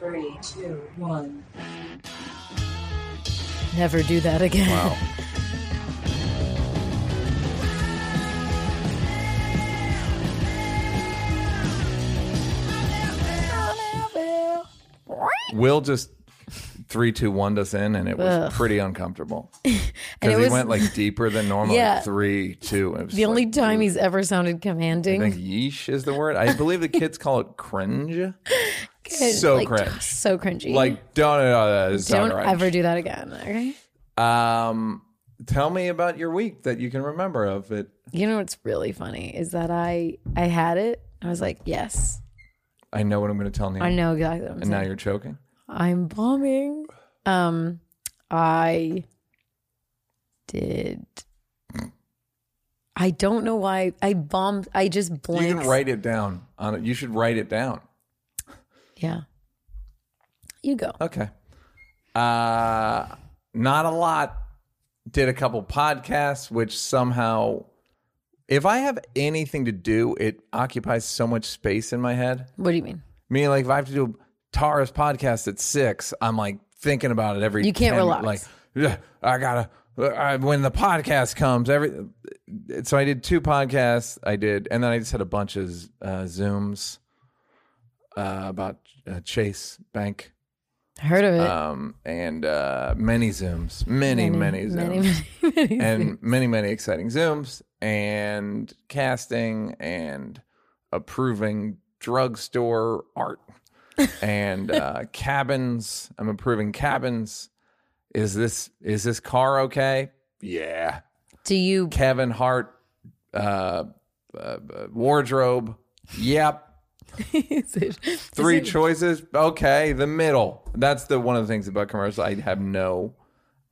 Three, two, one. Never do that again. Wow. Will just three, two, one us in, and it was Ugh. pretty uncomfortable because he was went like deeper than normal. Yeah. Like three, two. It was the only like, time he's ever sounded commanding I commanding. think yeesh is the word. I believe the kids call it cringe. So like, cringe. So cringy. Like don't uh, don't right. ever do that again. Okay. Um, tell me about your week that you can remember of it. You know what's really funny is that I I had it. I was like, yes, I know what I'm going to tell you. I know exactly. What I'm, And now you're choking. I'm bombing. Um, I did. I don't know why I bombed. I just blamed. You can write it down on it. You should write it down. Yeah. You go. Okay. Uh, not a lot. Did a couple podcasts, which somehow, if I have anything to do, it occupies so much space in my head. What do you mean? Meaning, like, if I have to do Tara's podcast at six, I'm like thinking about it every. You can't 10 relax. Like, "Yeah, I gotta. I, when the podcast comes, every. So I did two podcasts. I did, and then I just had a bunch of uh, zooms uh, about uh, Chase Bank, Heard of it? um, and uh, many zooms, many, many, zooms, many, many, many and many, many exciting zooms, and casting, and approving drugstore art, and uh, cabins. I'm approving cabins. Is this is this car okay? Yeah. Do you? Kevin Hart uh, uh, uh, wardrobe. Yep. Three choices. Okay, the middle. That's the one of the things about commercials. I have no.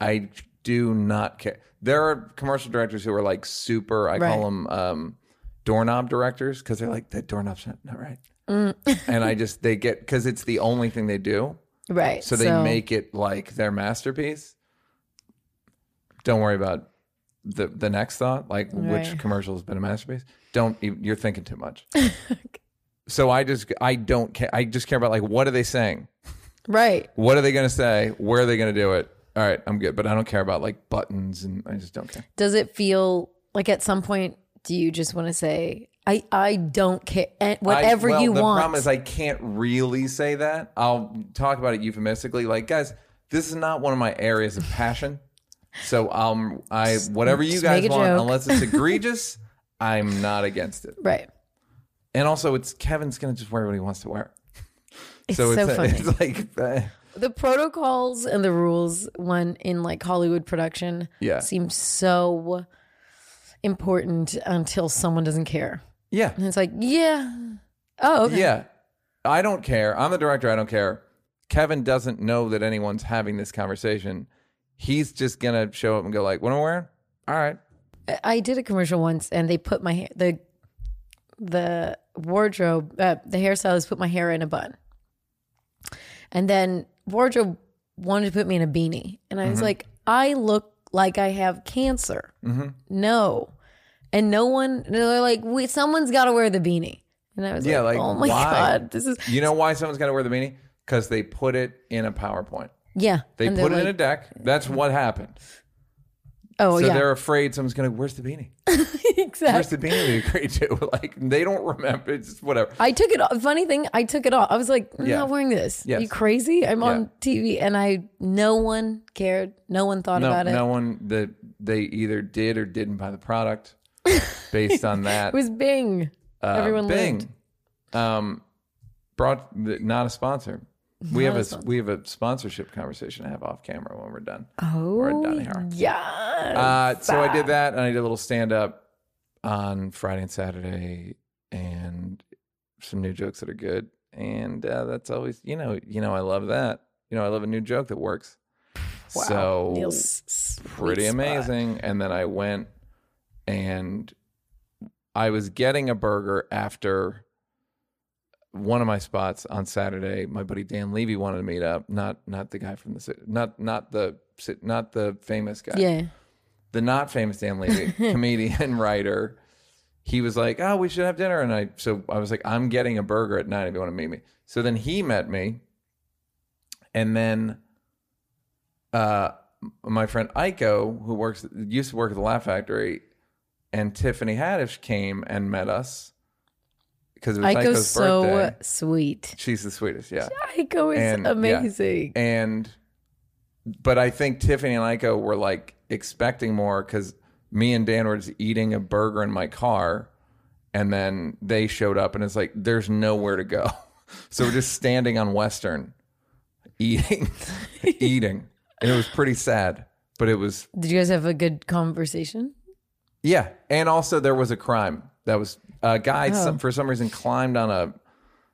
I do not care. There are commercial directors who are like super. I Right. call them um, doorknob directors because they're like that doorknob's not, not right. Mm. and I just they get because it's the only thing they do. Right. So they make it like their masterpiece. Don't worry about the the next thought, like which commercial has been a masterpiece. Don't even, you're thinking too much. so I just I don't care. I just care about like what are they saying? right. What are they going to say? Where are they going to do it? All right, I'm good, but I don't care about like buttons and I just don't care. Does it feel like at some point do you just want to say I I don't care and whatever I, well, you the want? problem is I can't really say that. I'll talk about it euphemistically. Like, guys, this is not one of my areas of passion. So um, I whatever you guys want, joke. unless it's egregious, I'm not against it. right. And also, it's Kevin's gonna just wear what he wants to wear. It's so so, it's, funny. it's like, uh, the protocols and the rules when in like Hollywood production Yeah. seem so important until someone doesn't care. yeah, And it's like, yeah. Oh, okay. yeah. I don't care. I'm the director. I don't care. Kevin doesn't know that anyone's having this conversation. He's just gonna show up and go like, "What am I wearing?" All right. I- I did a commercial once and they put my hair the the wardrobe uh, the hairstylist put my hair in a bun. And then wardrobe wanted to put me in a beanie. And I was like, I look like I have cancer. No. And no one they're like, Wait, someone's gotta wear the beanie. And I was Yeah, like, like, Oh my why? god, this is You know why someone's got to wear the beanie? Because they put it in a PowerPoint. Yeah. They put it in a deck. That's what happened. Oh yeah. so yeah. they're afraid someone's going to, where's the beanie? exactly. Where's the beanie they agreed to? Like, they don't remember. It's just whatever. I took it off. Funny thing, I took it off. I was like, I'm Yeah. not wearing this. Yes. You crazy? I'm Yeah. on TV. And I, no one cared. No one thought No, about it. no one, the, they either did or didn't buy the product based on that. It was Bing. Uh, Everyone Bing. lived. Um, brought, not a sponsor. We have a we have a sponsorship conversation to have off camera when we're done. Oh, We're done here. yeah. Uh, so I did that, and I did a little stand up on Friday and Saturday, and some new jokes that are good. And uh, that's always, you know, you know, I love that. You know, I love a new joke that works. Wow. So Neal's pretty spot. amazing. And then I went and I was getting a burger after one of my spots on Saturday. My buddy Dan Levy wanted to meet up. Not not the guy from the not not the not the famous guy. Yeah. The not famous Dan Levy, comedian, writer. He was like, "Oh, we should have dinner," and I so I was like, "I'm getting a burger at night if you want to meet me." So then he met me, And then uh, my friend Aiko, who works used to work at the Laugh Factory, and Tiffany Haddish came and met us because it was Aiko's Aiko's so birthday. sweet. She's the sweetest, yeah. Aiko is And, yeah. amazing. And but I think Tiffany and Aiko were like expecting more because me and Dan were just eating a burger in my car, and then they showed up, and it's like there's nowhere to go, so we're just standing on Western, eating, eating, and it was pretty sad, but it was Did you guys have a good conversation? yeah, and also there was a crime that was a guy Oh. some, for some reason climbed on a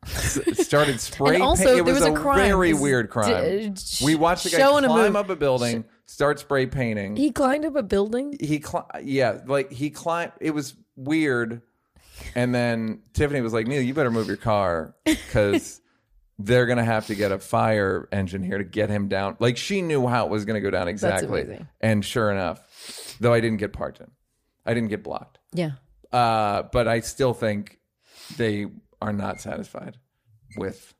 started spray And also, paint. It there was, was a, a crime. very weird crime. d- sh- we watched the guy a climb move. up a building, start spray painting. He climbed up a building. He, yeah, like he climbed. It was weird. And then Tiffany was like, "Neal, you better move your car because they're gonna have to get a fire engine here to get him down." Like she knew how it was gonna go down exactly. And sure enough, though I didn't get parked in, I didn't get blocked. Yeah. Uh, but I still think they are not satisfied with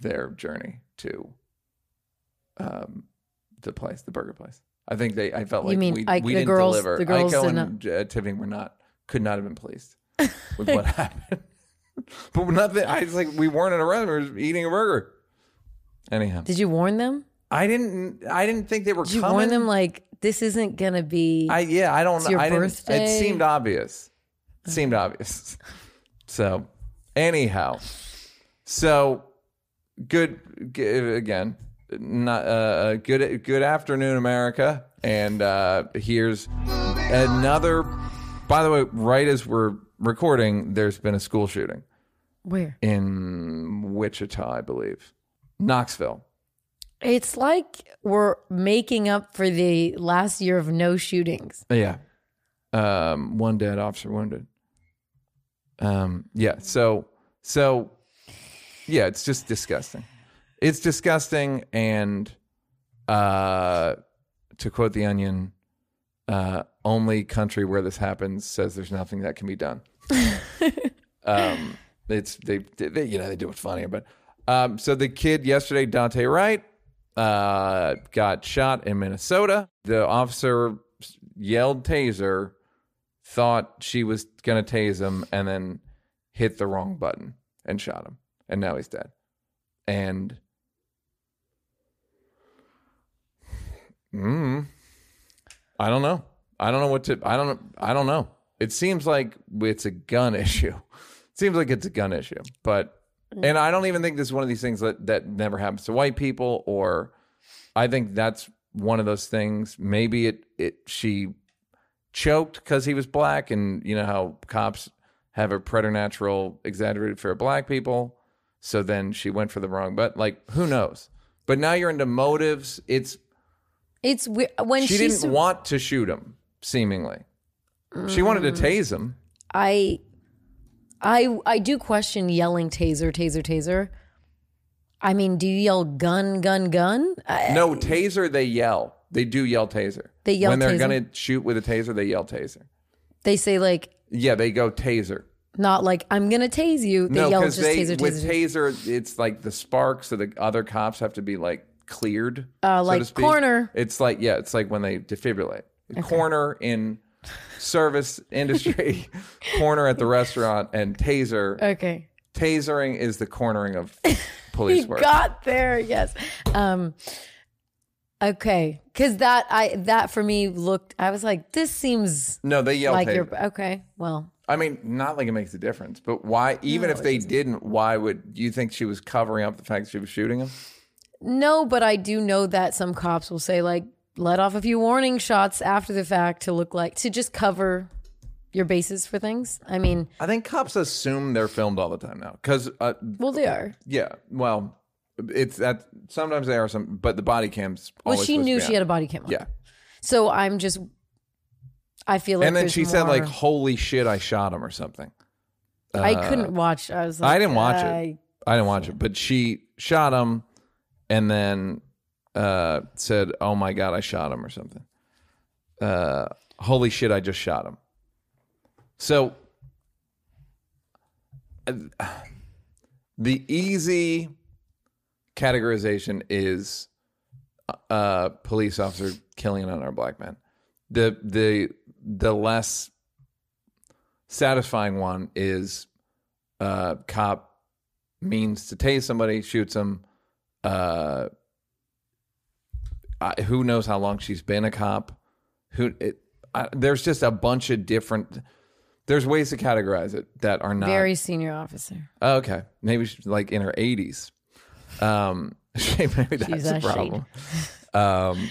their journey to um, the place, the burger place. I think they. I felt You like mean we, Ike- we the didn't girls- deliver. the girls did and uh, Tiffany were not could not have been pleased with what happened. but nothing. I was like, we weren't in a restaurant. We were eating a burger. Anyhow, Did you warn them? I didn't. I didn't think they were Did you coming. warn them like this isn't gonna be? I yeah, I don't It's know. your I didn't, birthday. It seemed obvious. Seemed obvious. So, anyhow, so good, good again. Not uh, good. Good afternoon, America. And uh, here's another. By the way, right as we're recording, there's been a school shooting Where? in Wichita, I believe, Knoxville. It's like we're making up for the last year of no shootings. Yeah. Um, one dead officer wounded. Um, yeah. So, so, yeah, it's just disgusting. It's disgusting. And, uh, to quote the Onion, uh, only country where this happens says there's nothing that can be done. um, it's they, they, you know, they do it funnier, but, um, so the kid yesterday, Daunte Wright, uh, got shot in Minnesota. The officer yelled taser, thought she was to tase him, and then hit the wrong button and shot him. And now he's dead. And mm, I don't know. I don't know what to. I don't. I don't know. It seems like it's a gun issue. It seems like it's a gun issue, but and I don't even think this is one of these things that that never happens to white people. Or I think that's one of those things. Maybe it it she choked because he was black, and you know how cops have a preternatural exaggerated fear of black people. So then she went for the wrong, but like who knows? But now you're into motives. It's It's we- when she didn't want to shoot him. Seemingly, she wanted to mm. tase him. I I I do question yelling taser, taser, taser. I mean, do you yell gun, gun, gun? I, No taser. They yell. They do yell taser. They yell when they're taser? gonna shoot with a taser. They yell taser. they say like Yeah, they go taser. not like I'm gonna tase you. They no, yell just they taser, with taser. taser, it's like the spark, so the other cops have to be like cleared. Uh, so like corner. It's like yeah, it's like when they defibrillate. Corner in service industry, corner at the restaurant, and taser. Okay. Tasering is the cornering of police work. got there, yes. Um okay. Cause that I that for me looked I was like, this seems no, they yell like you're okay. Well, I mean, not like it makes a difference, but why? Even if they didn't, why would you think she was covering up the fact that she was shooting him? no, but I do know that some cops will say like let off a few warning shots after the fact to look like to just cover your bases for things. I mean, I think cops assume they're filmed all the time now because uh, well they are. Yeah, well, it's that sometimes they are some, but the body cams. Well, always she supposed to knew be she on. had a body cam on. Yeah, So I'm just I feel like and then there's she said more- like, "Holy shit, I shot him" or something. I couldn't watch. I was like I didn't watch I- it. I didn't watch it, but she shot him, and then uh, said, "Oh my god, I shot him" or something. Uh, holy shit, I just shot him. So uh, the easy categorization is a police officer killing an unarmed black man. The the the less satisfying one is uh cop means to tase somebody, shoots him. Uh, I, who knows how long she's been a cop? Who it, I, there's just a bunch of different. There's ways to categorize it that are not Very senior officer. Okay. Maybe she's like in her 80s. Um, maybe that's She's a problem. Um,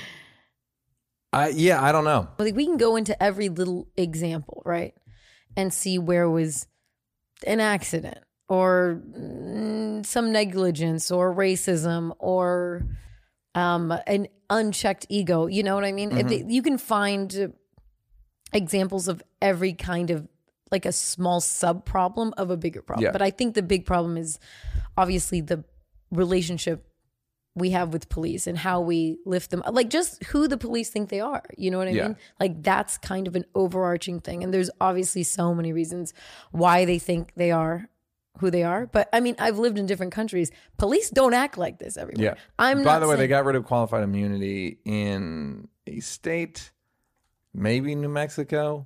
I yeah, I don't know. Like we can go into every little example, right? And see where was an accident or mm, some negligence or racism or um, an unchecked ego. You know what I mean? They- You can find examples of every kind of like a small sub problem of a bigger problem. Yeah. But I think the big problem is obviously the relationship we have with police and how we lift them like just who the police think they are you know what i Yeah. mean like that's kind of an overarching thing and there's obviously so many reasons why they think they are who they are but i mean i've lived in different countries police don't act like this everywhere Yeah. i'm By the way, they got rid of qualified immunity in a state, maybe New Mexico.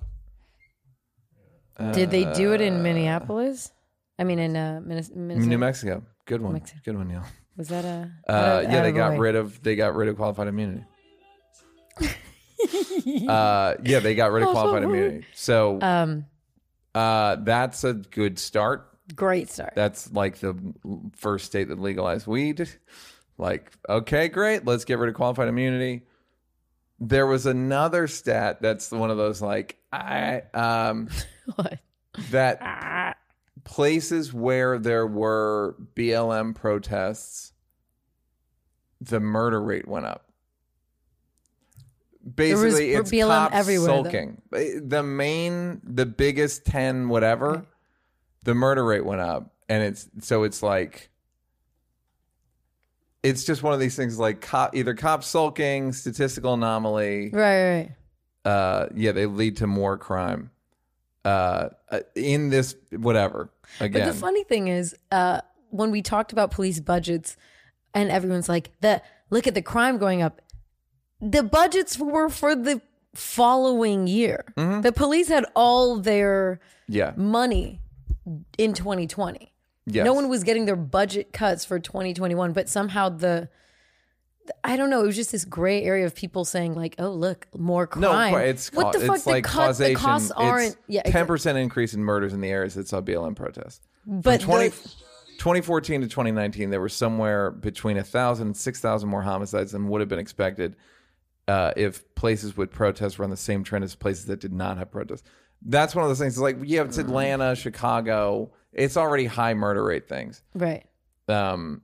did they do it in minneapolis i mean in uh Minnesota. New Mexico. Good one. Good one, Neal. was that a Uh, yeah, they got rid of they got rid of qualified immunity. uh, yeah, they got rid of qualified immunity. So um uh, that's a good start. great start That's like the first state that legalized weed. Like, okay, great, let's get rid of qualified immunity. There was another stat that's one of those like I um what that places where there were BLM protests, the murder rate went up. Basically, it's BLM cops everywhere, though. sulking. The main, the biggest ten, whatever, the murder rate went up, and it's so it's like. It's just one of these things like cop, either cops sulking, statistical anomaly, right right uh yeah they lead to more crime uh uh, in this whatever again But the funny thing is, uh, when we talked about police budgets, and everyone's like, "The look at the crime going up." The budgets were for the following year. Mm-hmm. The police had all their yeah money in 2020. yes. No one was getting their budget cuts for 2021, but somehow the I don't know. It was just this gray area of people saying like, "Oh, look, more crime." qu- it's what the ca- fuck? it's like the, cut, causation the costs aren't. yeah, ten percent increase in murders in the areas that saw BLM protests but From 20, the- 2014 to 2019 there were somewhere between a thousand and six thousand more homicides than would have been expected uh, if places with protests were on the same trend as places that did not have protests that's one of those things it's like yeah it's atlanta chicago it's already high murder rate things right. um,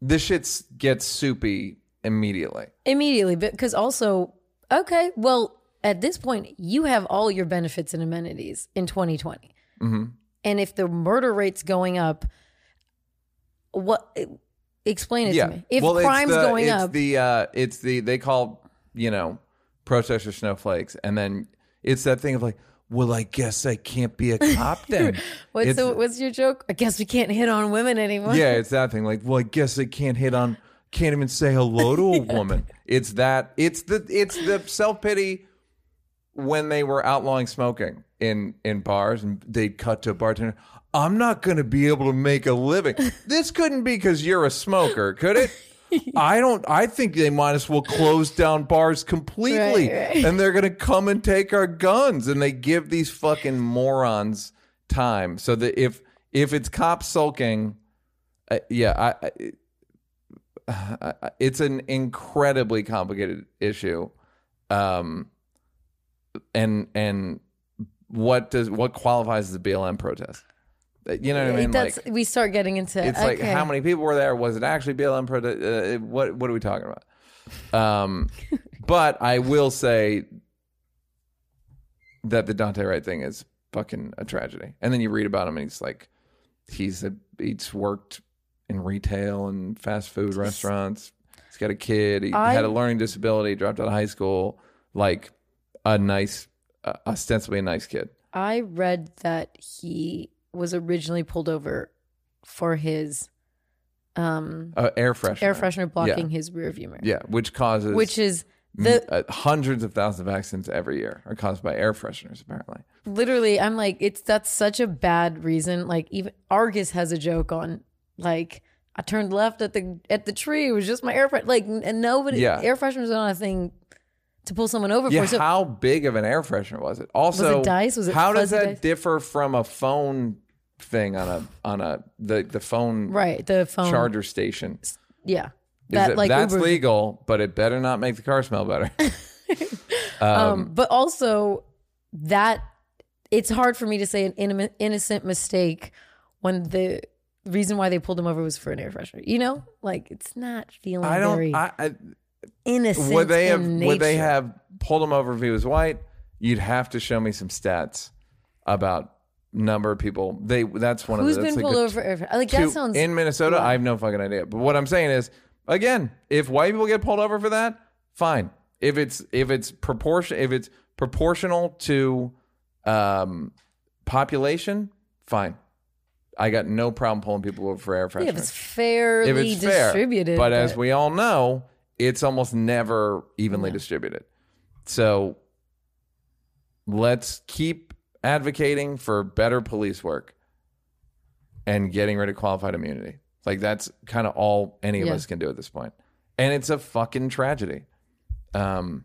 this shit gets soupy immediately. immediately because also okay well at this point you have all your benefits and amenities in 2020 Mm-hmm. and if the murder rate's going up what explain it Yeah. to me if Well, crime's the- going it's up the uh, it's the they call you know protesters snowflakes, and then it's that thing of like, well, I guess I can't be a cop then. what's the, what's your joke i guess we can't hit on women anymore yeah, it's that thing. Like, well, I guess I can't hit on, can't even say hello to a woman. It's that. It's the. It's the self pity when they were outlawing smoking in in bars, and they'd cut to a bartender. I'm not going to be able to make a living. This couldn't be because you're a smoker, could it? I don't. I think they might as well close down bars completely, Right, right. and they're going to come and take our guns. And they give these fucking morons time so that if if it's cops sulking, uh, yeah, I, I- it's an incredibly complicated issue, um, and and what does what qualifies as a BLM protest? You know what I mean? that's like we start getting into it's okay. like how many people were there? Was it actually BLM protest? Uh, what what are we talking about? Um, but I will say that the Daunte Wright thing is fucking a tragedy. And then you read about him, and he's like, he's a he's worked in retail and fast food restaurants. He's got a kid. He I- had a learning disability. Dropped out of high school. Like a nice, uh, ostensibly a nice kid. I read that he was originally pulled over for his um, Uh, air freshener. air freshener blocking Yeah. his rear view mirror, Yeah, which causes which is the uh, hundreds of thousands of accidents every year are caused by air fresheners. Apparently, literally i'm like it's that's such a bad reason like even argus has a joke on like i turned left at the at the tree it was just my air freshener like and nobody Yeah. air fresheners are not a thing to pull someone over yeah. for so how big of an air freshener was it? Also, was it dice? Was it how does that dice? differ from a phone thing on a on a the the phone right the phone charger station? yeah that it- like that's Uber- legal, but it better not make the car smell better. um, but also that it's hard for me to say an inno- innocent mistake when the reason why they pulled him over was for an air freshener you know like it's not feeling I don't. very I, I, innocent would they have in would they have pulled him over if he was white? You'd have to show me some stats about number of people. They that's one Who's of the, been pulled a over? Like two- sounds. in Minnesota. I have no fucking idea. But what I'm saying is, again, if white people get pulled over for that, fine. If it's if it's proportion if it's proportional to um, population, fine. I got no problem pulling people over for air fresheners. yeah, if it's fairly if it's fair. distributed. But, as we all know, it's almost never evenly distributed. So let's keep advocating for better police work and getting rid of qualified immunity. Like that's kind of all any of Yeah. us can do at this point. And it's a fucking tragedy. Um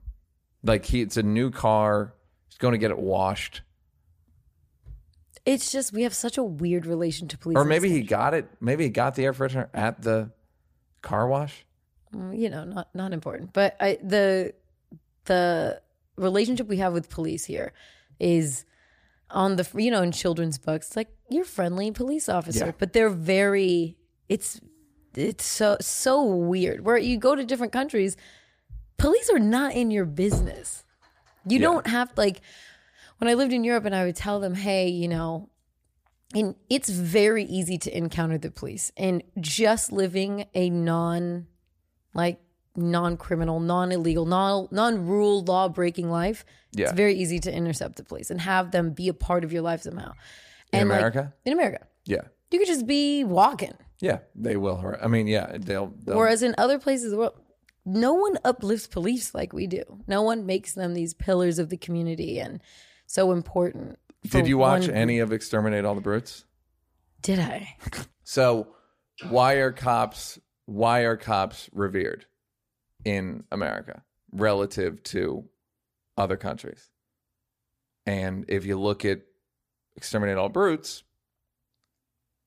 like he it's a new car. He's going to get it washed. it's just we have such a weird relation to police. Or maybe he got it. Maybe he got the air freshener at the car wash. Country. you know, not not important. But I, the the relationship we have with police here is on the you know in children's books like you're friendly police officer, Yeah. but they're very it's it's so so weird. Where you go to different countries, police are not in your business. You Yeah. don't have like when I lived in Europe and I would tell them, hey, you know, and it's very easy to encounter the police and just living a non like non-criminal, non-illegal, non non-rule law breaking life. Yeah. It's very easy to intercept the police and have them be a part of your life somehow. In And, like, America? in America. Yeah. You could just be walking. Yeah, they will. har- I mean, yeah, they'll. they'll Whereas in other places of the world, no one uplifts police like we do. No one makes them these pillars of the community and so important. did you watch one- any of Exterminate All the Brutes? Did I? So, why are cops? Why are cops revered in America relative to other countries? And if you look at Exterminate All Brutes,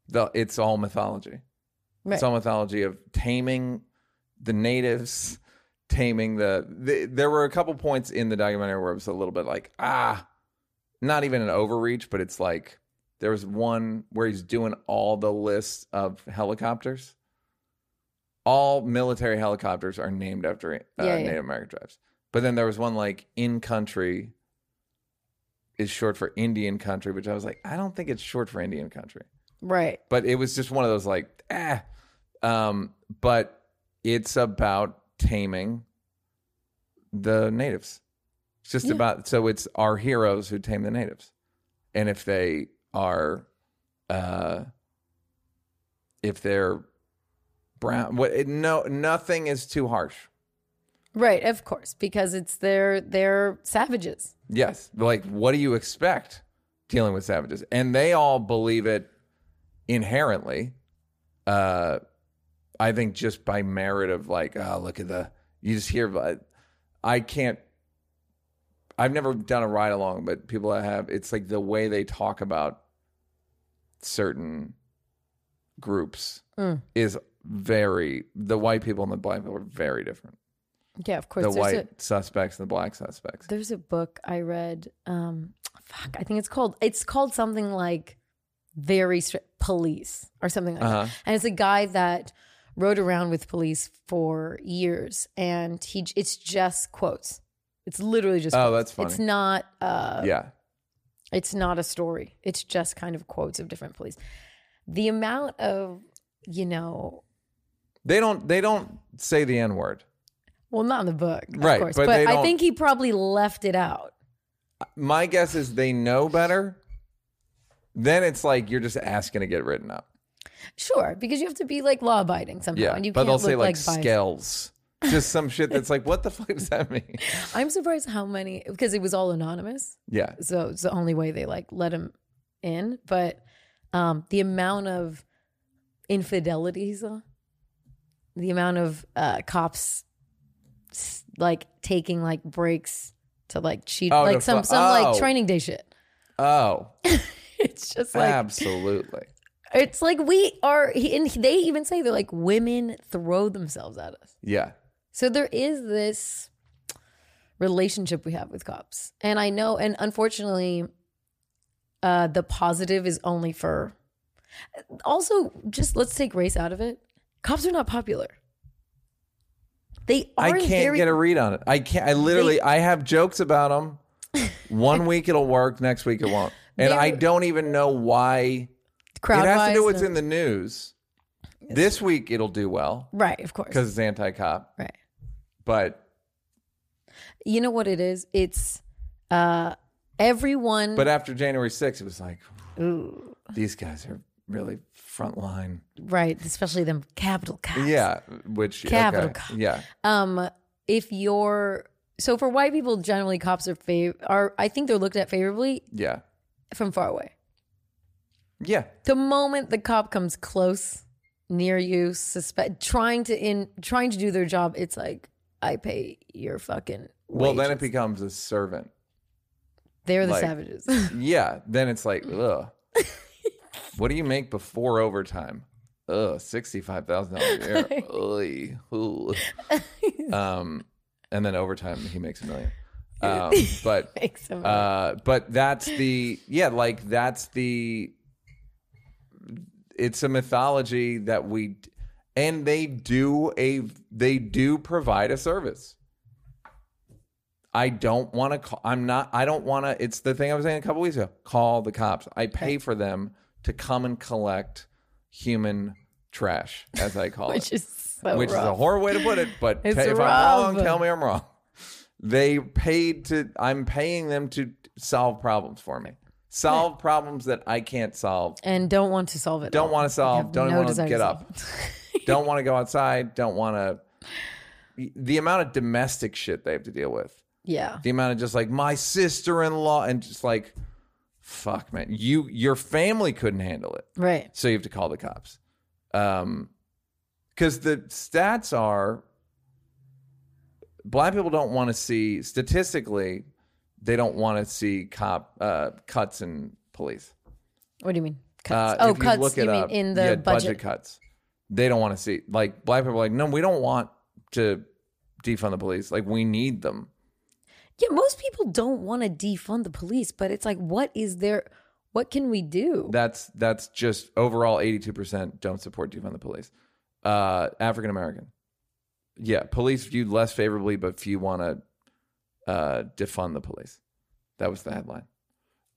the it's all mythology. Right. It's all mythology of taming the natives, taming the, the. There were a couple points in the documentary where it was a little bit like ah, not even an overreach, but it's like there was one where he's doing all the lists of helicopters. All military helicopters are named after uh, Yeah, yeah. Native American tribes. But then there was one like in country is short for Indian country, which I was like, I don't think it's short for Indian country Right. but it was just one of those like ah um but it's about taming the natives it's just Yeah. about so it's our heroes who tame the natives and if they are uh if they're brown what it, no nothing is too harsh Right, of course, because it's they're they're savages. Yes. Like, what do you expect dealing with savages? And they all believe it inherently. Uh, I think just by merit of like, oh, look at the, you just hear, but I can't, I've never done a ride along, but people that have, it's like the way they talk about certain groups Mm. is very, the white people and the black people are very different. Yeah, of course. The white a suspects and the black suspects. there's a book I read. Um, fuck, I think it's called it's called something like very Stri- police or something like Uh-huh. that. And it's a guy that rode around with police for years, and he it's just quotes. It's literally just. Oh, quotes. that's funny. It's not. Uh, yeah. It's not a story. It's just kind of quotes of different police. The amount of you know They don't, they don't say the N word. Well, not in the book, of Right, course. but But, I think he probably left it out. my guess is they know better. Then it's like you're just asking to get written up. Sure, because you have to be like law abiding somehow, Yeah, and you but can't they'll look say like, biased. scales, just some shit that's like, what the fuck does that mean? I'm surprised how many because it was all anonymous, Yeah, so it's the only way they like let him in. But um, the amount of infidelity he saw, the amount of uh, cops like taking like breaks to like cheat, Oh, like to some fu- some like oh. training day shit. oh, It's just like absolutely. it's like we are, he, and they even say they're like women throw themselves at us. Yeah, So there is this relationship we have with cops. And I know, and unfortunately, uh, the positive is only for. Also, just let's take race out of it. Cops are not popular. They are. I can't very, get a read on it. I can't. I literally, I have jokes about them. One week it'll work, next week it won't, and I don't even know why. crowd it has to do what's in the news. This week it'll do well right, of course, because it's anti-cop, right. but You know what it is? It's uh, everyone. but after January 6th, it was like Ooh, these guys are really front line. right, especially them Capitol cops. Yeah, which Capitol okay, cop. yeah, um if you're so for white people generally cops are fav- are i think they're looked at favorably yeah, from far away yeah. the moment the cop comes close near you suspect trying to in trying to do their job it's like i pay your fucking Well, then it becomes a servant. they're the like- savages Yeah, then it's like, ugh. What do you make before overtime? Ugh, sixty-five thousand dollars a year. Um, and then overtime, he makes a million. Um, but uh, but that's the yeah, like that's the. It's a mythology that we, and they do a they do provide a service. I don't want to call. I'm not. I don't want to. It's the thing I was saying a couple weeks ago. Call the cops. I pay for them to come and collect human trash, as I call it. which it. is so which is a rough. horrible way to put it. But It's if I'm wrong, tell me I'm wrong. They paid to. I'm paying them to solve problems for me. Solve problems that I can't solve. and don't want to solve it Don't all. want to solve. Don't no want to get up. don't want to go outside. Don't want to. The amount of domestic shit they have to deal with. yeah The amount of just like my sister in law and just like, fuck, man, you your family couldn't handle it, right so you have to call the cops. Um, because the stats are, black people don't want to see statistically, they don't want to see cop uh, cuts in police. what do you mean Uh, cuts oh if you cuts you it mean up, in the yeah, budget cuts. They don't want to see like black people are like, no, we don't want to defund the police. Like we need them. Yeah, most people don't want to defund the police, but it's like, what is there? What can we do? That's that's just overall eighty two percent don't support defund the police. Uh, African American, yeah, police viewed less favorably, but few want to uh, defund the police. That was the headline.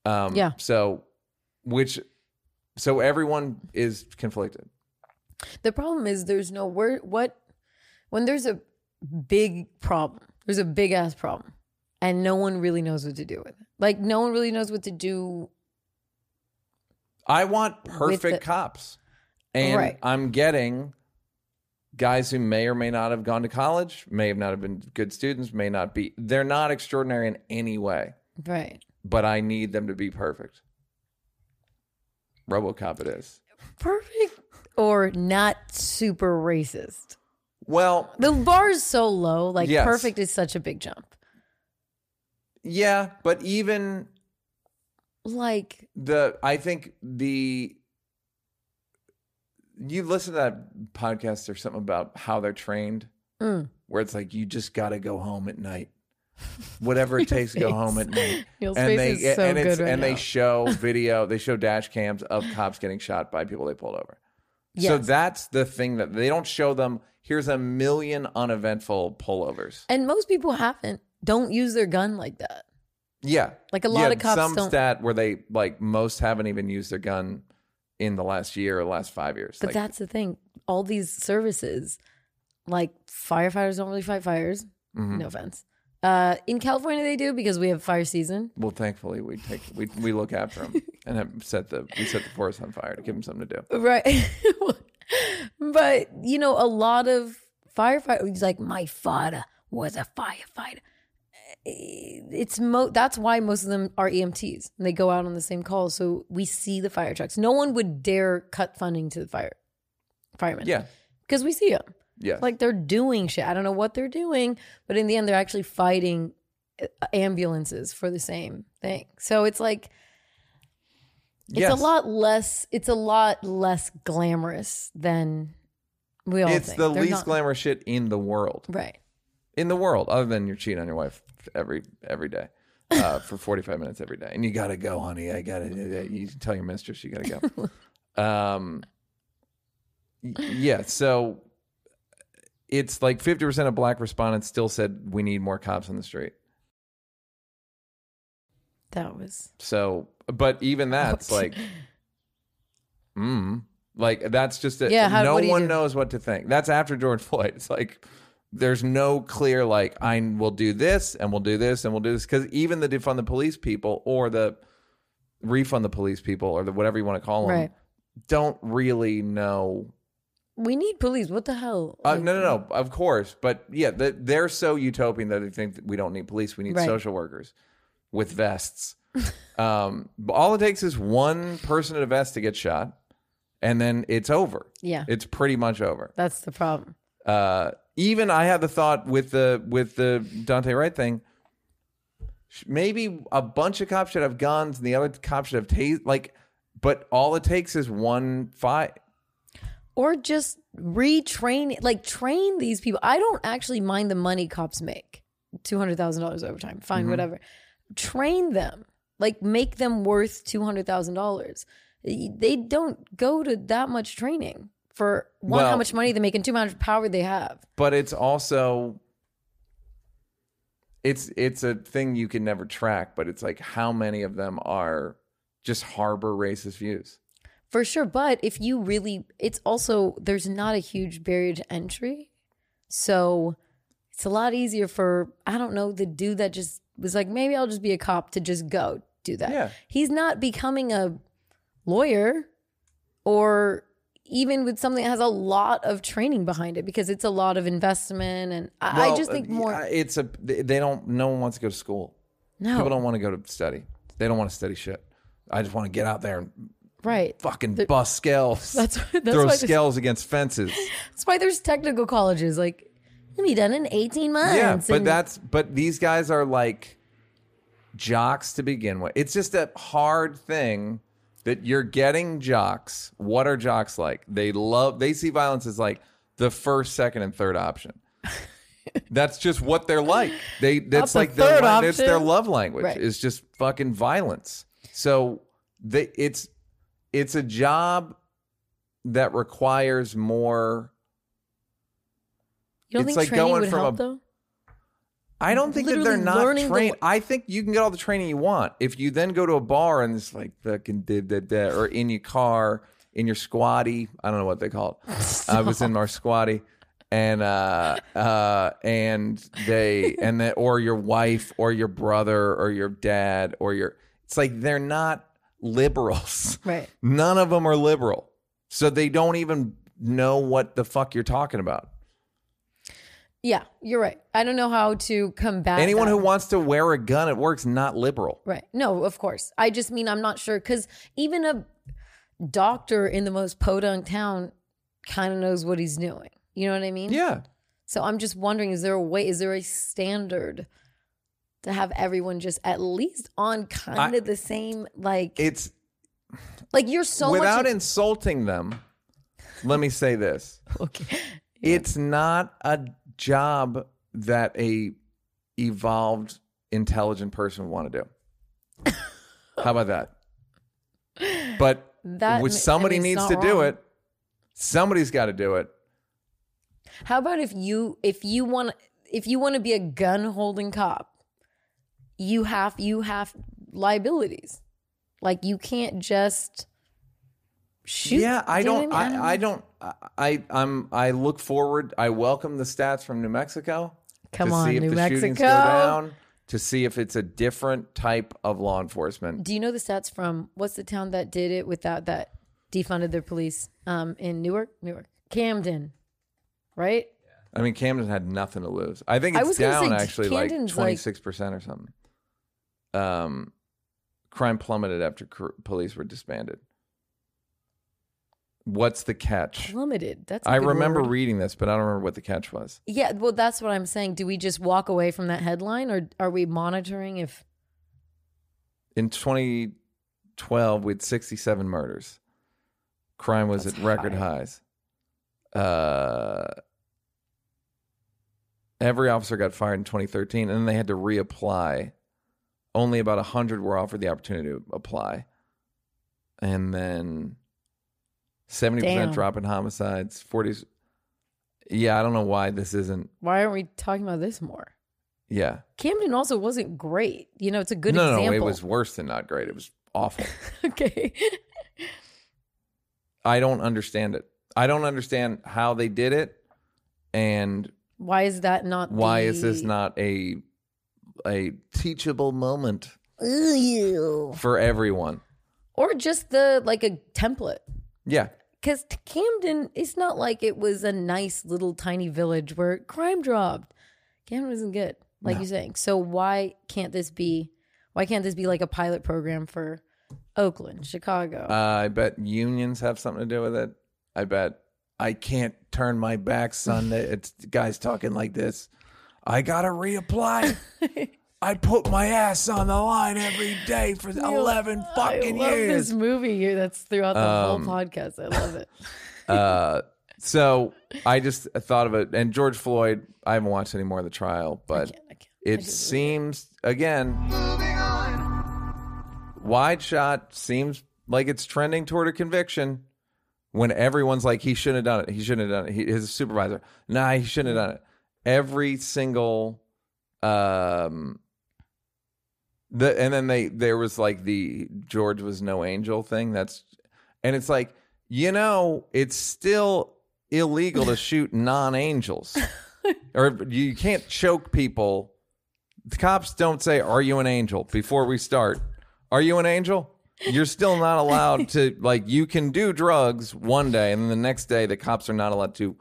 Um, Yeah. So, which, so everyone is conflicted. The problem is there's no word. What when there's a big problem, there's a big ass problem, and no one really knows what to do with it. Like no one really knows what to do. I want perfect the- cops. And Right. I'm getting guys who may or may not have gone to college, may have not have been good students, may not be. They're not extraordinary in any way, Right. but I need them to be perfect. RoboCop it is. Perfect or not super racist. Well, The bar is so low. Like Yes. perfect is such a big jump. Yeah, but even Like the I think the you listen to that podcast or something about how they're trained mm, where it's like you just got to go home at night. Whatever it takes to go home at night. Neal's and they so and it's right and they show video they show dash cams of cops getting shot by people they pulled over. So that's the thing that they don't show them here's a million uneventful pullovers. And most people haven't. Don't use their gun like that. yeah Like a lot Yeah, of cops some don't. stat where they like most haven't even used their gun in the last year or last five years But like, that's the thing. All these services, like firefighters, don't really fight fires. mhm. No offense. Uh, in California, they do because we have fire season. well thankfully we take we, we look after them and have set the we set the forest on fire to give them something to do. Right. but, you know, a lot of firefighters, like, my father was a firefighter. It's mo- that's why most of them are EMTs and they go out on the same calls. So we see the fire trucks. No one would dare cut funding to the fire firemen. Yeah. Because we see them. Yeah. Like they're doing shit. I don't know what they're doing, but in the end, they're actually fighting uh, ambulances for the same thing. So it's like, it's Yes. a lot less. It's a lot less glamorous than we all It's think. the They're least not- glamorous shit in the world. Right. In the world, other than you're cheating on your wife every every day. Uh, for 45 minutes every day. And you got to go, honey. I got to you tell your mistress you got to go. um yeah, so it's like 50% of black respondents still said we need more cops on the street. That was So, but even that's like, mm, like that's just a, Yeah, how- no what do you one knows what to think. That's after George Floyd. It's like there's no clear like I will do this and we'll do this and we'll do this because even the defund the police people or the refund the police people or the whatever you want to call them Right. don't really know. we need police. What the hell? Uh, Like, no, no, no. Of course, but yeah, the, they're so utopian that they think that we don't need police. We need Right. social workers with vests. um, but all it takes is one person in a vest to get shot, and then it's over. Yeah, It's pretty much over. that's the problem. Uh, even I had the thought with the with the Daunte Wright thing. Maybe a bunch of cops should have guns, and the other cops should have tased. Like, but all it takes is one fight. Or just retrain, like train these people. I don't actually mind the money cops make two hundred thousand dollars overtime. Fine, Mm-hmm. whatever. Train them, like make them worth two hundred thousand dollars. They don't go to that much training for one, how much money they make, and two, how much power they have. but it's also it's it's a thing you can never track but it's like how many of them are just harbor racist views For sure. But if you really, it's also, there's not a huge barrier to entry. So it's a lot easier for, I don't know, the dude that just was like, maybe I'll just be a cop to just go do that. Yeah. He's not becoming a lawyer or even with something that has a lot of training behind it because it's a lot of investment. And I, I just think uh, more, it's a they don't no one wants to go to school no, people don't want to go to study they don't want to study shit i just want to get out there and right. fucking bust scales That's, that's, throw scales against fences that's why there's technical colleges. Like, it'll be done in 18 months. yeah but and- that's but these guys are like jocks to begin with it's just a hard thing that you're getting jocks. What are jocks like? They love they see violence as like the first second and third option. That's just what they're like. They that's like their la- that's their love language Right. is just fucking violence. So they it's it's a job that requires more You don't It's think like training going would from help a- though? I don't think that they're not learning the trained. I think you can get all the training you want. If you then go to a bar and it's like fucking did that that or in your car, in your squatty, I don't know what they call it. I was in our squatty and uh uh and they and that or your wife or your brother or your dad or your it's like they're not liberals. Right. None of them are liberal. So they don't even know what the fuck you're talking about. Yeah, you're right. I don't know how to combat Anyone that. who wants to wear a gun at work's not liberal. Right. No, of course. I just mean I'm not sure because even a doctor in the most podunk town kind of knows what he's doing. You know what I mean? Yeah. So I'm just wondering is there a way, is there a standard to have everyone just at least on kind of the same, like, It's like you're so without much. insulting them. Let me say this. okay. It's not a job that a evolved intelligent person would want to do. How about that? But That which ma- I somebody mean, needs to not do it. Somebody's got to do it. How about if you if you want if you want to be a gun holding cop, you have you have liabilities. Like you can't just shoot. Yeah, I do don't what I mean? I, I don't. I I'm. I look forward. I welcome the stats from New Mexico Come to on, see if New the shootings go Mexico. down. to see if it's a different type of law enforcement. Do you know the stats from what's the town that did it without that defunded their police um, in Newark, Newark, Camden, right? I mean, Camden had nothing to lose. I think I it's was gonna down say actually Camden's, like like- twenty six percent or something. Um, crime plummeted after cr- police were disbanded. What's the catch? Plummeted. That's I remember word. reading this, but I don't remember what the catch was. Yeah, well, that's what I'm saying. Do we just walk away from that headline, or are we monitoring if? In 2012, we had 67 murders. Crime was That's at record high. highs. Uh, every officer got fired in 2013, and then they had to reapply. Only about 100 were offered the opportunity to apply. And then 70% Damn. drop in homicides, 40s. Yeah, I don't know why this isn't. Why aren't we talking about this more? Yeah. Camden also wasn't great. You know, it's a good no, example. no, it was worse than not great. It was awful. okay. I don't understand it. I don't understand how they did it, and Why is that not? why is this not a a teachable moment Ew. for everyone? or just the like a template? Yeah, Because Camden, it's not like it was a nice little tiny village where crime dropped. Camden wasn't good, like you're saying. So why can't this be? Why can't this be like a pilot program for Oakland, Chicago? uh, I bet unions have something to do with it. I bet I can't turn my back, son. It's guys talking like this. I gotta reapply. I put my ass on the line every day for eleven fucking years. I love years. this movie here that's throughout the Um, whole podcast. I love it. Uh, so I just thought of it. And George Floyd, I haven't watched any more of the trial, but can't- I can't. It just- seems again, wide shot seems like it's trending toward a conviction. When everyone's like, he shouldn't have done it. He shouldn't have done it. He, his supervisor, nah, he shouldn't have done it. Every single, um, the and then they there was like the George was no angel thing. That's and it's like you know it's still illegal to shoot non-angels. Or you can't choke people. The cops don't say are you an angel? before we start. Are you an angel? You're still not allowed to like you can do drugs one day and then the next day the cops are not allowed to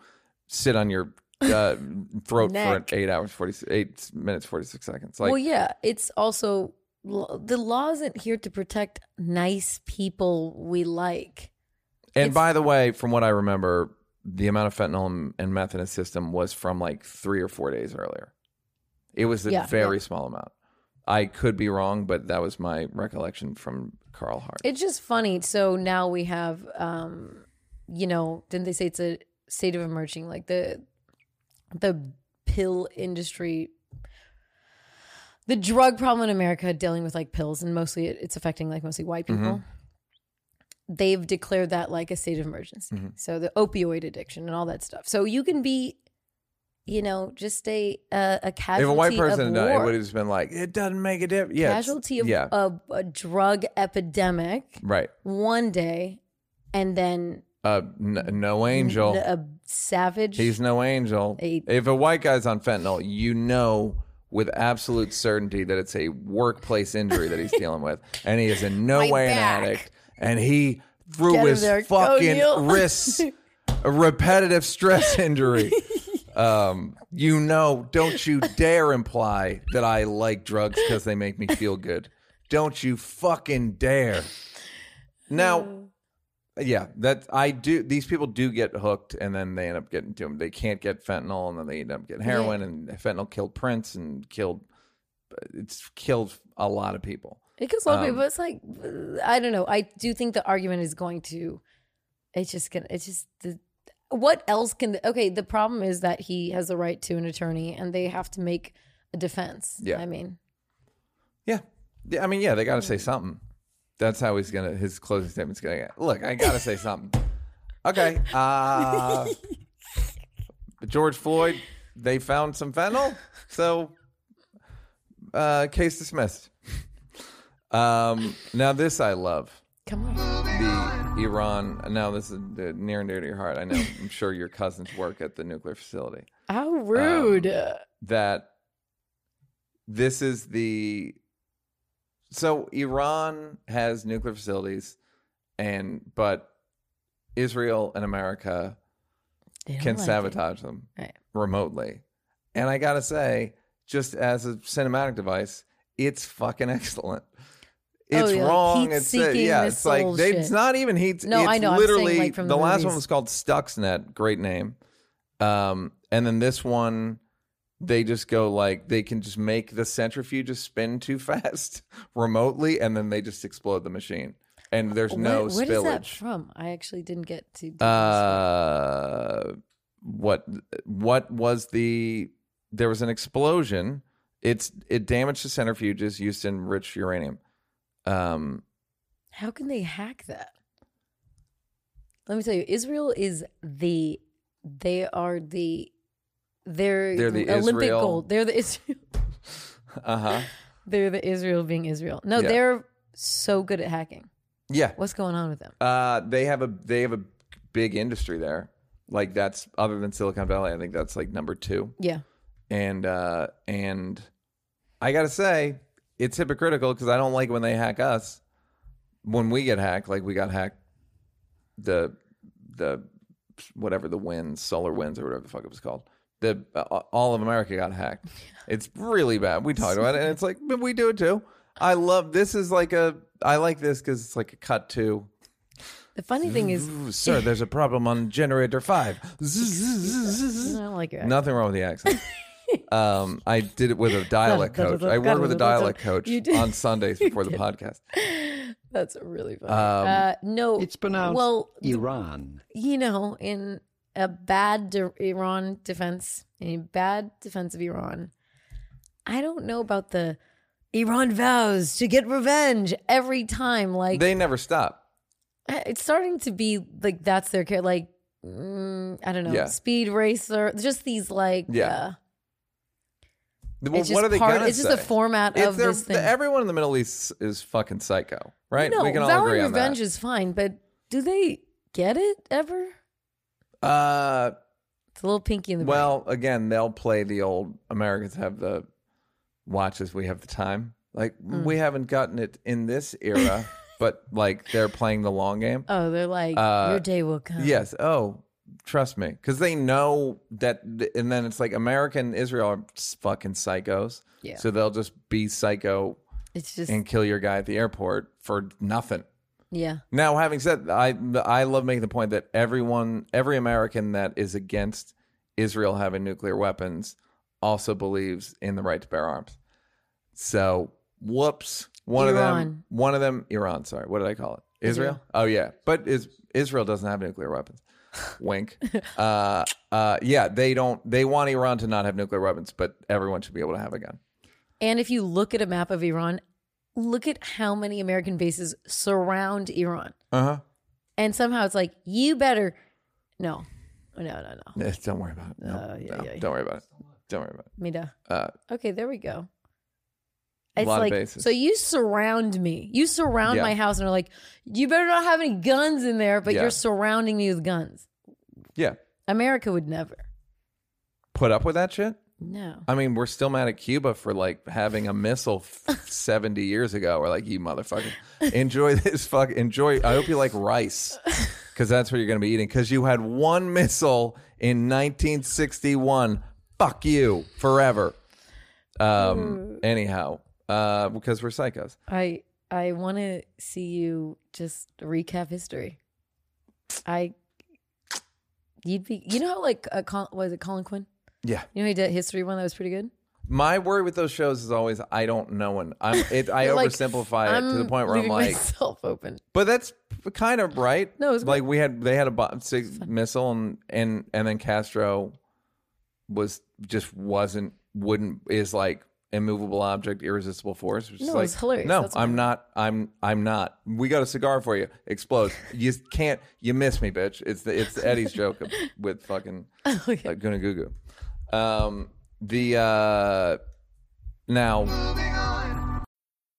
sit on your uh, throat for eight hours 48 minutes 46 seconds like well, yeah, it's also the law isn't here to protect nice people we like. And It's- by the way, from what I remember, the amount of fentanyl and- and meth in his system was from like three or four days earlier. It was a Yeah, very yeah. small amount. I could be wrong, but that was my recollection from Carl Hart. It's just funny. So now we have, um, you know, didn't they say it's a state of emerging? Like the the pill industry, the drug problem in America, dealing with like pills, and mostly it's affecting like mostly white people. Mm-hmm. They've declared that like a state of emergency. Mm-hmm. So the opioid addiction and all that stuff. So you can be, you know, just a a, a if a white person done it, would have just been like, it doesn't make a difference. Yeah, casualty of yeah, a, a drug epidemic right. one day and then Uh, n- no angel. a savage He's no angel. A- if a white guy's on fentanyl, you know with absolute certainty that it's a workplace injury that he's dealing with, and he is in no My way back. an addict. And he through Get his there. Fucking wrists, a repetitive stress injury. Um, you know, don't you dare imply that I like drugs because they make me feel good. Don't you fucking dare. Now, yeah, that I do. These people do get hooked, and then they end up getting to them. They can't get fentanyl, and then they end up getting heroin. And fentanyl killed Prince and killed. It's killed a lot of people. it kills a lot of um, people but it's like i don't know i do think the argument is going to it's just gonna it's just the what else can the, okay the problem is that he has the right to an attorney and they have to make a defense Yeah. i mean Yeah, yeah. I mean, yeah, they got to say something. That's how he's gonna. His closing statement's gonna get. Look, I got to say something. Okay. Uh, George Floyd. They found some fentanyl, so uh, case dismissed. Um, now this I love. come on the Iran. Now this is near and dear to your heart. I know. I'm sure your cousins work at the nuclear facility. how rude Um, That this is the so Iran has nuclear facilities, and but Israel and America can like it. sabotage them Right. remotely. And I gotta say, just as a cinematic device, it's fucking excellent. Oh, It's yeah, like wrong. It's uh, yeah. It's like they, it's not even heat. No, it's I know, I'm saying, Literally, like, from the, the last one was called Stuxnet. Great name. Um, and then this one, they just go like they can just make the centrifuges spin too fast remotely, and then they just explode the machine. And there's no where is that spillage. from? I actually didn't get to. Uh, what what was the? There was an explosion. It's it damaged the centrifuges used in rich uranium. Um, How can they hack that? Let me tell you, Israel is the. They are the. They're, They're the Olympic Israel- gold. They're the Israel. uh huh. They're the Israel being Israel. No, Yeah. they're so good at hacking. Yeah. What's going on with them? Uh, they have a they have a big industry there. Like that's other than Silicon Valley. I think that's like number two. Yeah. And uh, and I gotta say, it's hypocritical because I don't like when they hack us. When we get hacked, like we got hacked, the the whatever the winds, SolarWinds, or whatever the fuck it was called. The uh, all of America got hacked. It's really bad. We talked about it, and it's like, but we do it too. I love this. Is like a I like this because it's like a cut to. The funny thing is, sir, there's a problem on generator five. I don't like your accent. Nothing wrong with the accent. Um, I did it with a dialect coach. I worked with a dialect coach on Sundays before the podcast. That's really funny. Um, uh, no, It's pronounced well, Iran. you know, in a bad de- Iran defense, a bad defense of Iran, I don't know about the Iran vows to get revenge every time. Like They never stop. it's starting to be like that's their care. Like mm, I don't know, Yeah. speed racer, just these like Yeah. Uh, Well, it's just what are they part. gonna It's just say? the format It's of this thing. everyone in the Middle East is fucking psycho, right? no, we can all vow agree and on revenge is fine, but do they get it ever? Uh, It's a little pinky in the brain. well, again, they'll play the old Americans have the watches, we have the time. Like Mm. we haven't gotten it in this era, but like they're playing the long game. Oh, they're like, Uh, your day will come. Yes. Oh, trust me, because they know that, and then it's like America and Israel are fucking psychos. Yeah. So they'll just be psycho It's just, and kill your guy at the airport for nothing. Yeah. Now, having said, that, I I love making the point that everyone, every American that is against Israel having nuclear weapons, also believes in the right to bear arms. So, whoops, one of them, one of them, Iran. Sorry, what did I call it? Israel. Israel. Oh yeah, but is Israel doesn't have nuclear weapons. Wink. uh, uh, yeah, they don't. They want Iran to not have nuclear weapons, but everyone should be able to have a gun. And if you look at a map of Iran, look at how many American bases surround Iran. Uh huh. And somehow it's like, you better. No, no, no, no. Don't worry about it. No, Uh, yeah, no, yeah, Don't worry about it. Don't worry about it. Mida. Uh, Okay, there we go. A It's lot of like bases. so you surround me. You surround Yeah. my house and are like, you better not have any guns in there, but Yeah. you're surrounding me with guns. yeah. America would never. Put up with that shit. No. I mean, we're still mad at Cuba for like having a missile f- 70 years ago. We're like, you motherfucker. Enjoy this fuck. Enjoy. I hope you like rice because that's what you're going to be eating. Because you had one missile in 1961. Fuck you forever. Um. Anyhow, uh, because we're psychos. I I want to see you just recap history. I you'd be you know how like uh, Col- was it Colin Quinn? Yeah. You know he did a history one that was pretty good. My worry with those shows is always I don't know, and I'm it. I like, oversimplify it to the point where I'm like, myself open. But that's kind of right. No, it's like we had they had a bomb, sig- missile and and and then Castro was just wasn't wouldn't is like immovable object, irresistible force. Which is like, it's hilarious. No, That's I'm not. I'm I'm not. We got a cigar for you. Explodes. you can't. You miss me, bitch. It's the it's Eddie's joke with fucking oh, Okay. like Guna Goo. Um, the uh, now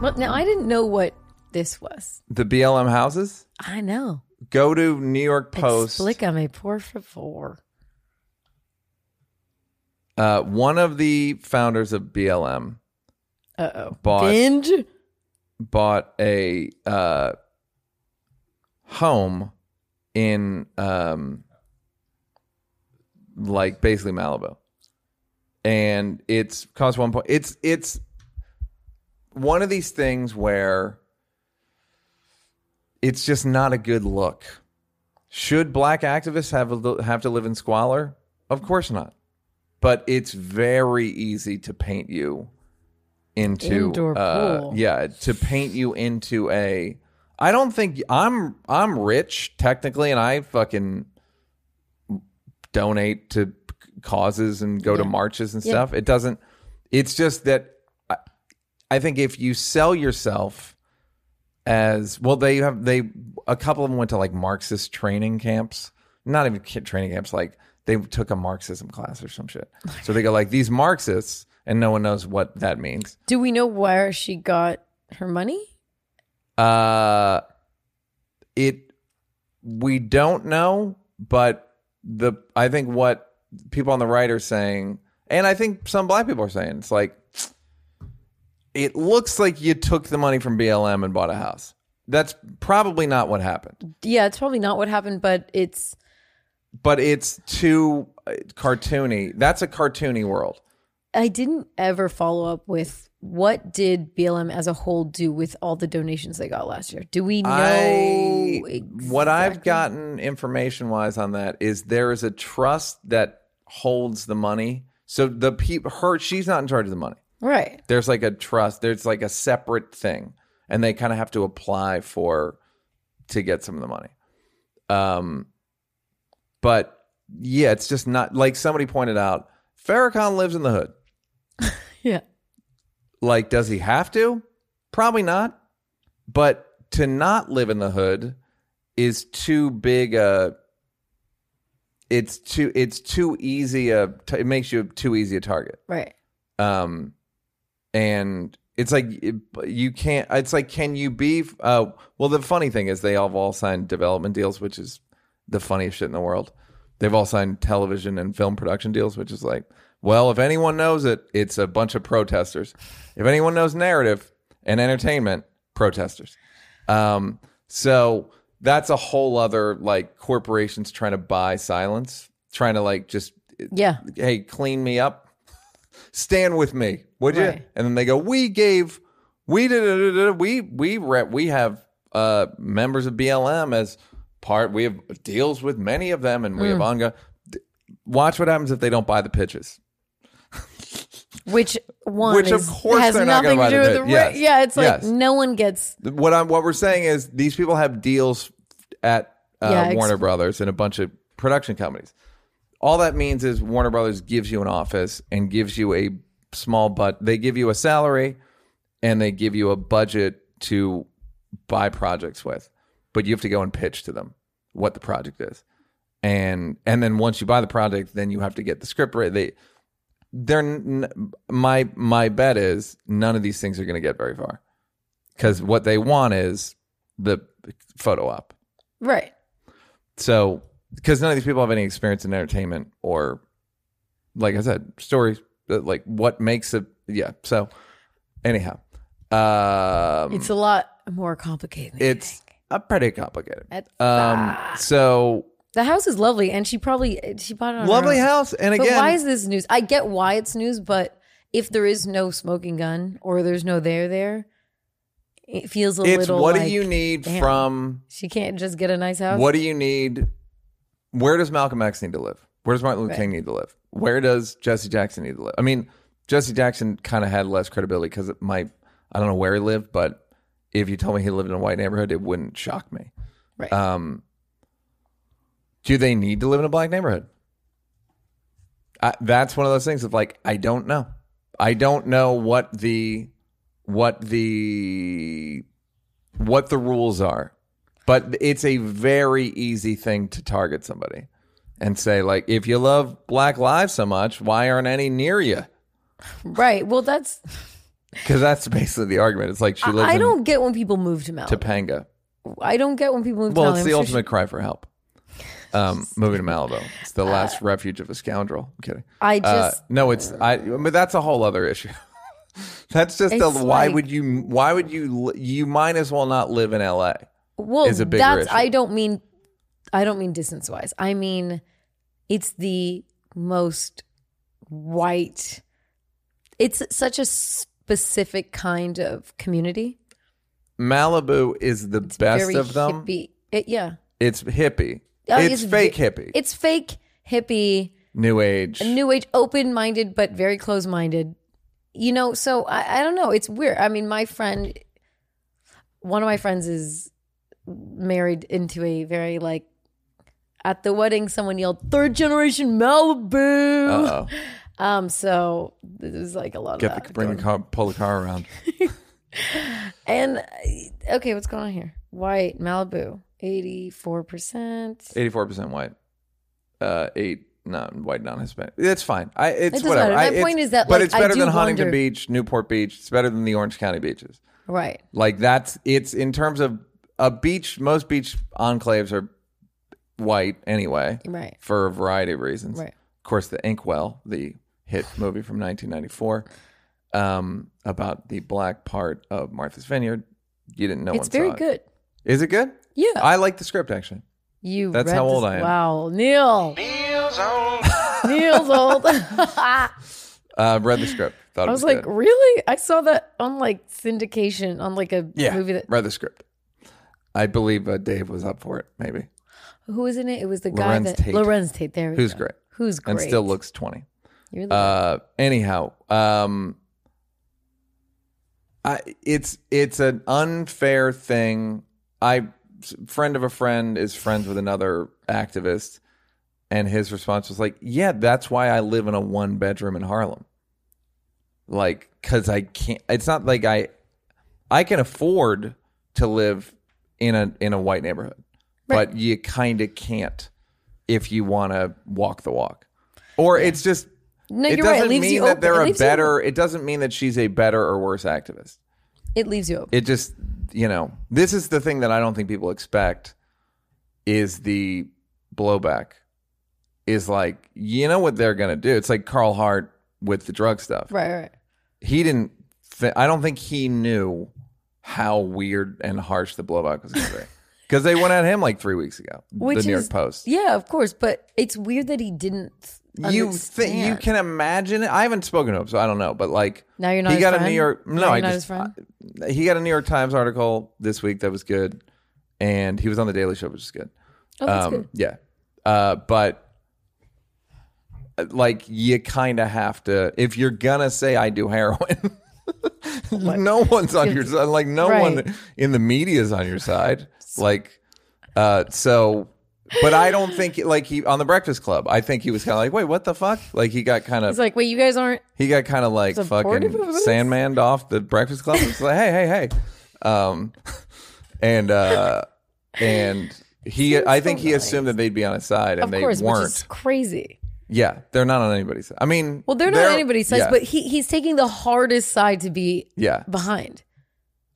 Well, now I didn't know what this was. The BLM houses. I know. Go to New York Post. Explícame, por favor. Uh, one of the founders of BLM Uh oh. Bought- Binge? bought a uh, home in um, like basically Malibu, and it's cost one point. It's it's one of these things where it's just not a good look. Should black activists have a, have to live in squalor? Of course not. But it's very easy to paint you into Indoor uh, pool. yeah, to paint you into a I don't think I'm I'm rich technically and I fucking donate to causes and go to marches and Yeah. stuff. It doesn't it's just that I, think if you sell yourself as well they have they a couple of them went to like marxist training camps. Not even training camps like they took a marxism class or some shit. So they go like these marxists and no one knows what that means. Do we know where she got her money? uh it we don't know but the i think what people on the right are saying and i think some black people are saying it's like it looks like you took the money from blm and bought a house that's probably not what happened Yeah, it's probably not what happened, but it's but it's too uh, cartoony that's a cartoony world I didn't ever follow up with what did BLM as a whole do with all the donations they got last year. Do we know I, what I've gotten information wise on that is there is a trust that holds the money. So the people, her, she's not in charge of the money. Right. There's like a trust. There's like a separate thing, and they kind of have to apply for to get some of the money. Um, but yeah, it's just not like somebody pointed out. Farrakhan lives in the hood. Yeah. Like, does he have to? Probably not. But to not live in the hood is too big a. It's too. It's too easy a. It makes you too easy a target. Right. Um, and it's like it- you can't. It's like, can you be? Uh, well, the funny thing is, they all have all signed development deals, which is the funniest shit in the world. They've all signed television and film production deals, which is like, well, if anyone knows it, it's a bunch of protesters. If anyone knows narrative and entertainment, protesters. Um, so that's a whole other like corporations trying to buy silence, trying to like just Yeah. hey, clean me up, stand with me, would you? Right. And then they go, we gave, we did, we we re- we have uh members of BLM as part. We have deals with many of them, and we Mm. have ongoing. Watch what happens if they don't buy the pitches. Which one Which, of course has nothing buy do the with the right. Yes. Yeah, it's like Yes. no one gets What I'm what we're saying is these people have deals at uh, Yeah, ex- Warner Brothers and a bunch of production companies. All that means is Warner Brothers gives you an office and gives you a small but they give you a salary and they give you a budget to buy projects with. But you have to go and pitch to them what the project is. And and then once you buy the project, then you have to get the script right. They they're n- my my bet is none of these things are going to get very far because what they want is the photo op. right. So because none of these people have any experience in entertainment or, like I said, stories. Like what makes it? Yeah. So anyhow, um, It's a lot more complicated. than it's uh, pretty complicated. That's- Um, so the house is lovely, and she probably she bought it on her lovely own. house, and But again, why is this news? I get why it's news, but if there is no smoking gun or there's no there there, it feels a it's little. what like, do you need damn. from She can't just get a nice house. What do you need? Where does Malcolm X need to live? Where does Martin Luther. King need to live? Where does Jesse Jackson need to live? I mean, Jesse Jackson kind of had less credibility because it might, I don't know where he lived, but if you told me he lived in a white neighborhood, it wouldn't shock me. Right. Um, do they need to live in a black neighborhood? I, that's one of those things of like I don't know. I don't know what the what the what the rules are, but it's a very easy thing to target somebody and say like, if you love Black lives so much, why aren't any near you? right. Well, that's. Because that's basically the argument. It's like she I, lives I in don't get when people move to Malibu. Topanga. I don't get when people move to Well, Malibu. it's I'm the sure ultimate cry for help. Um, moving to Malibu. It's the last refuge of a scoundrel. I'm kidding. I Uh, just. no, it's I. But that's a whole other issue. that's just a, why like- would you? Why would you? You might as well not live in L.A. well, is a bigger that's. issue. I don't mean. I don't mean distance wise. I mean, it's the most white. It's such a specific kind of community. Malibu is the best Very of them. hippie. It, yeah. It's hippie. Uh, it's, fake ve- hippie. It's fake hippie. New age. new age open minded but very close minded you know so I, I don't know it's weird i mean my friend one of my friends is married into a very like at the wedding someone yelled third generation malibu Uh-oh. um so there's like a lot Get of the that bring the car, pull the car around. and uh, okay what's going on here white malibu 84% Eighty-four percent white. Uh, eight not white, non-Hispanic. It's fine. I it's It whatever. matter. My it's- point is that, but like, it's I better than Huntington wonder- Beach, Newport Beach. It's better than the Orange County beaches. right Like that's it's in terms of a beach. Most beach enclaves are white anyway, right for a variety of reasons. Right. Of course, the Inkwell, the hit movie from 1994, um, about the black part of Martha's Vineyard. You didn't know it's very it. good Is it good? yeah I like the script actually. You That's how old this- I am. Wow, Neal. Neal's old. Neal's old. I Uh, read the script. Thought it was was like, good. really? I saw that on like syndication on like a yeah, movie that. read the script. I believe uh, Dave was up for it. Maybe Who was in it? It was the guy Larenz that Tate. Larenz Tate. There, we who's go. great Who's great and still looks 20. You're the Uh, anyhow, um, I it's it's an unfair thing. I friend of a friend is friends with another activist, and his response was like, "Yeah, that's why I live in a one bedroom in Harlem. Like, cause I can't. It's not like I I can afford to live in a in a white neighborhood, but you kind of can't if you want to walk the walk, or it's just." no, it you're right. It doesn't mean that open. they're a better. It doesn't mean that she's a better or worse activist. It leaves you open. It just, you know, this is the thing that I don't think people expect is the blowback. Is like, you know what they're gonna do? It's like Carl Hart with the drug stuff. right, right. He didn't. Th- I don't think he knew how weird and harsh the blowback was gonna be because they went at him like three weeks ago. Which the New is, York Post. Yeah, of course, but it's weird that he didn't. You think you can imagine it? I haven't spoken to him, so I don't know. But like, Now you're not He got a? New York. No, I just his friend? I- he got a New York Times article this week that was good, and he was on the Daily Show, which is good. Oh, that's um, good. Yeah, uh, but uh, like you kind of have to if you're gonna say I do heroin. no one's on your side. Like no Right. one in the media is on your side. Like, uh, so. But I don't think like he on the Breakfast Club. I think he was kind of like, wait, what the fuck? Like he got kind of It's like, wait, you guys aren't. he got kind of like Supportive fucking of? Sandman off the Breakfast Club. It's like, hey, hey, hey, um, and uh, and he, I think he assumed that they'd be on his side, and Of they course, weren't. which is crazy. yeah, they're not on anybody's side. I mean, Well, they're not anybody's side, yeah, but he, he's taking the hardest side to be yeah, behind.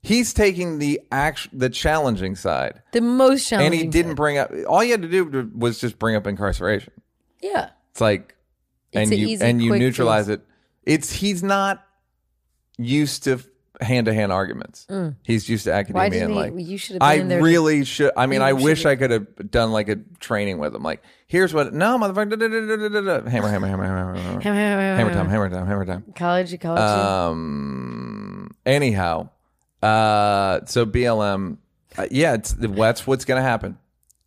He's taking the act, the challenging side, The most challenging. and he didn't bring up. All you had to do was just bring up incarceration. Yeah. It's like, It's and an you easy, and you quick neutralize it. It's he's not used to hand to hand arguments. He's used to Mm. Why academia didn't and he? you should have I in there. to- really should. I mean, I wish I could have done like a training with him. Like, here's what. No, motherfucker. da, da, da, da, da, da, da. Hammer, hammer, hammer, hammer, hammer, hammer. Hammer time, hammer time, hammer time. college, college. Um. Anyhow, uh. So BLM, uh, yeah, it's that's what's gonna happen.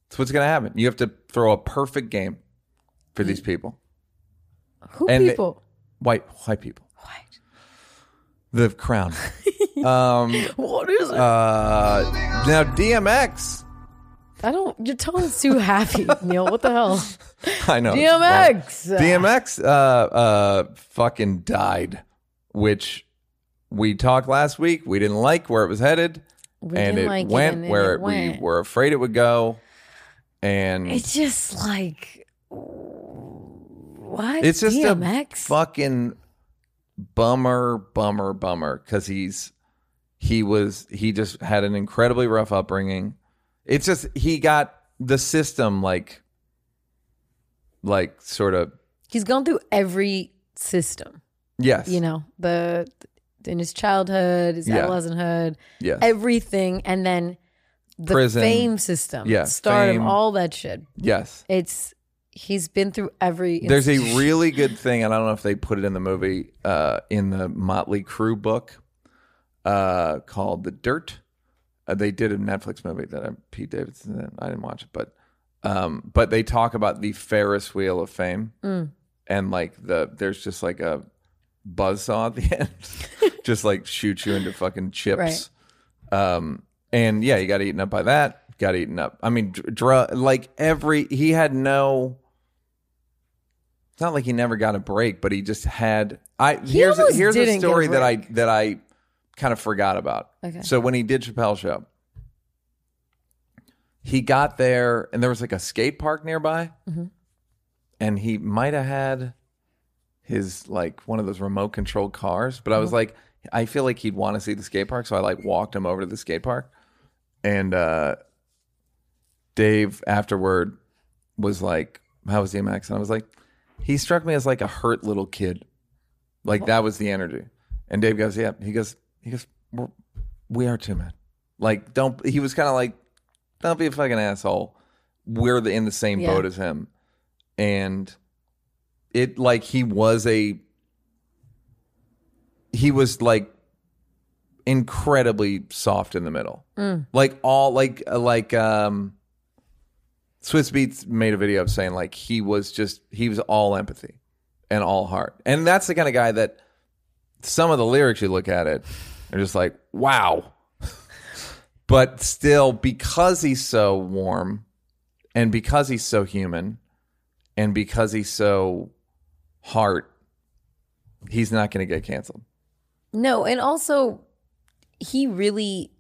It's what's gonna happen. You have to throw a perfect game for these people, Who and they- people? white white people. White. The crown. Um, What is it? uh, now DMX. I don't. Your tone's too happy, Neal. What the hell? I know. DMX. DMX uh uh fucking died, which we talked last week. We didn't like where it was headed. We and didn't it like it, went and then where it went. we were afraid it would go. And It's just like what? it's just DMX. a fucking bummer, bummer, bummer. Cause he's he was he just had an incredibly rough upbringing. It's just he got the system like like sort of He's gone through every system. yes. You know, the in his childhood, his Yeah. adolescenthood, Yes. everything, and then the Prison. fame system, Yeah, stardom, fame. all that shit. yes. It's he's been through every. There's a institution. really good thing, and I don't know if they put it in the movie, uh, in the Motley Crue book, uh, called The Dirt. Uh, they did a Netflix movie that uh, Pete Davidson did. I didn't watch it, but um, but they talk about the Ferris wheel of fame, Mm. and like the there's just like a buzzsaw at the end, just like shoots you into fucking chips. Um, and yeah, he got eaten up by that. Got eaten up. I mean, dr- like every he had no. It's not like he never got a break, but he just had. I here's a, here's a didn't a story that I that I kind of forgot about. Okay. So when he did Chappelle show, he got there and there was like a skate park nearby, Mm-hmm. and he might have had his like one of those remote controlled cars. But I Mm-hmm. was like, I feel like he'd want to see the skate park, so I like walked him over to the skate park, and uh, Dave afterward was like, "How was DMX?" And I was like, "He struck me as like a hurt little kid, like that was the energy." And Dave goes, "Yeah." He goes, "He goes, We're, we are too, man. Like, don't." He was kind of like, "Don't be a fucking asshole. We're the, in the same Yeah. boat as him," and it like he was a he was like incredibly soft in the middle. Like all like uh, like um Swizz Beatz made a video of saying like he was just he was all empathy and all heart. And that's the kind of guy that some of the lyrics you look at it are just like, wow. but still because he's so warm and because he's so human and because he's so heart, he's not going to get canceled. No, and also he really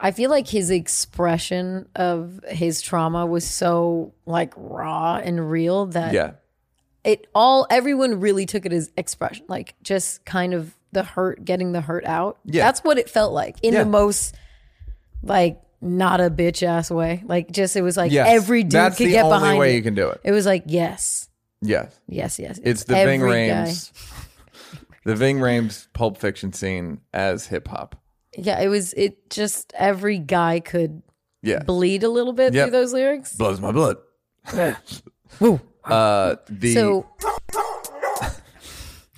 I feel like his expression of his trauma was so like raw and real that Yeah. it all everyone really took it as expression, like just kind of the hurt, getting the hurt out. Yeah. That's what it felt like in Yeah. the most like not a bitch ass way. Like just it was like Yes. every dude That's could the get only behind way it. you can do it. It was like yes, Yes. yes, yes. It's the Every Ving guy. The Ving Rhames Pulp Fiction scene as hip hop. Yeah, it was. It just every guy could Yeah, bleed a little bit Yep. through those lyrics. blows my blood. Woo. Uh, the So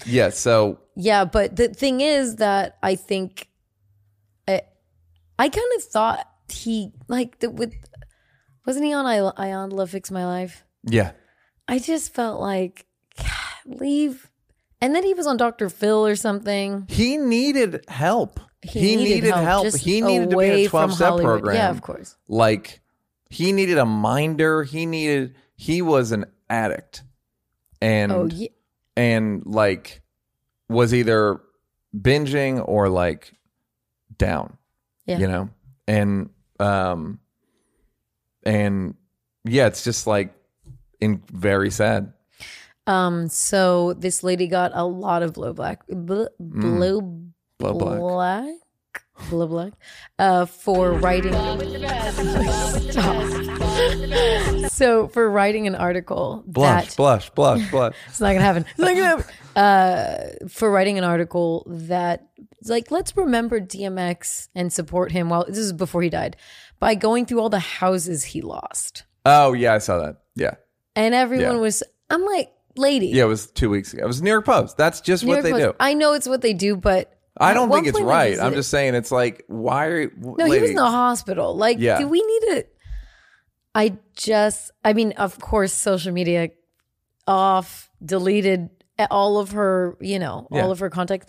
yeah, so yeah, but the thing is that I think I, I kind of thought he like the, with wasn't he on Iyanla Fix My Life? yeah, I just felt like God, leave, and then he was on Dr. Phil or something. he needed help. He, needed, help. just He needed to be in a twelve step Hollywood. program. Yeah, of course. Like he needed a minder. He needed. He was an addict, and Oh yeah, and like was either binging or like down. Yeah. You know? And um and yeah, it's just like in very sad. Um, so this lady got a lot of blow black, bl- blow, Mm. Blow black. black, blow black, uh, for writing. Stop. so for writing an article Blush, that blush, blush, blush. it's not gonna happen. It's not gonna happen. Uh, for writing an article that like let's remember DMX and support him. While this is before he died, by going through all the houses he lost, Oh yeah, I saw that. Yeah. and everyone Yeah. was. I'm like, lady, Yeah, it was two weeks ago. It was New York Post. That's just New what York they Post- do. I know it's what they do, but I don't think it's point, like, right. is I'm it- just saying it's like why are no. He was in the hospital. Like, Yeah. do we need it? I just, I mean, of course, social media off, deleted all of her, you know, Yeah. all of her contacts.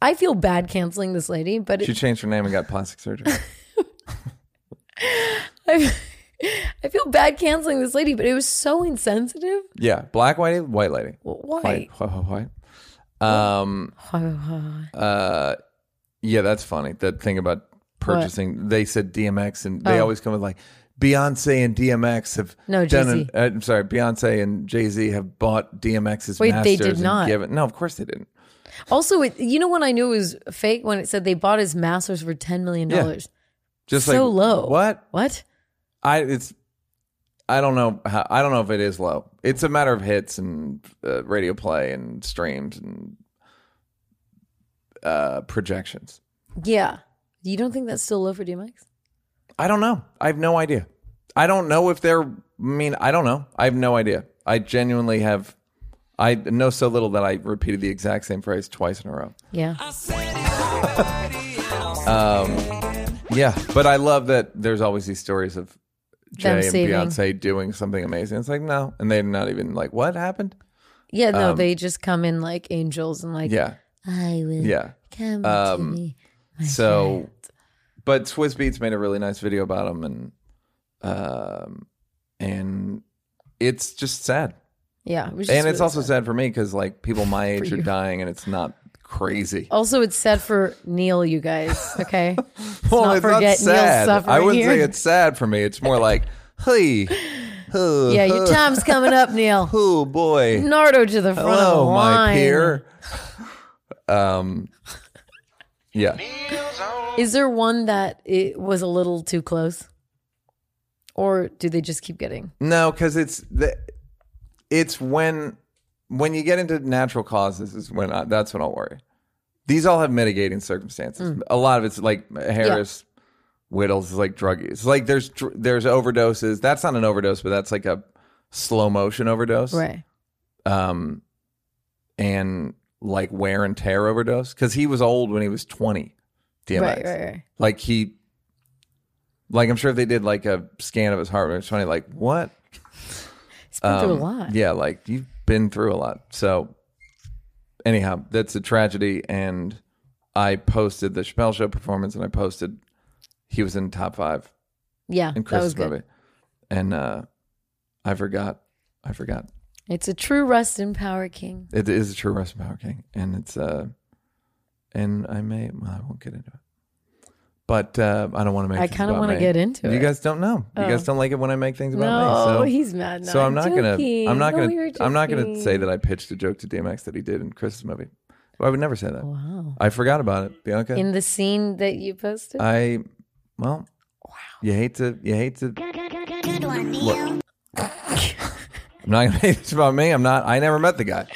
I feel bad canceling this lady, but She it, changed her name and got plastic surgery. I, I feel bad canceling this lady, but it was so insensitive. yeah, black white white lady. Why? White, white, white. Um, uh, yeah, that's funny. That thing about purchasing. They said DMX, and they Oh. always come with like Beyonce and DMX have No, done. Jay Z. Uh, I'm sorry, Beyonce and Jay Z have bought DMX's Wait, they did not. given. No, of course they didn't. Also, it, you know when I knew it was fake when it said they bought his masters for ten million dollars. Just So like low. What? What? I it's I don't know how I don't know if it is low. It's a matter of hits and uh, radio play and streams and uh projections. Yeah. You don't think that's still low for DMX? I don't know. I have no idea. I don't know if they're I mean, I don't know. I have no idea. I genuinely have I know so little that I repeated the exact same phrase twice in a row. Yeah. Yeah, but I love that there's always these stories of Jay Them and saving. Beyonce doing something amazing. It's like no, and they're not even like what happened. Yeah, no, they just come in like angels and like Um, Yeah, I will yeah. come Um, to me. So, but Swizz Beatz made a really nice video about him, and um, and it's just sad, Yeah. it was just and it's also sad. sad for me because like people my age are dying, and it's not crazy. Also, it's sad for Neal, you guys. Okay. Well, not it's forget not sad. I wouldn't here. say it's sad for me. It's more like, hey, oh, yeah, your time's coming up, Neal. oh boy, Nardo to the front of the hello, my peer. Um, yeah. Is there one that it was a little too close? Or do they just keep getting? No, because it's the, it's when when you get into natural causes is when I, that's when I'll worry. These all have mitigating circumstances. Mm. A lot of it's like Harris Wittels is like drug use. Like there's there's overdoses. That's not an overdose, but that's like a slow motion overdose. Right. Um, and like wear and tear overdose because he was old when he was twenty. DMX. Right, right, right. Like he, like I'm sure if they did like a scan of his heart, when he was twenty, Like what? It's been through a Um, lot. Yeah, like you've been through a lot. So, anyhow, that's a tragedy. And I posted the Chappelle Show performance, and I posted he was in top five Yeah, in that was Chris's good. and uh, I forgot. I forgot. It's a true rust in power, King. It is a true Russian Power King, and it's uh, and I may well, I won't get into it, but uh, I don't want to make. I kinda wanna get into You it. You guys don't know. You guys Oh. don't like it when I make things about No, me. So he's mad. No, so I'm not gonna. I'm not No, gonna. we were I'm not gonna say that I pitched a joke to DMX that he did in Chris's movie. Well, I would never say that. Wow. I forgot about it, Bianca. In the scene that you posted? I well, you hate to. You hate to. Look, I'm not gonna make this about me. I'm not. I never met the guy.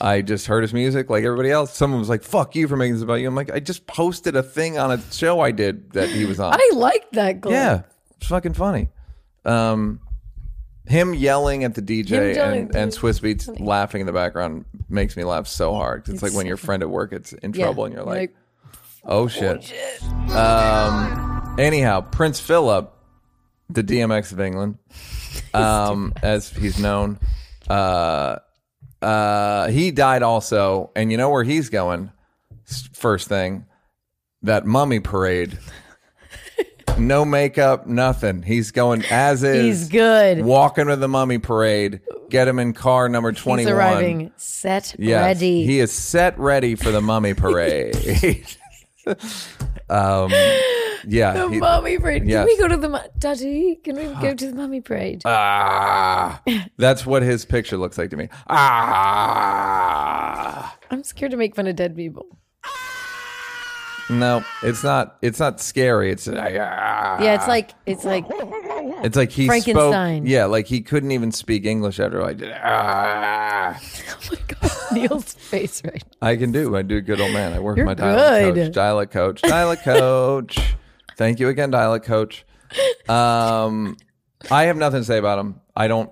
I just heard his music like everybody else. Someone was like, "Fuck you for making this about you." I'm like, I just posted a thing on a show I did that he was on. I like that clip. Yeah, it's fucking funny. Um, him yelling at the DJ yelling and, and Swizz Beatz laughing in the background makes me laugh so hard. It's, like when your friend at work gets in Yeah. trouble and you're like, oh shit. Um, anyhow, Prince Philip, the DMX of England, um, as he's known, uh, uh, he died also. And you know where he's going? First thing, that mummy parade. no makeup, nothing. He's going as is. He's good. Walking to the mummy parade. Get him in car number He's 21. arriving set, Yes, ready. He is set ready for the mummy parade. um, yeah. the he- mummy parade. yes. Can we go to the mu- Daddy? Can we go to the mummy parade? ah, that's what his picture looks like to me. Ah. I'm scared to make fun of dead people. No, it's not. It's not scary. It's ah. Yeah, it's like it's like It's like he Frankenstein. spoke. Yeah, like he couldn't even speak English after I did. Ah. oh my god, Neal's face right. Now. I can do. I do a good old man. I work You're my dialect good. coach. Dialect coach. Dialect coach. Thank you again, dialect coach. Um, I have nothing to say about him. I don't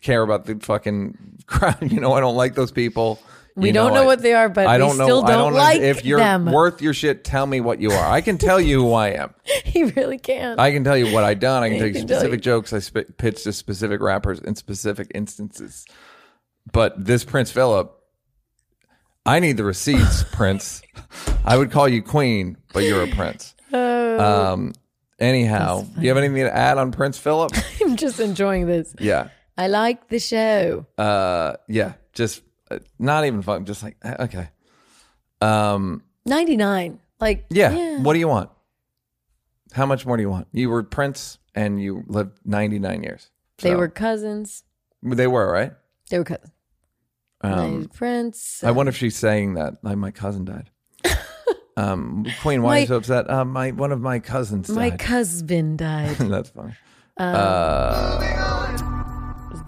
care about the fucking crowd. You know, I don't like those people. We You don't know I- what they are, but I we don't know. still I don't don't like if you're them. worth your shit. Tell me what you are. I can tell you who I am. he really can. I can tell you what I done. I can He tell you can tell specific you. jokes I sp- pitched to specific rappers in specific instances. But this Prince Philip, I need the receipts, Prince. I would call you Queen, but you're a Prince. Oh. Um. Anyhow, do you have anything to add on Prince Philip? I'm just enjoying this. Yeah. I like the show. Uh. Yeah. Just uh, not even fun. Just like uh, okay. Um. 99. Like, Yeah. What do you want? How much more do you want? You were Prince, and you lived 99 years. They were cousins. They were right. They were cousins. Um, Prince. I wonder if she's saying that. Like my cousin died. Um, Queen, why are you so upset? Uh, my one of my cousins my died. husband died. That's funny. uh,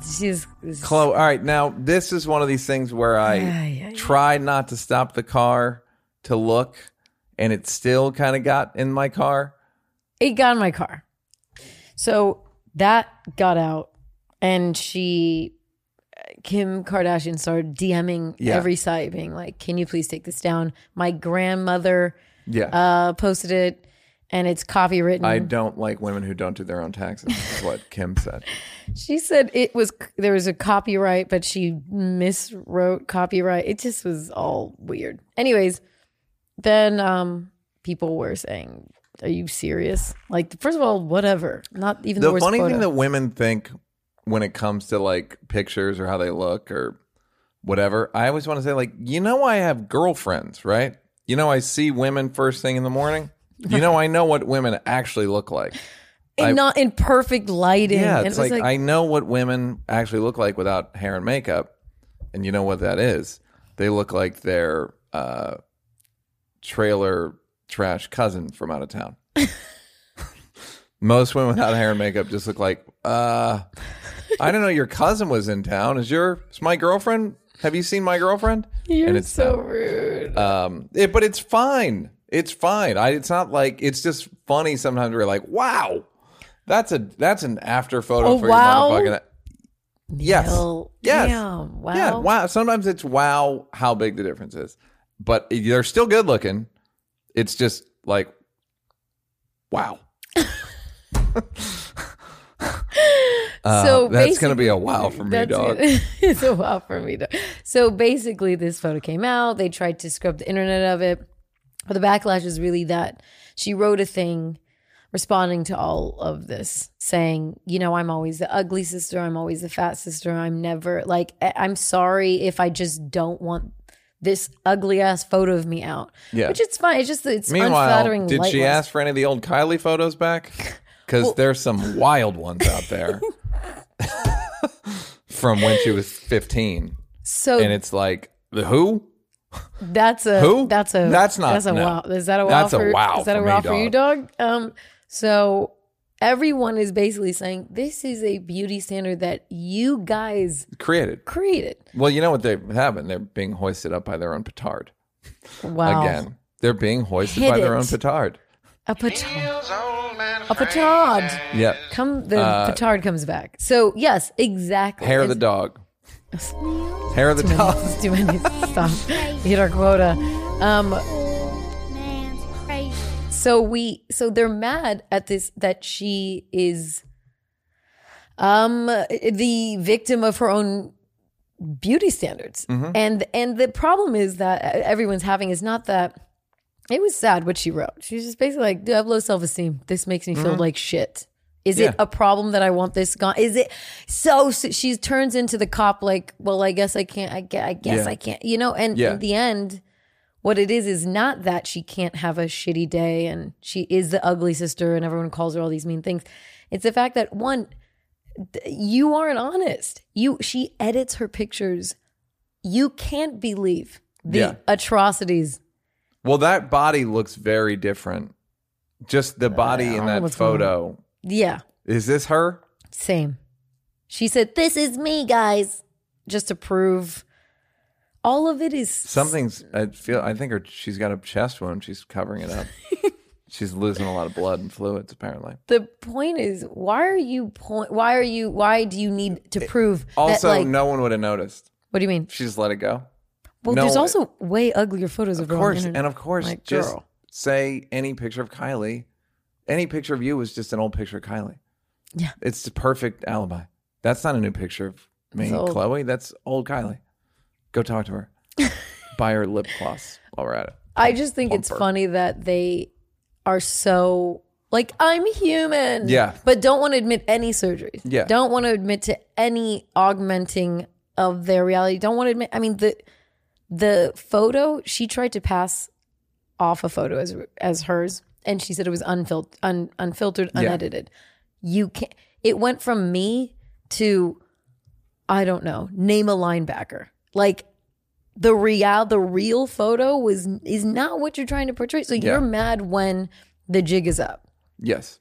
She's Khloé. All right, now this is one of these things where I Ay, ay, ay. tried not to stop the car to look, and it still kind of got in my car. it got in my car. So that got out, and she, Kim Kardashian, started DMing Yeah. every site, being like, "Can you please take this down?" My grandmother Yeah, uh, posted it, and it's copywritten. I don't like women who don't do their own taxes. Is what Kim said. She said it was there was a copyright, but she miswrote copyright. It just was all weird. Anyways, then um people were saying, "Are you serious?" Like, first of all, whatever. Not even the, the funny photo. thing that women think when it comes to like pictures or how they look or whatever, I always want to say like, you know, I have girlfriends, right? You know, I see women first thing in the morning. You know, I know what women actually look like. and I- not in perfect lighting. Yeah, it's it was like, I know what women actually look like without hair and makeup, and you know what that is. They look like their uh, trailer trash cousin from out of town. Most women without hair and makeup just look like, uh, I don't know. Your cousin was in town. Is your is my girlfriend? Have you seen my girlfriend? You're and it's so rude. Um, it, but it's fine. It's fine. I. It's not like it's just funny. Sometimes we're like, wow, that's a that's an after photo Oh, for wow. your motherfucking. Yes. Yes. damn, wow. Yeah. Wow. Sometimes it's wow how big the difference is, but they're still good looking. It's just like, wow. Uh, So that's gonna be a wow for me, dog. it. it's a wow for me. Dog. So basically, this photo came out. They tried to scrub the internet of it. But the backlash is really that she wrote a thing responding to all of this, saying, you know, I'm always the ugly sister. I'm always the fat sister. I'm never like, I'm sorry if I just don't want this ugly ass photo of me out. Yeah. Which it's fine. It's just, it's Meanwhile, unflattering. did she ask for any of the old Kylie photos back? Because there's some wild ones out there from when she was 15, So and it's like the who? That's a Who? That's a That's not- That's a no. wow. Is that a wow? That's a for, wow Is that a for me, wow for you, dog? Um. So everyone is basically saying this is a beauty standard that you guys Created. created. Well, you know what they haven't? They're being hoisted up by their own petard Wow. again. They're being hoisted Hit by their own petard. A petard. A petard. Yep. Come. The Uh, petard comes back. So yes, exactly. Hair of the dog. Hair of the Too many. dog. It's too many. Stop. We hit our quota. Um. man's crazy. so we so they're mad at this that she is um the victim of her own beauty standards and and the problem is that everyone's having is not that it was sad what she wrote she's just basically like dude i have low self-esteem this makes me feel mm-hmm. like shit is Yeah. it a problem that I want this gone? Is it so? so she turns into the cop, like, well, I guess I can't. I guess, I guess Yeah. I can't. You know, and Yeah. in the end, what it is is not that she can't have a shitty day and she is the ugly sister and everyone calls her all these mean things. It's the fact that one, you aren't honest. You she edits her pictures. You can't believe the atrocities. Well, that body looks very different. Just the body in that photo. Yeah, Is this her? same. She said, "This is me, guys," just to prove. All of it is Something's. I feel. I think her. She's got a chest wound. She's covering it up. she's losing a lot of blood and fluids. Apparently. The point is, why are you point? Why are you? Why do you need to prove Also, that? Like, no one would have noticed. what do you mean? She just let it go. Well, No, there's also way uglier photos of, Of her on the course, and of course, Like, just girl. say any picture of Kylie. Any picture of you was just an old picture of Kylie. Yeah. It's the perfect alibi. That's not a new picture of me, Khloé. That's old Kylie. Go talk to her. buy her lip gloss while we're at it. I just think it's funny that they are so like I'm human. Yeah. But don't want to admit any surgeries. Yeah. Don't want to admit to any augmenting of their reality. Don't want to admit I mean the the photo she tried to pass off a photo as as hers and she said it was unfiltered un, unfiltered Yeah. unedited. You can't it went from me to I don't know, name a linebacker. Like the real the real photo was is not what you're trying to portray. So Yeah. you're mad when the jig is up. Yes.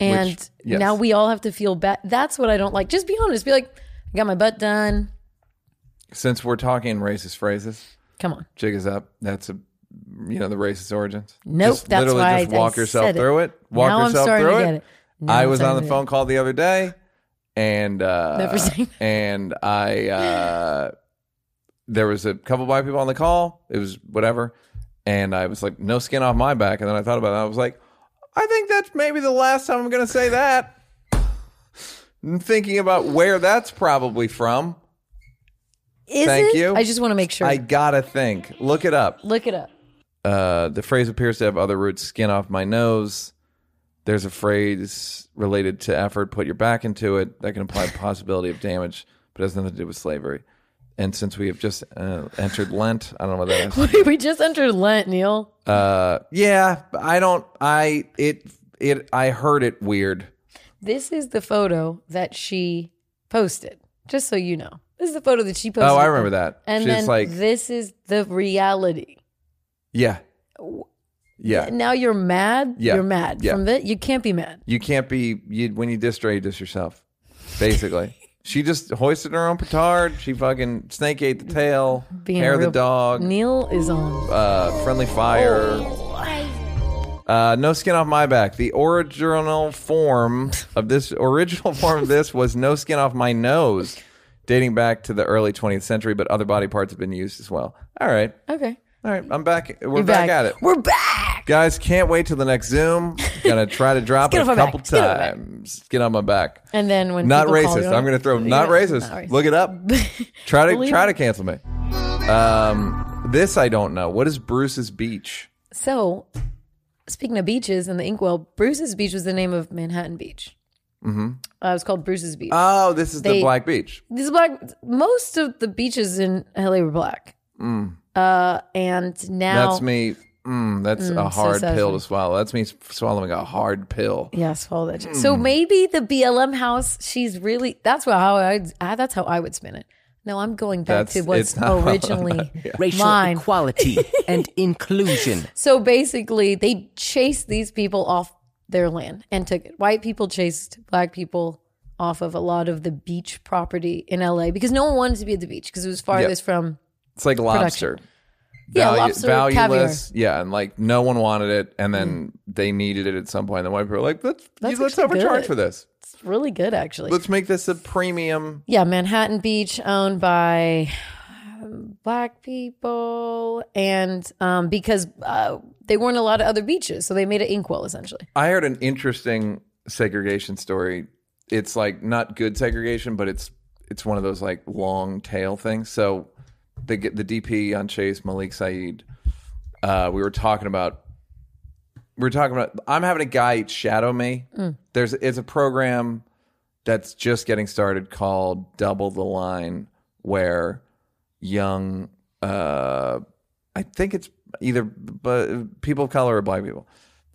And Which- yes. now we all have to feel bad. That's what I don't like. Just be honest. Be like, I got my butt done. Since we're talking racist phrases, Come on. jig is up. That's a you know the racist origins. Nope, Just that's literally why just walk I yourself said through it. Walk Now yourself through to it. get it. I I'm was on the phone call the other day, and uh, Never seen and I uh, there was a couple black people on the call. It was whatever, and I was like, no skin off my back. And then I thought about it. I was like, I think that's maybe the last time I'm going to say that. Thinking about where that's probably from. Is Thank it? you. I just want to make sure. I gotta think. Look it up. Look it up. Uh, the phrase appears to have other roots. Skin off my nose. There's a phrase related to effort. Put your back into it. That can imply possibility of damage, but has nothing to do with slavery. And since we have just uh, entered Lent, I don't know what that is. we just entered Lent, Neal. Uh, yeah, I don't. I it it. I heard it weird. This is the photo that she posted. Just so you know, this is the photo that she posted. Oh, I remember that. And She's then like, this is the reality. yeah, yeah. Now you're mad. Yeah. You're mad Yeah. from that. You can't be mad. You can't be you when you diss Dre, you diss yourself. Basically, she just hoisted her own petard. She fucking snake ate the tail, Being hair the dog, Neal is on. uh, friendly fire. Uh, no skin off my back. The original form of this original form of this was no skin off my nose, dating back to the early 20th century. But other body parts have been used as well. All right, Okay. all right. I'm back. We're You're back. at it. We're back. Guys, can't wait till the next Zoom. Gonna try to drop it a couple back. Times. Get on my back. And then when Not racist. I'm gonna throw not racist. not racist. Look it up. Try to try it. to cancel me. Um, this I don't know. What is Bruce's Beach? So, speaking of beaches and the Inkwell, Bruce's Beach was the name of Manhattan Beach. Mm-hmm. Uh, it was called Bruce's Beach. Oh, this is the Black Beach. These black. Most of the beaches in LA were black. Uh, and now Mm. That's me. Mm, that's a hard sad pill to swallow. That's me swallowing a hard pill. Yes, follow that. So maybe the BLM house. She's really. That's what how I. I that's how I would spin it. No, I'm going back That's- to what's it's not- originally racial mine. equality and inclusion. So basically, they chased these people off their land and took it. White people chased black people off of a lot of the beach property in LA because no one wanted to be at the beach because it was farthest from. It's like lobster. Yeah, lobster, valueless. Yeah, and like no one wanted it, and then they needed it at some point. And the white people were like, "Let's That's let's overcharge good. for this. It's really good, actually. Let's make this a premium." yeah, Manhattan Beach owned by um, black people, and um, because uh, they weren't a lot of other beaches, so they made it Inkwell essentially. I heard an interesting segregation story. It's like not good segregation, but it's it's one of those like long tail things. So the the DP on Chase Malik Sayeed, uh, we were talking about. We were talking about. I'm having a guy shadow me. There's it's a program that's just getting started called Double the Line, where young, uh, I think it's either but people of color or black people,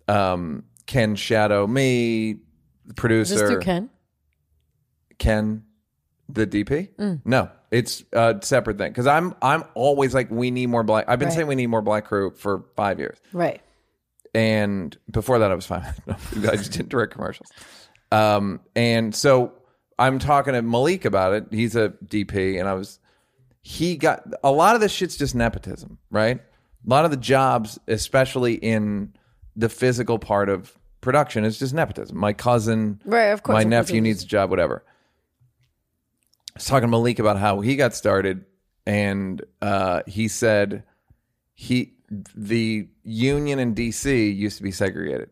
um, can shadow me, producer through Ken? Ken, the DP. Mm. No, it's a separate thing because I'm I'm always like we need more black. I've been Right. saying we need more black crew for five years, Right. and before that I was fine. I just didn't direct commercials. Um, and so I'm talking to Malik about it. He's a DP, and I was he got a lot of this shit's just nepotism, right? A lot of the jobs, especially in the physical part of production, is just nepotism. My cousin, Right, of course, my of nephew needs a job, whatever. I was talking to Malik about how he got started, and uh, he said he the union in DC used to be segregated.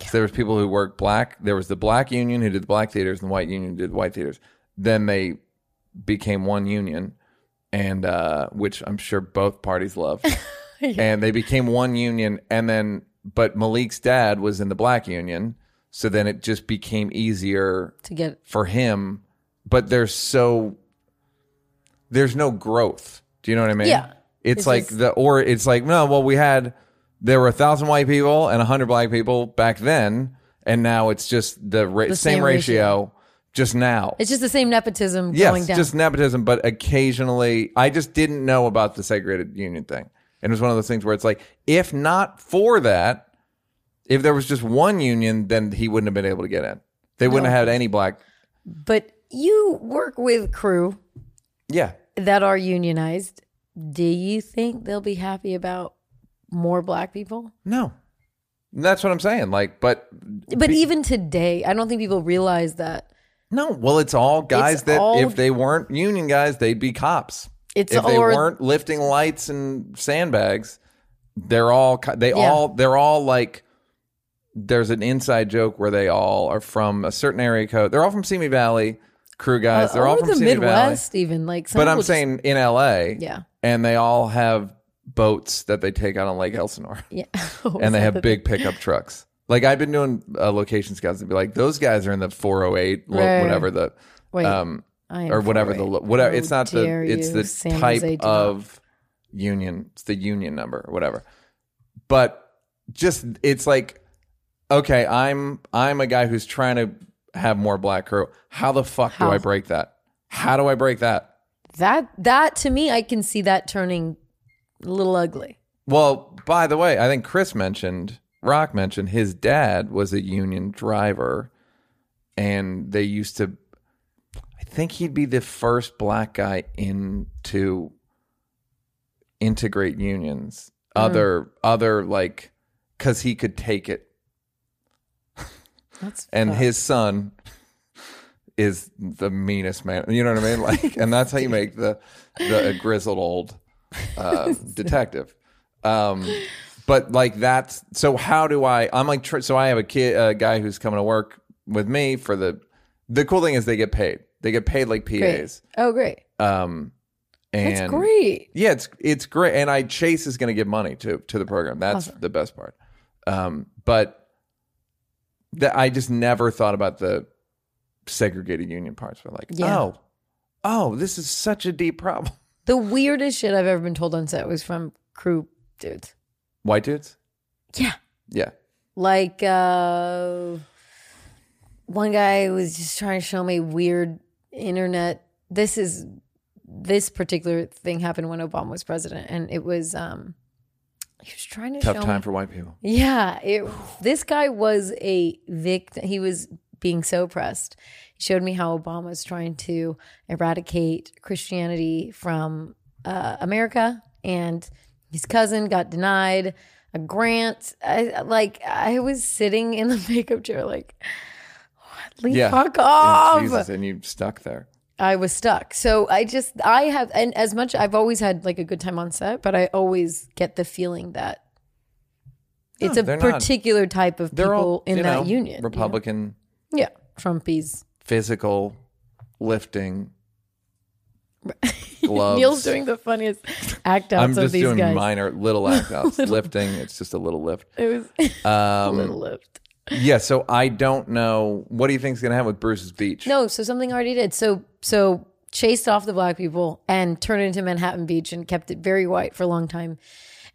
So there was people who worked black. There was the black union who did the black theaters, and the white union did the white theaters. Then they became one union, and uh, which I'm sure both parties love. And they became one union, and then but Malik's dad was in the black union, so then it just became easier to get for him. But there's so there's no growth. Do you know what I mean? Yeah. It's, It's like just- the or it's like no. Well, we had there were a thousand white people and a hundred black people back then, and now it's just the, ra- The same, same ratio, ratio. just now. it's just the same nepotism yes, going down. just nepotism, but occasionally I just didn't know about the segregated union thing, and it was one of those things where it's like, if not for that, if there was just one union, then he wouldn't have been able to get in. They wouldn't have had any black. but you work with crew Yeah, that are unionized. Do you think they'll be happy about more black people? no, that's what I'm saying. Like, but But even today, I don't think people realize that No, well, it's all guys It's that all- if they weren't union guys, they'd be cops. It's if they or- weren't lifting lights and sandbags, they're all they Yeah. all they're all like. There's an inside joke where they all are from a certain area code. They're all from Simi Valley, crew guys. They're all from the Simi Midwest, even like. some But I'm just- saying in LA, Yeah. and they all have boats that they take out on Lake Elsinore yeah, and they have big pickup trucks. Like I've been doing uh, location scouts and be like, those guys are in the 408, Right. whatever the Wait, um or whatever the whatever. How it's not the dare it's you, the San type Jose of union. It's the union number or whatever. But just it's like okay, I'm I'm a guy who's trying to have more black crew. How the fuck How? do I break that? How do I break that? that that to me, I can see that turning a little ugly. Well, by the way, I think Chris mentioned, Rock mentioned his dad was a union driver and they used to think he'd be the first black guy into integrate unions. Other other like cuz he could take it That's and his son is the meanest man. You know what I mean? Like, and that's how you make the the grizzled old uh, detective. Um, but like that's so. How do I? I'm like, so I have a kid, a guy who's coming to work with me for the. The cool thing is they get paid. They get paid like great. PAs. Oh, great. Um, and That's great. yeah, it's it's great, and I Chase is going to give money to to the program. That's the best part. Um, but that I just never thought about the segregated union parts. We're like, Yeah. oh, oh, this is such a deep problem. The weirdest shit I've ever been told on set was from crew dudes. White dudes, Yeah. yeah, Like uh one guy was just trying to show me weird internet. This is this particular thing happened when Obama was president and it was um he was trying to tough show time me, for white people. Yeah, it, this guy was a victim. He was being so oppressed. He showed me how Obama was trying to eradicate Christianity from uh, America, and his cousin got denied a grant. I, like I was sitting in the makeup chair, like? Leave Yeah, fuck off. Jesus, and you stuck there. I was stuck. So I just I have and as much I've always had like a good time on set, but I always get the feeling that it's a they're not. particular type of people all in that know, union. you know? Republican, Yeah. Trumpies. physical, lifting, gloves. Neal's doing the funniest act outs I'm of just these doing guys. minor little act outs. lifting, it's just a little lift. It was a Um, little lift. Yeah, so I don't know. What do you think is going to happen with Bruce's Beach? No, so something already did. So so chased off the black people and turned it into Manhattan Beach and kept it very white for a long time.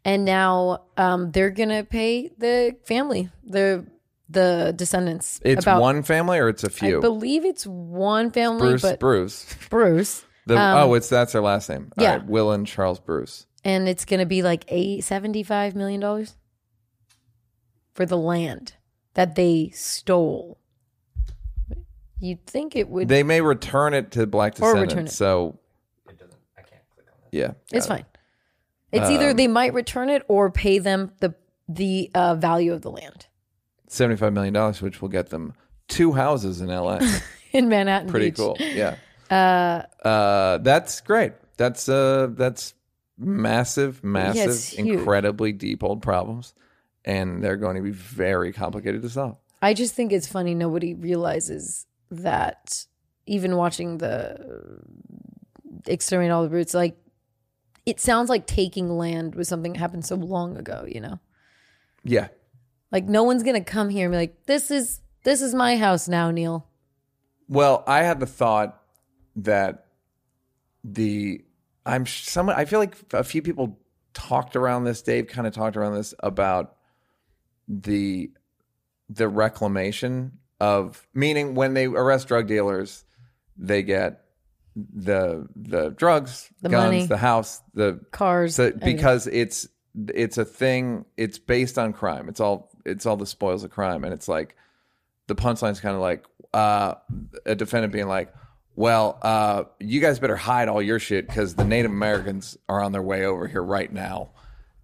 And now um, they're gonna pay the family, the the descendants. It's about, one family or it's a few? I believe it's one family, Bruce, but Bruce. Bruce. The, Um, oh, it's that's their last name. Yeah. right, Will and Charles Bruce. and it's going to be like eight seventy-five million dollars for the land that they stole. You'd think it would. They may return it to black Or descendants. return it. So yeah, it's got it. fine. It's either Um, they might return it or pay them the the uh, value of the land Seventy-five million dollars, which will get them two houses in L.A. in Manhattan. Pretty Beach. cool. Yeah. Uh, uh, that's great. That's uh, that's massive, massive, it's huge. incredibly deep old problems, and they're going to be very complicated to solve. I just think it's funny. Nobody realizes that even watching the uh, exterminate all the roots like it sounds like taking land was something that happened so long ago. You know, Yeah. like no one's gonna come here and be like, "This is this is my house now, Neal." Well, I had the thought that the I'm someone I feel like a few people talked around this. Dave kind of talked around this about the the reclamation of meaning when they arrest drug dealers, they get the the drugs, The guns, money. the house, the Cars, so, because it's it's a thing. It's based on crime. It's all it's all the spoils of crime, and it's like the punchline's kind of like uh, a defendant being like, "Well, uh, you guys better hide all your shit because the Native Americans are on their way over here right now,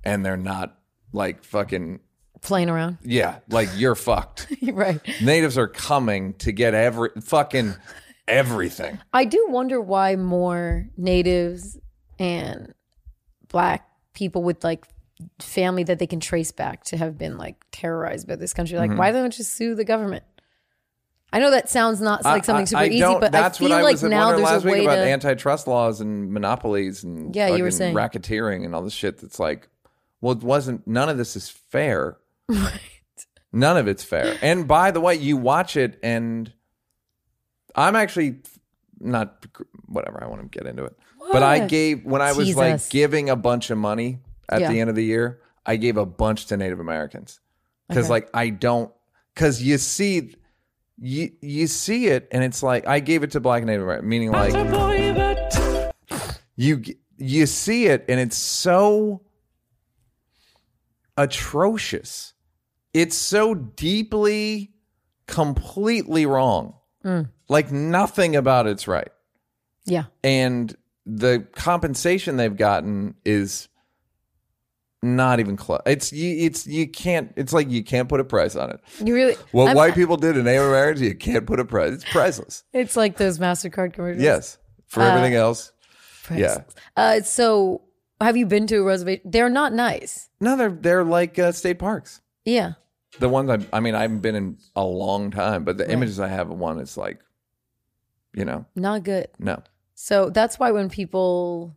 and they're not like fucking playing around. yeah, like you're fucked. right. Natives are coming to get every fucking everything. I do wonder why more natives and black people with like family that they can trace back to have been like terrorized by this country. Like, Mm-hmm. why don't they just sue the government? I know that sounds not like something super easy, don't- but that's I feel what I like was now there's last a way week about to. antitrust laws and monopolies and Yeah, you were saying. racketeering and all this shit. That's like, well, it wasn't. None of this is fair. None of it's fair. And by the way, you watch it, and I'm actually not whatever. I want to get into it, but I gave when I was Tease like giving a bunch of money at Yeah. the end of the year. I gave a bunch to Native Americans because, Okay. like, I don't because you see. You you see it and it's like I gave it to Black Native American, meaning like you you see it and it's so atrocious. It's so deeply completely wrong. Like nothing about it's right. yeah, And the compensation they've gotten is not even close. It's you it's you can't it's like you can't put a price on it. you really. What I'm- white people did in Native Americans, you can't put a price. It's priceless. It's like those Mastercard commercials. Yes. For everything else. Yeah. Uh, so, have you been to a reservation? They're not nice. No, they're they're like uh, state parks. Yeah. The ones I, I mean, I haven't been in a long time, but the images I have of one is like, you know, Not good. no. So that's why when people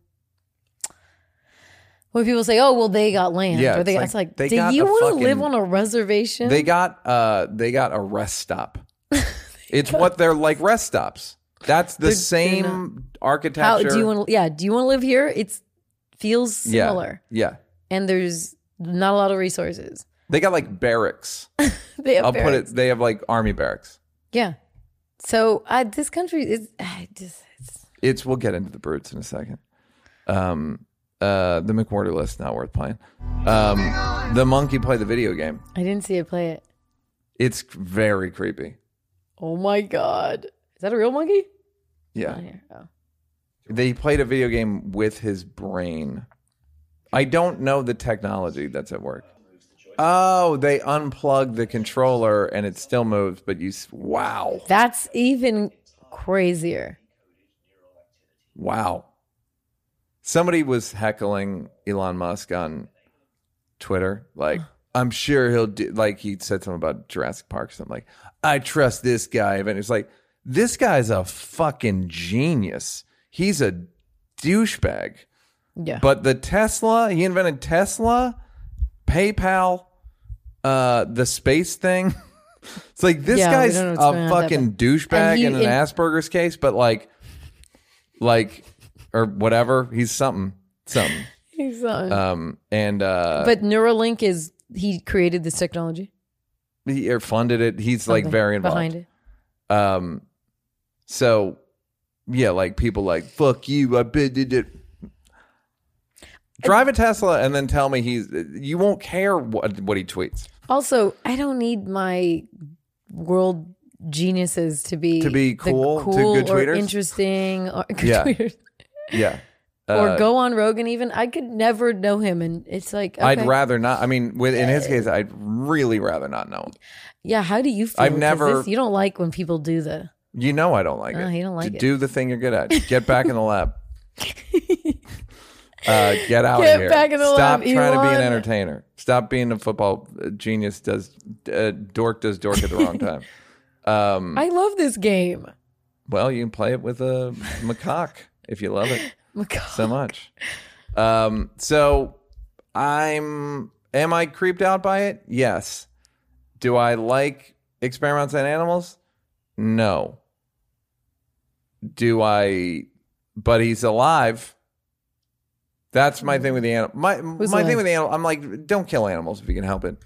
when people say, "Oh, well, they got land," Yeah, or they, it's it's like like, they do you want to live on a reservation? They got uh they got a rest stop. it's what they're like rest stops. That's the same architecture. How do you want? Yeah, do you want to live here? It's feels yeah, similar, Yeah. and there's not a lot of resources. They got like barracks. They have I'll put it they have like army barracks. Yeah. So uh, this country is I just. It's, It's we'll get into the brutes in a second. Um uh the McWhorter list not worth playing. Um the monkey play the video game. I didn't see it play it. It's very creepy. Oh my god, is that a real monkey? Yeah. Oh. They played a video game with his brain. I don't know the technology that's at work. Oh, they unplugged the controller and it still moves, but you s- wow. That's even crazier. Wow. Somebody was heckling Elon Musk on Twitter. Like, I'm sure he'll do, like, he said something about Jurassic Park. Something like, I trust this guy. And it's like, this guy's a fucking genius. He's a douchebag. Yeah. But the Tesla, he invented Tesla, PayPal, uh, the space thing. it's like this Yeah, we guy's don't know a what's going on with that, fucking douchebag And he- in an and- Asperger's case, but like, like, or whatever. He's something, something. He's on. Um, and uh, but Neuralink is he created this technology. he or funded it. He's like Something very involved behind it. Um, so yeah, like people like fuck you. I bid did it. Drive a Tesla and then tell me he's. You won't care what what he tweets Also, I don't need my world geniuses to be To be the cool, to cool good or tweeters? interesting or good Yeah. tweeters. Yeah. or Uh, go on Rogan. Even I could never know him, and it's like I'd rather not. I mean, with in his case, I'd really rather not know him. Yeah, how do you feel? I've never- this- you don't like when people do the. You know, I don't like Oh, it. you don't like To it. Do the thing you're good at. Get back in the lab. Uh, get out Get of here. back in the Stop lab, trying to be an entertainer. Stop being a football uh, genius. Does uh, dork does dork at the wrong time. Um, I love this game. well, you can play it with a macaque if you love it Macaw. so much. Um, so I'm am I creeped out by it? Yes. Do I like experiments on animals? No. Do I but he's alive. That's my thing with the animal. My my Who's thing alive? with the animal. I'm like, don't kill animals if you can help it.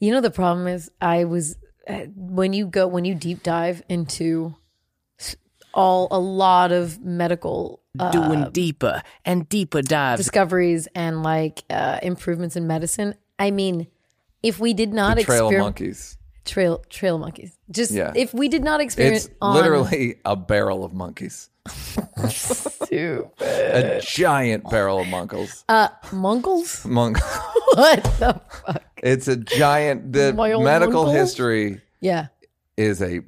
You know the problem is I was uh, when you go when you deep dive into all a lot of medical uh, Doing deeper and deeper dives. discoveries and like uh, improvements in medicine. I mean, if we did not The trail exper- monkeys. trail trail monkeys, just Yeah. if we did not experience It's on literally a barrel of monkeys. A giant barrel of monkeys. uh monkles. Monk. what the fuck? It's a giant. The medical monkeys? history Yeah. is a.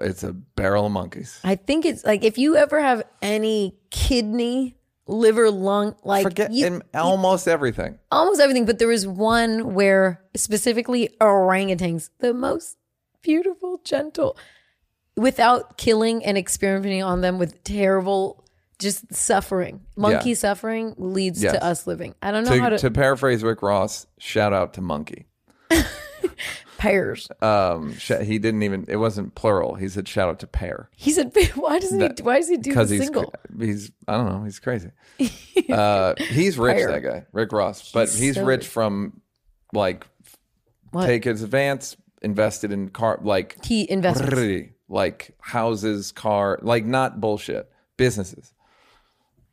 It's a barrel of monkeys. I think it's like if you ever have any kidney, liver, lung, like Forget you, in almost everything. almost everything. But there was one where specifically orangutans, the most beautiful, gentle, without killing and experimenting on them with terrible, just suffering. Monkey Yeah. suffering leads Yes. to us living. I don't know how To, to, to paraphrase Rick Ross, shout out to monkey. pears. Um, sh- he didn't even. It wasn't plural. He said shout out to pear He said, "Why doesn't he? Why does he do the because he's single?" cra- he's. I don't know. He's crazy. uh, he's rich. That guy, Rick Ross, but He's he's so rich rich. from like What? take his advance, invested in car like he invests. Like houses, car, like not bullshit businesses.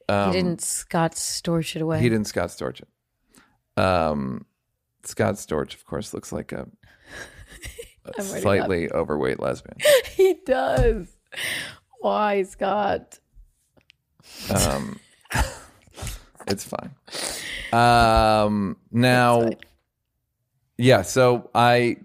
he didn't Scott store shit away. Um, He didn't Scott Storch it. Um, Scott Storch, of course, looks like a, a slightly overweight lesbian. He does. Why, Scott? Um, it's fine. Um, now, yeah. So I,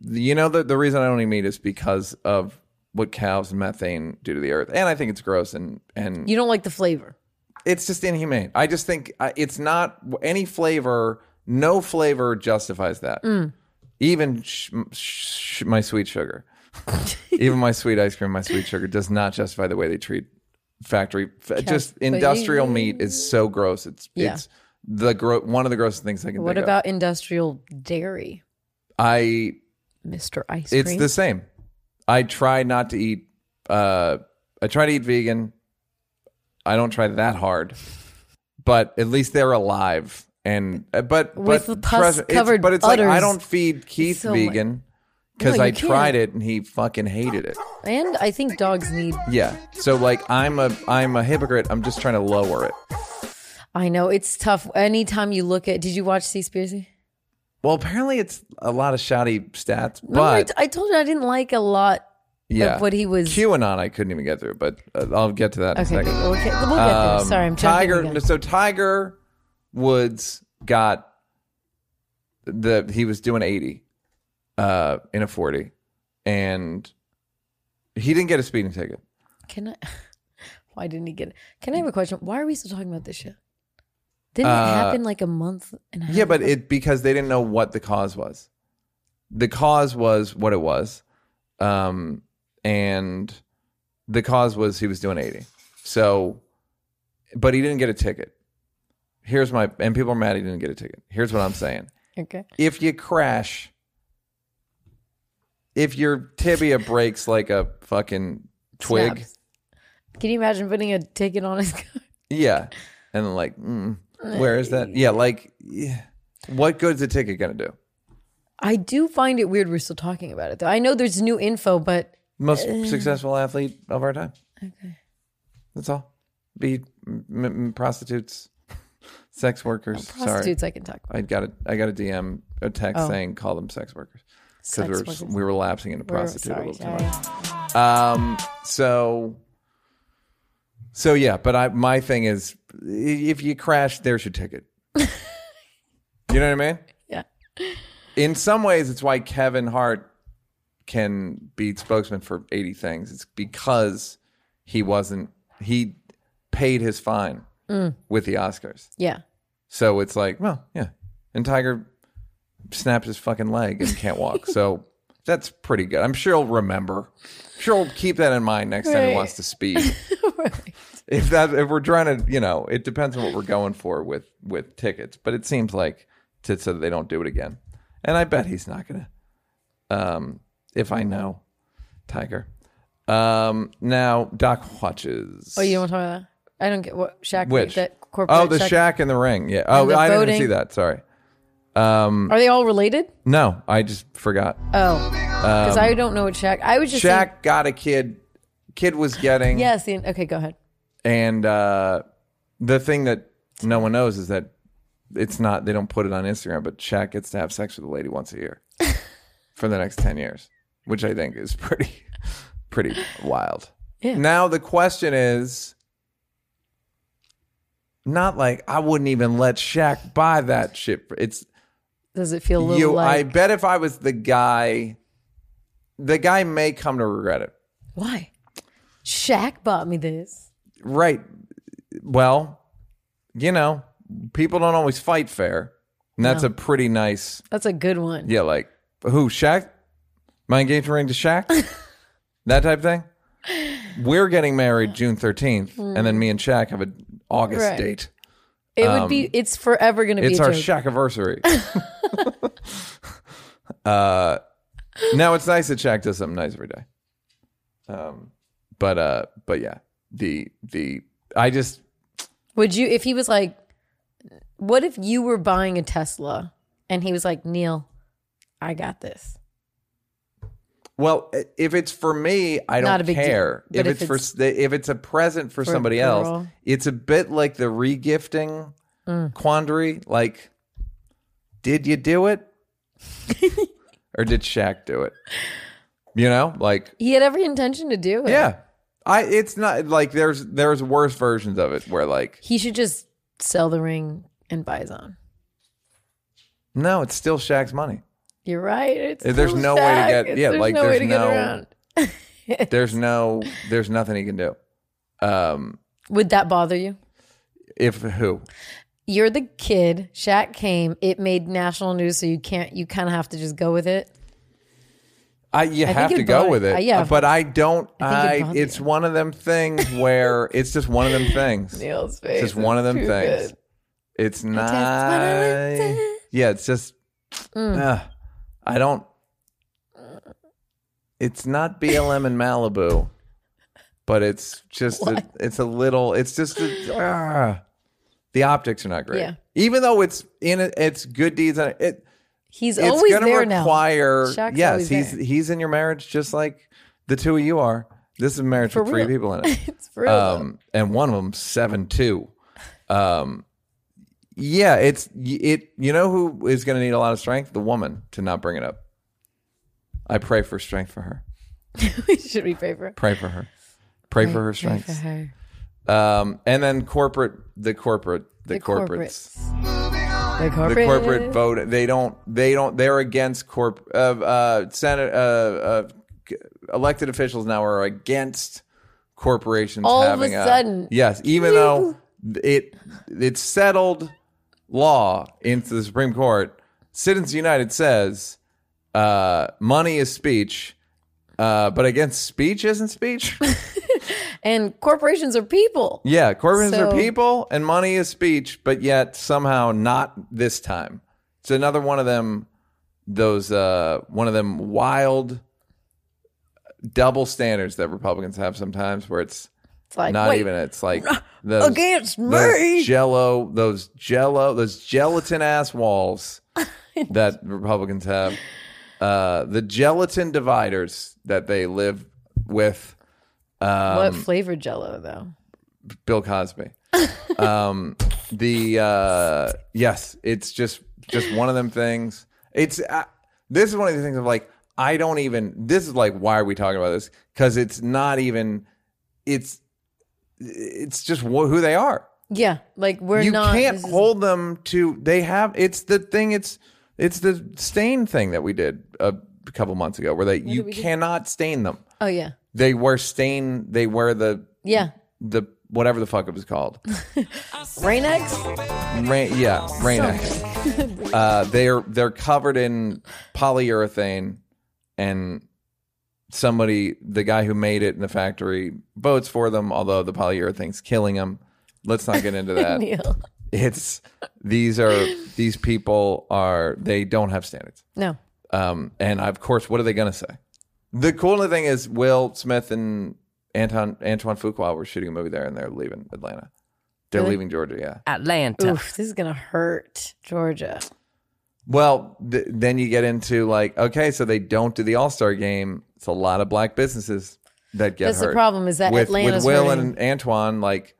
you know, the the reason I don't eat meat is because of what cows and methane do to the earth, and I think it's gross and and You don't like the flavor. it's just inhumane. I just think uh, it's not any flavor. No flavor justifies that. Mm. Even sh- sh- my sweet sugar, even my sweet ice cream, my sweet sugar does not justify the way they treat factory. f- just industrial meat is so gross. It's Yeah. it's the gro- one of the grossest things I can What think about industrial dairy. I Mr. Ice it's the same. I try not to eat. Uh, I try to eat vegan. I don't try that hard, but at least they're alive. And uh, but With but the pus trust- it's- covered But it's like I don't feed Keith So vegan because No, I can't. tried it and he fucking hated it. and I think dogs need. Yeah. So like I'm a I'm a hypocrite. I'm just trying to lower it. I know it's tough. Anytime you look at, did you watch Seaspiracy? Well, apparently it's a lot of shoddy stats, Remember I but t- I told you I didn't like a lot yeah, of what he was. QAnon I couldn't even get through, but uh, I'll get to that in a Okay, second. we'll get, we'll get there. Um, Sorry, I'm jumping Tiger. again. So Tiger Woods got the he was doing eighty uh, in a forty, and he didn't get a speeding ticket. Can I? Why didn't he get it? Can I have a question? Why are we still talking about this shit? Didn't it Uh, happen like a month and a half? Yeah, but it because they didn't know what the cause was. The cause was what it was, um, and the cause was he was doing eighty. So, but he didn't get a ticket. Here's my and people are mad he didn't get a ticket. Here's what I'm saying. okay. if you crash, if your tibia breaks like a fucking twig, Snaps. Can you imagine putting a ticket on his car? yeah, and like, mm, where is that? Yeah, like, yeah. what good's a ticket gonna do? I do find it weird we're still talking about it though. I know there's new info, but Most successful athlete of our time. Okay, that's all. Be m- m- prostitutes, sex workers. Sorry, prostitutes I can talk about. I got a I got a DM a text Oh. saying call them sex workers because Sex we were workers. we were lapsing into We're- prostitute a sorry, little too sorry. much. Um. So. So yeah, but I my thing is, if you crash, there's your ticket. you know what I mean? Yeah. In some ways, it's why Kevin Hart can be spokesman for 80 things. It's because he wasn't he paid his fine Mm. with the Oscars. Yeah. So it's like, well, yeah. And Tiger snapped his fucking leg and can't walk. so that's pretty good. I'm sure he'll remember. sure he'll keep that in mind next time he wants to speed. right. If that if we're trying to, you know, it depends on what we're going for with with tickets. But it seems like to so they don't do it again. And I bet he's not gonna. Um, if I know, Tiger. Um, now Doc watches. Oh, you don't want to talk about that? I don't get what Shaq. Which? That corporate Oh, the Shaq- shack in the ring. Yeah. Oh, the I didn't voting. see that. Sorry. Um, Are they all related? no, I just forgot. Oh, because I don't know what Shaq. I was just Shaq got a kid. Kid was getting. Yes. The, okay, go ahead. And uh, the thing that no one knows is that it's not. They don't put it on Instagram, but Shaq gets to have sex with a lady once a year for the next ten years, which I think is pretty, pretty wild. Yeah. Now the question is. Not like I wouldn't even let Shaq buy that shit. It's Does it feel a little you. I bet if I was the guy, the guy may come to regret it. why? Shaq bought me this. Right. Well, you know, people don't always fight fair. And that's No. a pretty nice, That's a good one. yeah, like, who, Shaq? My engagement ring to Shaq? that type thing? We're getting married June 13th, and then me and Shaq have an August Right. date. It would be. It's forever going to be. Um, It's a our joke. Shaq anniversary. uh, now it's nice that Shaq does something nice every day. Um, but uh, but yeah, the the I just Would you, if he was like, what if you were buying a Tesla and he was like, Neal, I got this. Well, if it's for me, I Not don't a big deal. care. But If, if it's, for it's- s- if it's a present for, for a somebody else, girl. it's a bit like the regifting Mm. quandary. Like, did you do it, or did Shaq do it? You know, like He had every intention to do it. yeah, I. It's not like there's there's worse versions of it where like He should just sell the ring and buy his own. no, it's still Shaq's money. You're right. It's There's still no way to Shaq. get- It's- yeah, like, there's no- around. There's no there's nothing he can do. Um, Would that bother you? if who You're the kid. Shaq came. It made national news, so you can't. You kind of have to just go with it. I you think have to go with it. uh, yeah. but I don't. I think I, it's you. one of them things where it's just one of them things. Neal's face. It's just one of them things. good. It's not. Yeah, it's just. Mm. uh, I don't. It's not BLM in Malibu, but it's just a, it's a little. It's just a, ah. the optics are not great. Yeah. Even though it's in it, it's good deeds. and It He's it's always gonna there now. require Shaq's yes he's there. he's in your marriage just like the two of you are. This is a marriage For with three people in it. It's for real. um and one of them seven two. Um yeah it's it you know who is going to need a lot of strength? The woman to not bring it up. I pray for strength for her. Should we pray for her? pray for her. Pray, for her strength for her. um and then corporate the corporate the, The corporates The corporate. the corporate vote they don't they don't they're against corp uh, uh senate uh, uh elected officials now are against corporations All of a sudden. yes even though it it's settled law into the supreme court citizens united says uh money is speech uh but against speech isn't speech And corporations are people. Yeah, corporations are people and money is speech, but yet somehow not this time. It's another one of them those uh one of them wild double standards that Republicans have sometimes where it's It's like not wait, even it's like those, against those me. jello those jello those gelatin ass walls that Republicans have. Uh the gelatin dividers that they live with um, what flavor Jello though? Bill Cosby. um, the uh, yes, it's just just one of them things. It's uh, this is one of the things of like I don't even. This is like why are we talking about this? Because it's not even. It's it's just wh- who they are. Yeah, like we're you not. can't this is- hold them to. They have. It's the thing. It's it's the stain thing that we did a couple months ago, where they you did do? cannot stain them. Oh yeah, They wear stain. They wear the yeah. the whatever the fuck it was called. Rain-X. Rain, yeah, rain X. Uh, they're they're covered in polyurethane and somebody, the guy who made it in the factory, votes for them. Although the polyurethane's killing them. Let's not get into that. Neal. it's these are these people are they don't have standards. No. Um, and of course, what are they going to say? The cool thing is Will Smith and Anton Antoine Fuqua were shooting a movie there, and they're leaving Atlanta. They're Really? leaving Georgia. Yeah. Atlanta. Oof, this is gonna hurt Georgia. Well, th- then you get into like, okay, so they don't do the All Star game. It's a lot of black businesses that get That's the hurt. problem, is that with, Atlanta's with Will hurting. and Antoine, like,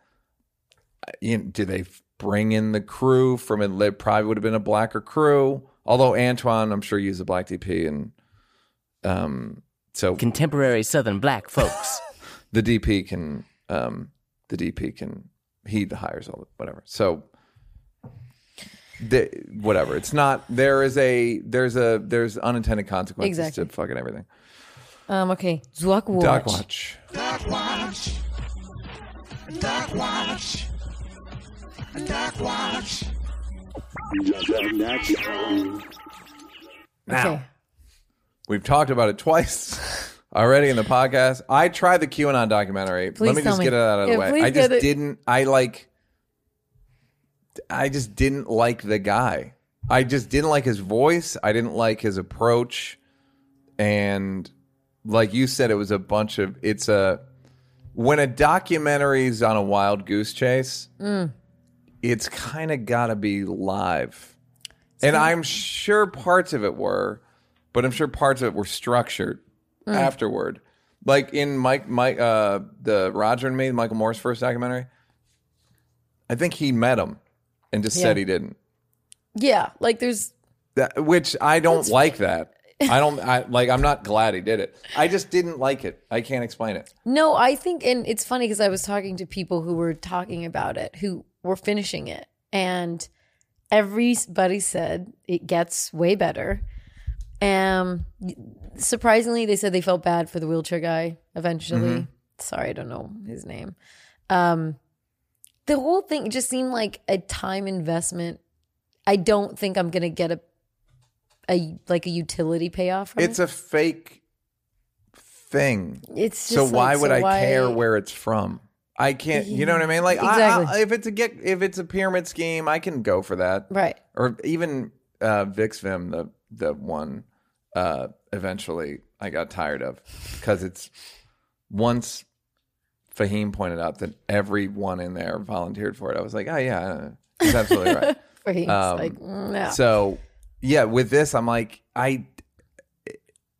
you know, do they bring in the crew from it? It probably would have been a blacker crew. Although Antoine, I'm sure, used a black DP, and um, so Contemporary Southern black folks. the DP can um the DP can he hires all the whatever. So the, whatever. It's not there is a there's a there's unintended consequences Exactly. to fucking everything. Um, okay. Zuck Watch. Doc watch. Dog watch. Dog watch. Now Okay. We've talked about it twice already in the podcast. I tried the QAnon documentary. Please Let me tell just me. get it out of the Yeah, way. please I just get it. didn't I like I just didn't like the guy. I just didn't like his voice. I didn't like his approach. And like you said, it was a bunch of it's a when a documentary's on a wild goose chase, Mm. it's kind of got to be live. And I'm sure parts of it were, but I'm sure parts of it were structured Mm. afterward. Like in Mike, Mike, uh, the Roger and Me, Michael Moore's first documentary. I think he met him and just said he didn't. Yeah, like there's That, which I don't like that. I don't I like. I'm not glad he did it. I just didn't like it. I can't explain it. no. I think, and it's funny because I was talking to people who were talking about it, who were finishing it, and everybody said it gets way better. Um, surprisingly, they said they felt bad for the wheelchair guy. Eventually, sorry, I don't know his name. Um, the whole thing just seemed like a time investment. I don't think I'm gonna get a a like a utility payoff from it. It's it. a fake thing. It's so just why would so I why- care where it's from? I can't. You know what I mean? Like, Exactly. I, if it's a get, if it's a pyramid scheme, I can go for that. Right. Or even uh, Vix Vim, the the one. Uh, eventually, I got tired of because it's once Fahim pointed out that everyone in there volunteered for it. I was like, oh yeah, he's absolutely right. He's Um, like, no. So yeah, with this, I'm like, I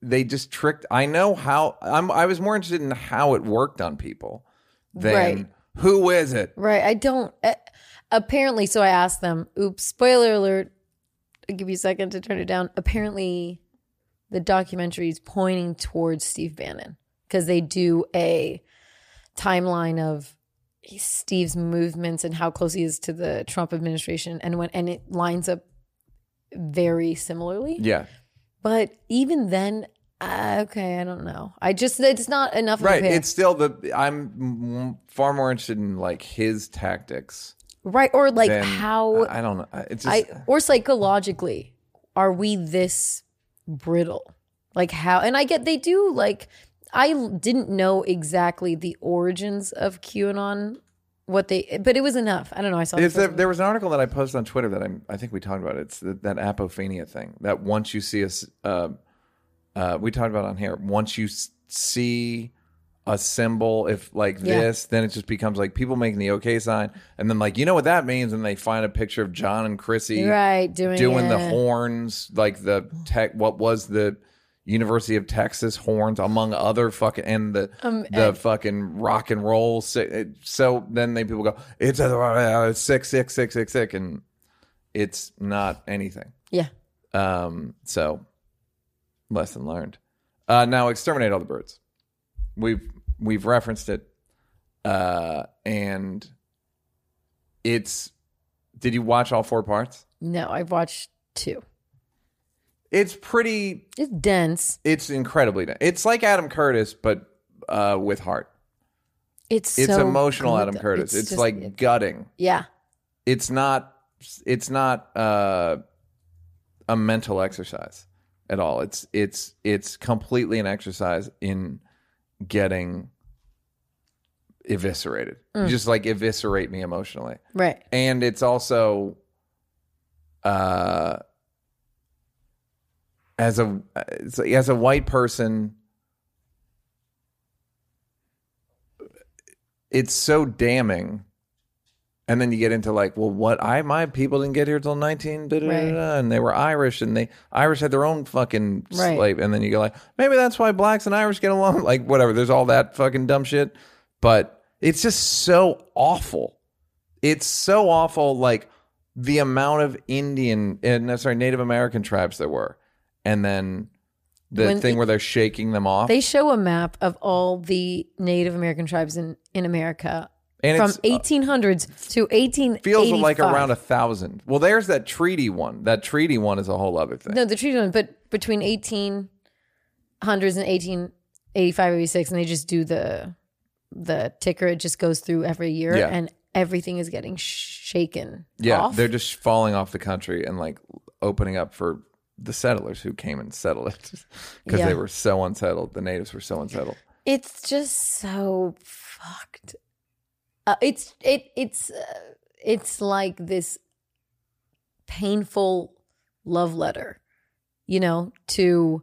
they just tricked. I know how. I'm. I was more interested in how it worked on people than Right. who is it. right. I don't. Uh, apparently, so I asked them. Oops. Spoiler alert. I'll give you a second to turn it down. Apparently, the documentary is pointing towards Steve Bannon because they do a timeline of Steve's movements and how close he is to the Trump administration, and when and it lines up very similarly. Yeah, But even then, uh, okay, I don't know. I just it's not enough. Of right. It's still the. I'm m- far more interested in like his tactics right or like than how I, I don't know. It's just I or psychologically, are we this brittle? Like how? And I get they do like I didn't know exactly the origins of QAnon, what they, but it was enough. I don't know. I saw. the there was an article that I posted on Twitter that I'm, I think we talked about. It. It's the, that apophenia thing. That once you see us, uh, uh, we talked about on here. Once you see a symbol, if like Yeah. this, then it just becomes like people making the okay sign, and then like you know what that means, and they find a picture of John and Chrissy right doing doing the horns, like the tech. What was the University of Texas horns, among other fucking and the Um, the and- fucking rock and roll. si- So then they people go, it's a six six six six six, and it's not anything. Yeah, Um, so lesson learned. Uh, now exterminate all the Brutes. We've we've referenced it, uh, and it's. Did you watch all four parts? no, I've watched two. It's pretty. It's dense. It's incredibly. Dense. It's like Adam Curtis, but uh, with heart. It's It's so emotional, good, Adam. Curtis. It's, just- like it- gutting. yeah, It's not. It's not uh, a mental exercise, at all. It's it's it's completely an exercise in getting eviscerated. Mm. Just like eviscerate me emotionally. Right. And it's also uh as a as a white person it's so damning and then you get into like well what i my people didn't get here till 19 da, da, Right. da, and they were irish and they irish had their own fucking Right. slave. And then you go like maybe that's why blacks and irish get along. Like whatever. There's all that fucking dumb shit. But it's just so awful. It's so awful like the amount of indian and uh, sorry native american tribes there were. And then the When thing where they're shaking them off. They show a map of all the Native American tribes in, in America And from it's, uh, 1800s to 1885. feels like around a thousand. Well, there's that treaty one. That treaty one is a whole other thing. No, the treaty one, but between 1800s and 1885, 86, and they just do the the ticker. It just goes through every year, Yeah. and everything is getting shaken. yeah, off. they're just falling off the country and like opening up for the settlers who came and settled it because Yeah. they were so unsettled. The natives were so unsettled. It's just so fucked. Uh, it's it it's uh, it's like this painful love letter, you know, to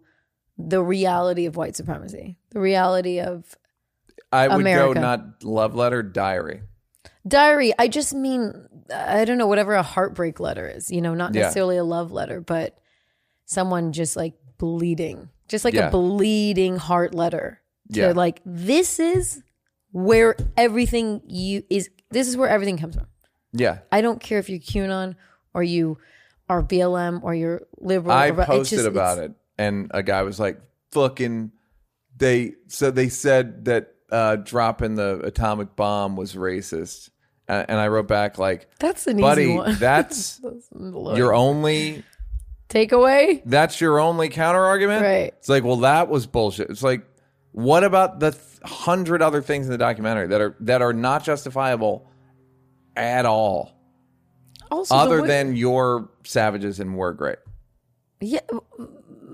the reality of white supremacy, the reality of I would America. go not love letter, diary. diary. I just mean I don't know whatever a heartbreak letter is, you know, not Yeah. necessarily a love letter, but someone just like bleeding, just like Yeah. a bleeding heart letter. To Yeah. like this is where everything you is. This is where everything comes from. Yeah, I don't care if you're QAnon or you are BLM or you're liberal. I or, posted just- about it, and a guy was like, "Fucking." They so they said that uh, dropping the atomic bomb was racist, and, and I wrote back like, That's an "Buddy, easy one. that's your only takeaway. that's your only counter argument Right. it's like well that was bullshit it's like what about the th- hundred other things in the documentary that are that are not justifiable at all Also, other way- than your savages and we're great Yeah.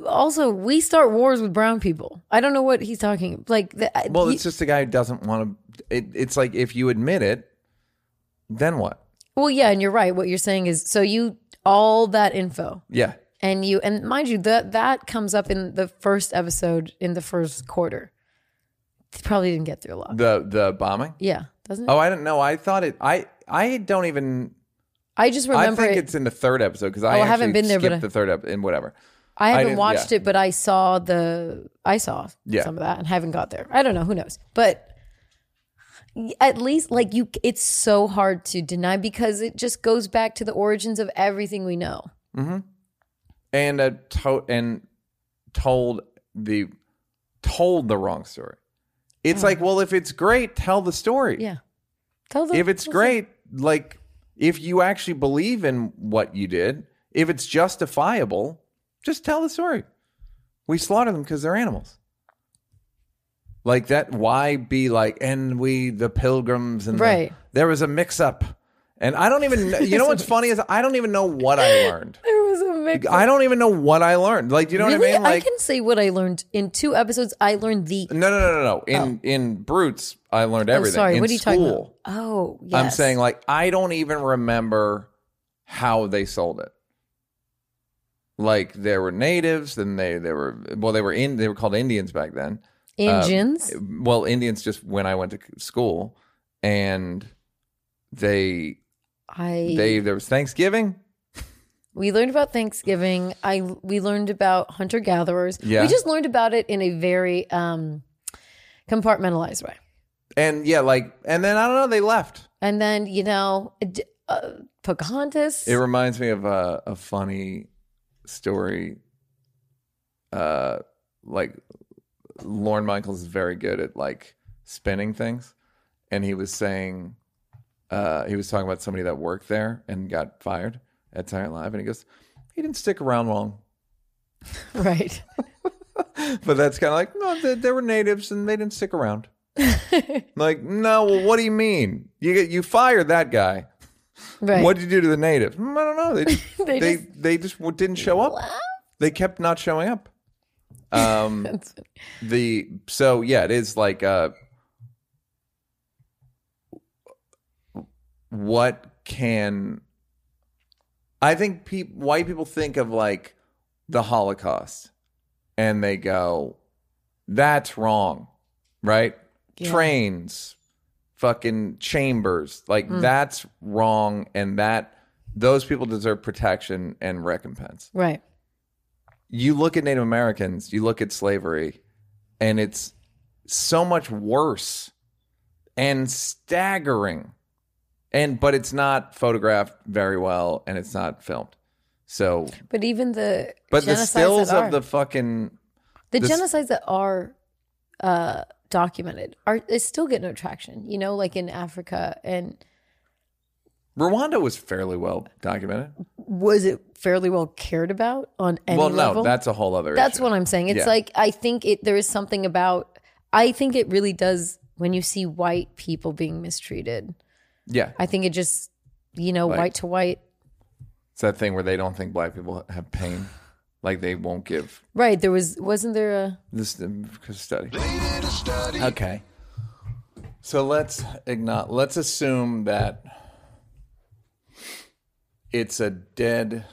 Also, we start wars with brown people. I don't know what he's talking. Like, the, well he- it's just a guy who doesn't want to it, it's like if you admit it then what well, yeah, and you're right. What you're saying is, so you all that info, yeah and you, and mind you, that that comes up in the first episode in the first quarter. It probably didn't get through a lot. the the bombing Yeah, doesn't it? oh i don't know i thought it i i don't even I just remember i think it. it's in the third episode because i Oh, I haven't been there, but I- the third episode and whatever I I haven't didn't- watched yeah. it, but I saw the I saw Yeah. some of that and haven't got there. I don't know, who knows. But at least like you it's so hard to deny because it just goes back to the origins of everything we know. Mm-hmm. And uh, to- and told the told the wrong story. It's like, well, if it's great, tell the story. Oh. Yeah. Tell them If it's great, like if you actually believe in what you did, if it's justifiable, just tell the story. We slaughter them because they're animals. Like that. Why be like? And we, the pilgrims, and the- Right. there was a mix-up, and I don't even. You know what's funny is I don't even know what I learned. I don't even know what I learned. Like, you know really? what I mean? Like, I can say what I learned in two episodes. I learned the no, no, no, no, no. In in brutes, I learned Oh, everything. sorry, in what are you talking about? Oh, yes. I'm saying like I don't even remember how they sold it. Like there were natives, then they they were well they were in they were called Indians back then. Indians. Um, well, Indians just when I went to school, and they I they there was Thanksgiving. We learned about Thanksgiving. I we learned about hunter gatherers. Yeah. We just learned about it in a very um compartmentalized way. And yeah, like, and then I don't know, they left. And then, you know, uh, Pocahontas. It reminds me of a, a funny story. Uh, like Lorne Michaels is very good at like spinning things, and he was saying, uh, he was talking about somebody that worked there and got fired at Saturday Night Live, and he goes, he didn't stick around long. right. But that's kind of like, no, they, they were natives and they didn't stick around. like, no, well, what do you mean? You get you fired that guy. Right. What did you do to the natives? Mm, I don't know. They They they just they just, didn't show up. they kept not showing up. Um, the so yeah, it is like uh, what can I think peop white people think of like the Holocaust and they go, that's wrong, right? Trains, fucking chambers, like mm. that's wrong, and that those people deserve protection and recompense Right. you look at Native Americans, you look at slavery, and it's so much worse and staggering. And but it's not photographed very well and it's not filmed. So But even the but the genocides stills that of are- the fucking the this- genocides that are uh, documented are they still get no traction. You know, like in Africa and Rwanda was fairly well documented. was it fairly well cared about on any well, no, level? that's a whole other That's issue. what I'm saying. It's Yeah. like I think it there is something about I think it really does when you see white people being mistreated. Yeah. I think it just you know, Like- white to white. It's that thing where they don't think black people have pain. Like they won't give Right. There was wasn't there a This um, study. Okay. So let's igno- let's assume that it's a dead.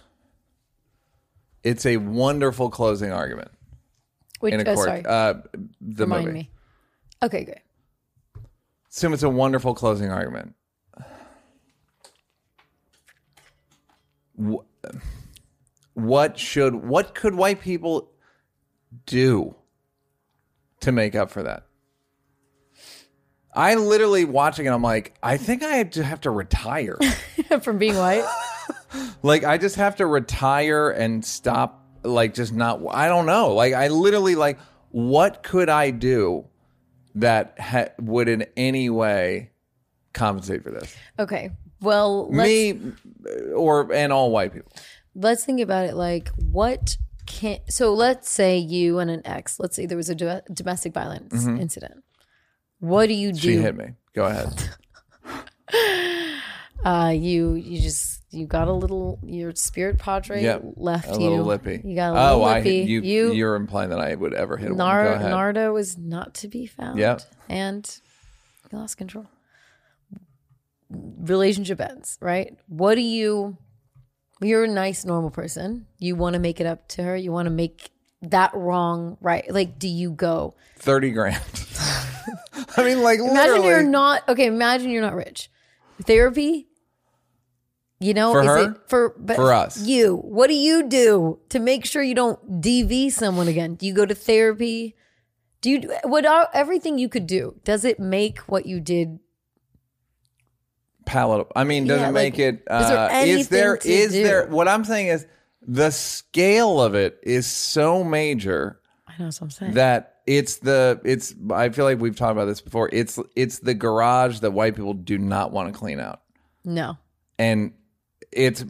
It's a wonderful closing argument which in a oh, court. sorry. Uh, the Remind movie. me. Okay, great. Assume it's a wonderful closing argument. What should what could white people do to make up for that? I literally watching it. I'm like, I think I have to retire. From being white. like, I just have to retire and stop. Like, just not. I don't know. Like, I literally like, what could I do that ha- would in any way compensate for this? Okay. Well, let's Me or and all white people. let's think about it like what can so let's say you and an ex let's say there was a do- domestic violence incident what do you do Mm-hmm. She hit me. Go ahead. uh you you just you got a little your spirit padre Yep. left a you little lippy. you got a little oh, lippy I you, you you're implying that I would ever hit a woman. Nar- Go ahead. nardo was not to be found Yeah. and you lost control relationship ends right? What do you you're a nice normal person. You want to make it up to her. You want to make that wrong right? Like do you go? Thirty grand. I mean, like imagine literally. you're not okay imagine you're not rich. Therapy you know For is her? it for but For us. you. What do you do to make sure you don't dv someone again? Do you go to therapy? Do you what everything you could do does it make what you did palatable. I mean, does Yeah, it make it? is there Uh, is there? Is do? there? What I'm saying is the scale of it is so major i know what i'm saying that it's the it's. I feel like we've talked about this before. It's it's the garage that white people do not want to clean out, no and it's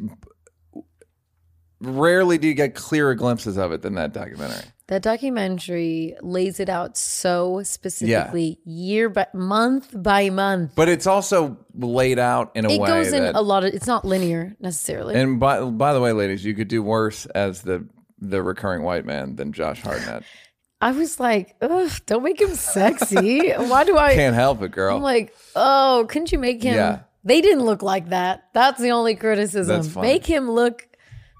rarely do you get clearer glimpses of it than that documentary. That documentary lays it out so specifically year by month by month But it's also laid out in a it way It goes in that, a lot of it's not linear necessarily And by by the way, ladies, you could do worse as the the recurring white man than Josh Hartnett. I was like, Ugh, don't make him sexy. Why do I? Can't help it, girl. I'm like, oh, couldn't you make him? Yeah. They didn't look like that. That's the only criticism. Make him look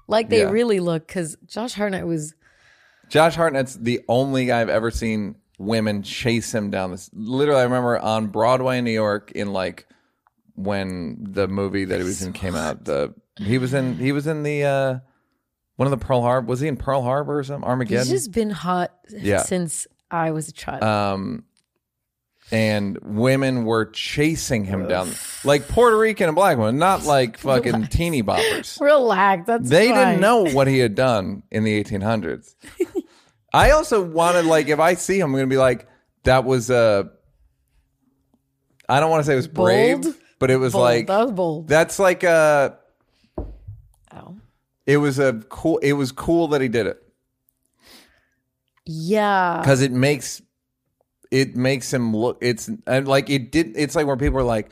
like they Yeah. really look. Because Josh Hartnett was Josh Hartnett's the only guy I've ever seen women chase him down this. Literally, I remember on Broadway in New York in like when the movie that he was in came out. The he was in he was in the uh one of the Pearl Harbor. Was he in Pearl Harbor or something? Armageddon. he's just been hot Yeah. since I was a child. um, and women were chasing him down like Puerto Rican and black women, not like fucking teeny boppers. Relax. That's They fine. didn't know what he had done in the 1800s. I also wanted like if I see him, I'm gonna be like, that was uh I don't want to say it was brave, Bold? but it was Bold. like that was bold. that's like uh Ow. it was a cool it was cool that he did it Yeah. because it makes it makes him look it's and like it did it's like where people are like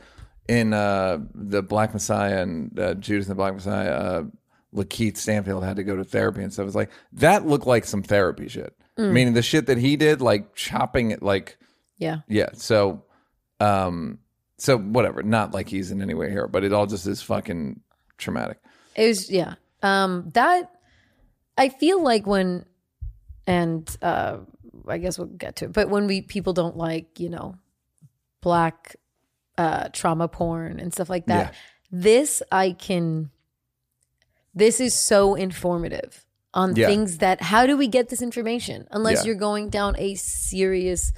in uh the black messiah and uh, judas and the black messiah uh LaKeith Stanfield had to go to therapy and stuff. It's like that looked like some therapy shit. Mm. Meaning the shit that he did, like chopping it, like Yeah. yeah. So, um, so whatever. Not like he's in any way here, but it all just is fucking traumatic. It was yeah. Um that I feel like when and uh I guess we'll get to it. But when we people don't like, you know, black uh trauma porn and stuff like that. Yeah. This I can this is so informative on Yeah. things that how do we get this information unless Yeah. you're going down a serious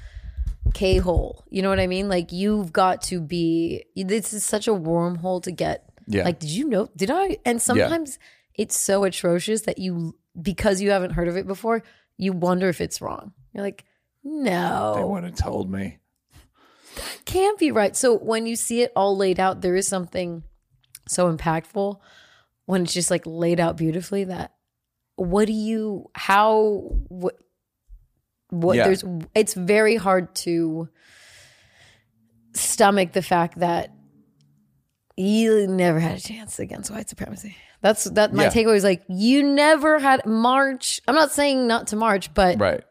K hole. You know what I mean? Like you've got to be this is such a wormhole to get Yeah. like, did you know? Did I? And sometimes it's so atrocious that you, because you haven't heard of it before, you wonder if it's wrong. You're like, no. They no, would have told me. That can't be right. So when you see it all laid out, there is something so impactful when it's just like laid out beautifully that what do you, how, what, what Yeah. there's, it's very hard to stomach the fact that you never had a chance against white supremacy. That's that my Yeah. takeaway is like you never had march. I'm not saying not to march, but Right.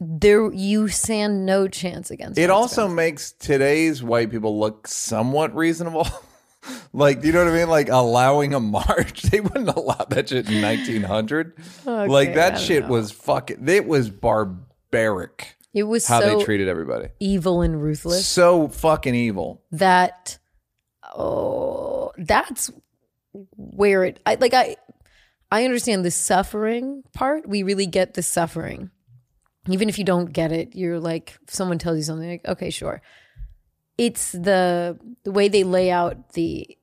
there you stand no chance against It also supremacy. makes today's white people look somewhat reasonable. like, do you know what I mean? Like allowing a march. They wouldn't allow that shit in 1900. like Okay, I that shit know. was fucking. It was barbaric it was how so they treated everybody. evil and ruthless So fucking evil. that oh that's where it I like I I understand the suffering part. We really get the suffering. Even if you don't get it, you're like if someone tells you something like, okay, sure. It's the the way they lay out the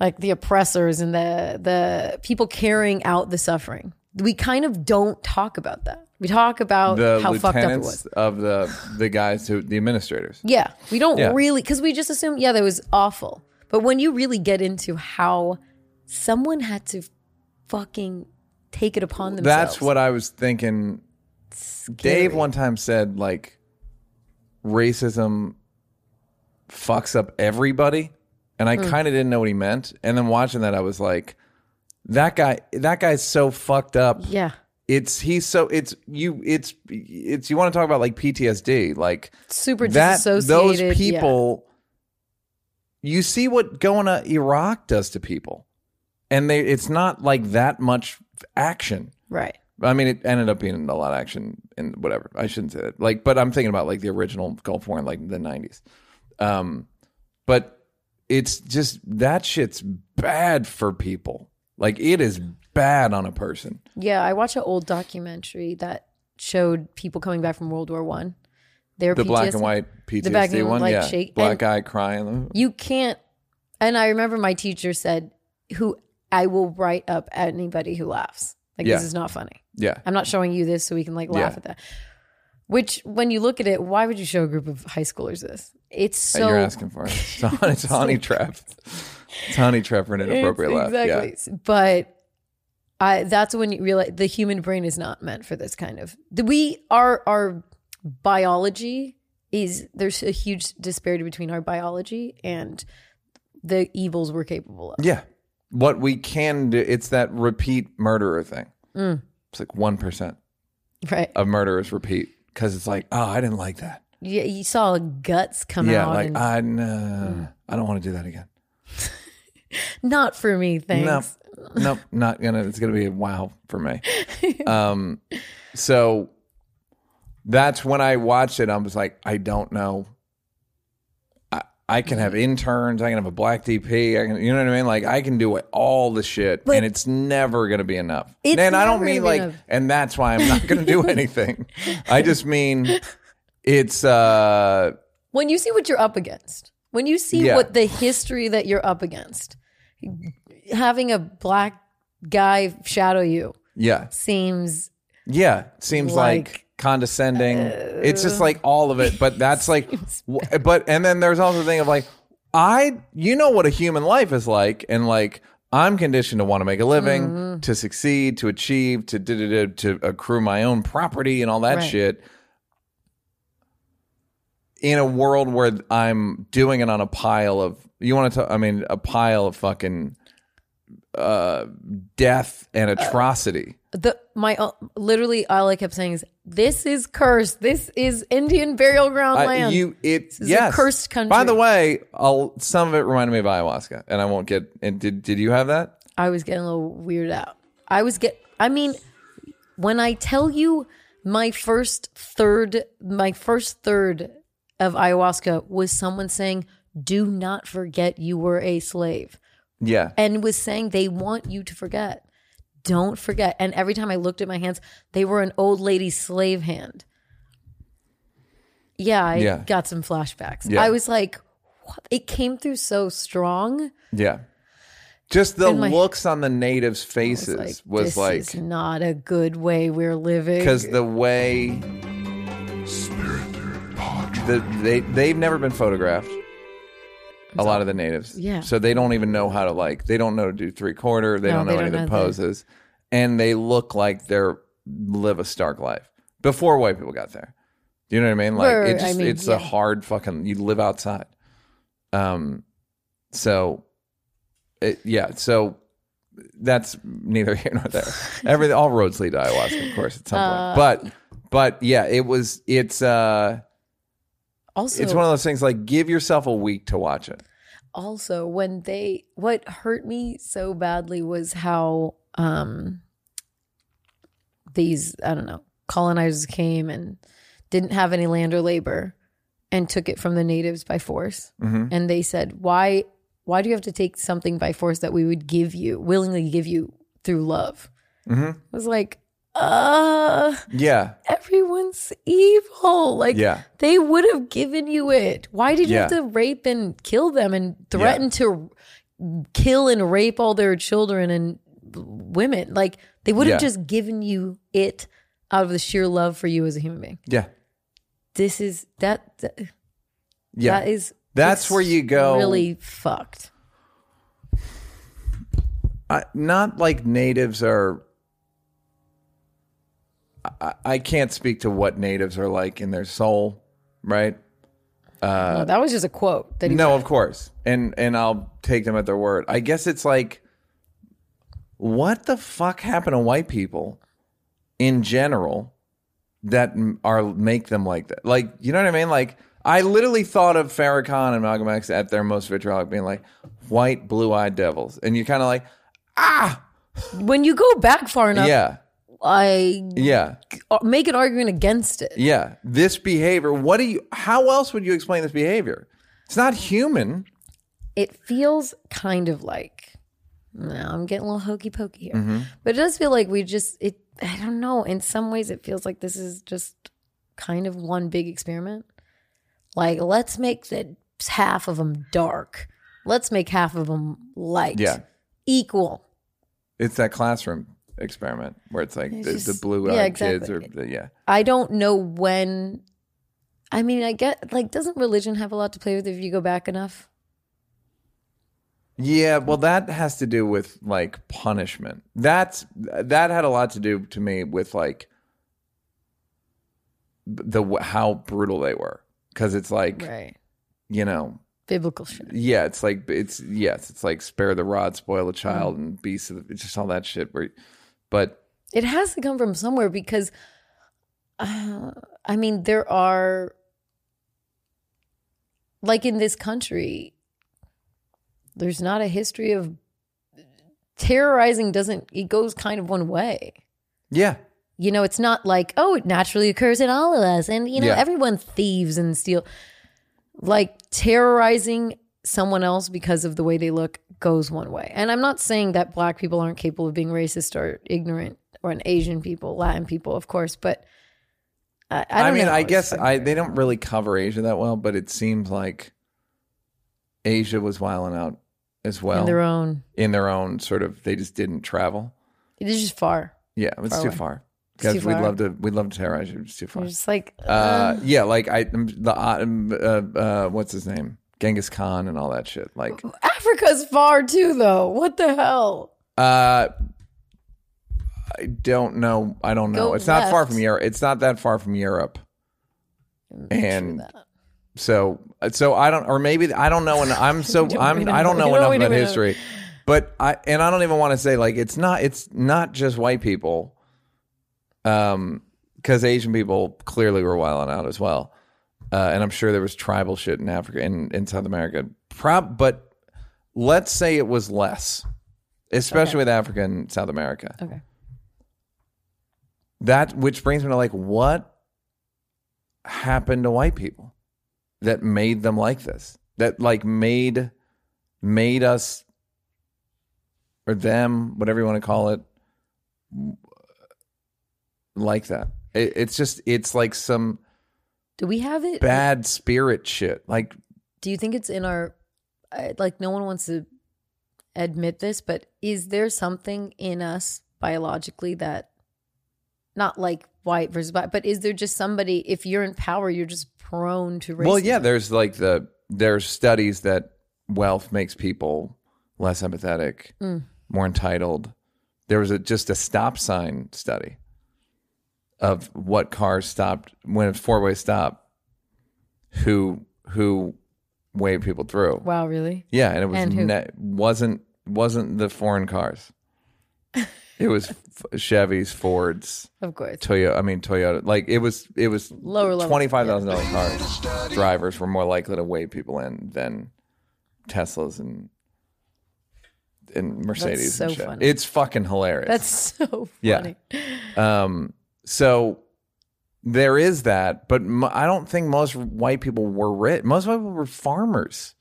like the oppressors and the the people carrying out the suffering. We kind of don't talk about that. We talk about The how fucked up it was. of the the guys who the administrators. Yeah, we don't Yeah. really because we just assume yeah that was awful. But when you really get into how someone had to fucking take it upon themselves, That's what I was thinking. Dave one time said like racism fucks up everybody, and I Hmm. kind of didn't know what he meant. And then watching that, I was like, that guy, that guy's so fucked up. Yeah, It's he's so it's you it's it's you want to talk about like PTSD like super that those disassociated. yeah. people you see what going to Iraq does to people and they it's not like that much action right? I mean, it ended up being a lot of action and whatever. I shouldn't say that. Like, but I'm thinking about like the original Gulf War in like the 90s. Um, but it's just that shit's bad for people. Like, it is bad on a person. Yeah, I watched an old documentary that showed people coming back from World War One. Their The black and white PTSD black and one, white yeah. shake- Black guy crying. You can't. And I remember my teacher said, "Who I will write up anybody who laughs. Like Yeah. this is not funny." Yeah, I'm not showing you this so we can like laugh Yeah. at that. Which, when you look at it, why would you show a group of high schoolers this? It's so you're asking for it. It's, hon- it's honey trap. It's honey trap for an inappropriate laugh. exactly. But I that's when you realize the human brain is not meant for this kind of. We our our biology is there's a huge disparity between our biology and the evils we're capable of. Yeah. Yeah. What we can do, it's that repeat murderer thing. Mm. It's like 1% Right. of murderers repeat because it's like, oh, I didn't like that. Yeah, you saw guts come yeah, out. like and, I no, I don't want to do that again. not for me, thanks. No, nope, not gonna. It's gonna be a wow for me. Um, so that's when I watched it. I was like, I don't know. I I can have interns. I can have a black DP. I can, you know what I mean? Like I can do it, all the shit, But- and it's never gonna be enough. It's and I don't mean like, enough. and that's why I'm not gonna do anything. I just mean it's uh when you see what you're up against, when you see Yeah. what the history that you're up against, having a black guy shadow you yeah. seems Yeah, seems like, Like- condescending. it's just like all of it, but that's like, w- but and then there's also the thing of like, I, you know what a human life is like, and like I'm conditioned to want to make a living, Mm-hmm. to succeed, to achieve, to to accrue my own property and all that Right. shit. In a world where I'm doing it on a pile of, you want to, I mean, a pile of fucking uh, death and atrocity. the my uh, literally all I kept saying is this is cursed. This is Indian burial ground land. you it is a yes. cursed country. By the way, I'll, some of it reminded me of ayahuasca, and I won't get. And did did you have that? I was getting a little weirded out. I was get. I mean, when I tell you my first third, my first third of ayahuasca was someone saying, "Do not forget you were a slave," Yeah, and was saying they want you to forget. Don't forget. And every time I looked at my hands, they were an old lady's slave hand. Yeah, I Yeah. got some flashbacks. Yeah. I was like, what? it came through so strong. yeah. Just the my- looks on the natives' faces Like, was this like is not a good way we're living. because the way the, they they've never been photographed. A lot of the natives, Yeah. So they don't even know how to like. They don't know to do three quarter. They No, don't know they any don't of the know the- poses, and they look like they're live a stark life before white people got there. Do you know what I mean? Like Word, it I just mean, it's yeah. a hard fucking. You live outside, um. So, it, yeah. So that's neither here nor there. Every all roads lead to ayahuasca, of course, at some Uh, point. But but yeah, it was. It's uh. Also, It's one of those things like give yourself a week to watch it. also when they what hurt me so badly was how um these I don't know colonizers came and didn't have any land or labor and took it from the natives by force. Mm-hmm. And they said, "Why why do you have to take something by force that we would give you, willingly give you through love?" Mm-hmm. I was like, "Uh, Yeah, everyone's evil. Like Yeah. they would have given you it. Why did you have to rape and kill them and threaten to kill and rape all their children and women? Like they would have Yeah. just given you it out of the sheer love for you as a human being. yeah, This is that. that yeah. That is. That's where you go- Really fucked. I, not like natives are. I, I can't speak to what natives are like in their soul, right? No, that was just a quote that he Uh, No, read. of course, and and I'll take them at their word. I guess it's like, what the fuck happened to white people in general that are make them like that? Like, you know what I mean? Like, I literally thought of Farrakhan and Malcolm X at their most vitriolic, being like white, blue-eyed devils, and you're kind of like, ah, When you go back far enough, yeah, I yeah. make an argument against it. Yeah, this behavior. What do you? How else would you explain this behavior? It's not human. it feels kind of like no, I'm getting a little hokey pokey here, Mm-hmm. but it does feel like we just it. I don't know. In some ways, it feels like this is just kind of one big experiment. Like, let's make the half of them dark. Let's make half of them light. Yeah. equal. It's that classroom experiment where it's like It's the, just- the blue-eyed yeah, kids or the, yeah. I don't know when. I mean, I get like, doesn't religion have a lot to play with if you go back enough? Yeah, well, that has to do with like punishment. That's that had a lot to do to me with like the how brutal they were because it's like Right. you know Biblical shit. yeah it's like it's yes it's like spare the rod spoil the child Mm. and beasts of the, it's just all that shit where but It has to come from somewhere because, uh, I mean, there are, like in this country, there's not a history of terrorizing, doesn't, it goes kind of one way. yeah You know, it's not like, oh, it naturally occurs in all of us. And, you know, Yeah. everyone thieves and steal. Like terrorizing someone else because of the way they look goes one way. And I'm not saying that black people aren't capable of being racist or ignorant or an Asian people, Latin people, of course, but I, I, I, mean. I guess I they don't really cover Asia that well, but it seems like Asia was wilding out as well in their own. in their own sort of. They just didn't travel. It is just far. Yeah, it's Far too away. far. Because we'd love to, we'd love to terrorize you. It's too far. Just like, Uh, yeah, like I, um, the um, uh, uh, what's his name, Genghis Khan, and all that shit. Like, Africa's far too, though. What the hell? uh, I don't know. I don't know. Go it's not far from Europe. It's not that far from Europe. And so, so I don't, or maybe I don't know. And I'm so I'm I don't know. know enough about history. But I and I don't even want to say like it's not it's not just white people. Um, because Asian people clearly were wilding out as well, uh, and I'm sure there was tribal shit in Africa in in South America. Prob, but let's say it was less, especially with Africa and South America. Okay. That which brings me to like what happened to white people that made them like this? That like made made us or them, whatever you want to call it, like that. It, it's just it's like some Do we have it? bad spirit shit. Like Do you think it's in our like no one wants to admit this, but is there something in us biologically that not like white versus black, but is there just somebody if you're in power, you're just prone to racism? Well, yeah, there's like the there's studies that wealth makes people less empathetic, mm. more entitled. There was a, just a stop sign study of what cars stopped when it's four way stop, who who waved people through. Wow, really? Yeah, and it was And who? ne- wasn't wasn't the foreign cars. It was f- Chevys, Fords, Of course. Toyota. I mean Toyota. Like it was it was Lower level, twenty five thousand dollar cars. Drivers were more likely to wave people in than Teslas and and Mercedes so and shit. funny. It's fucking hilarious. That's so Yeah. funny. um so there is that, but m- I don't think most white people were rich. Most white people were farmers.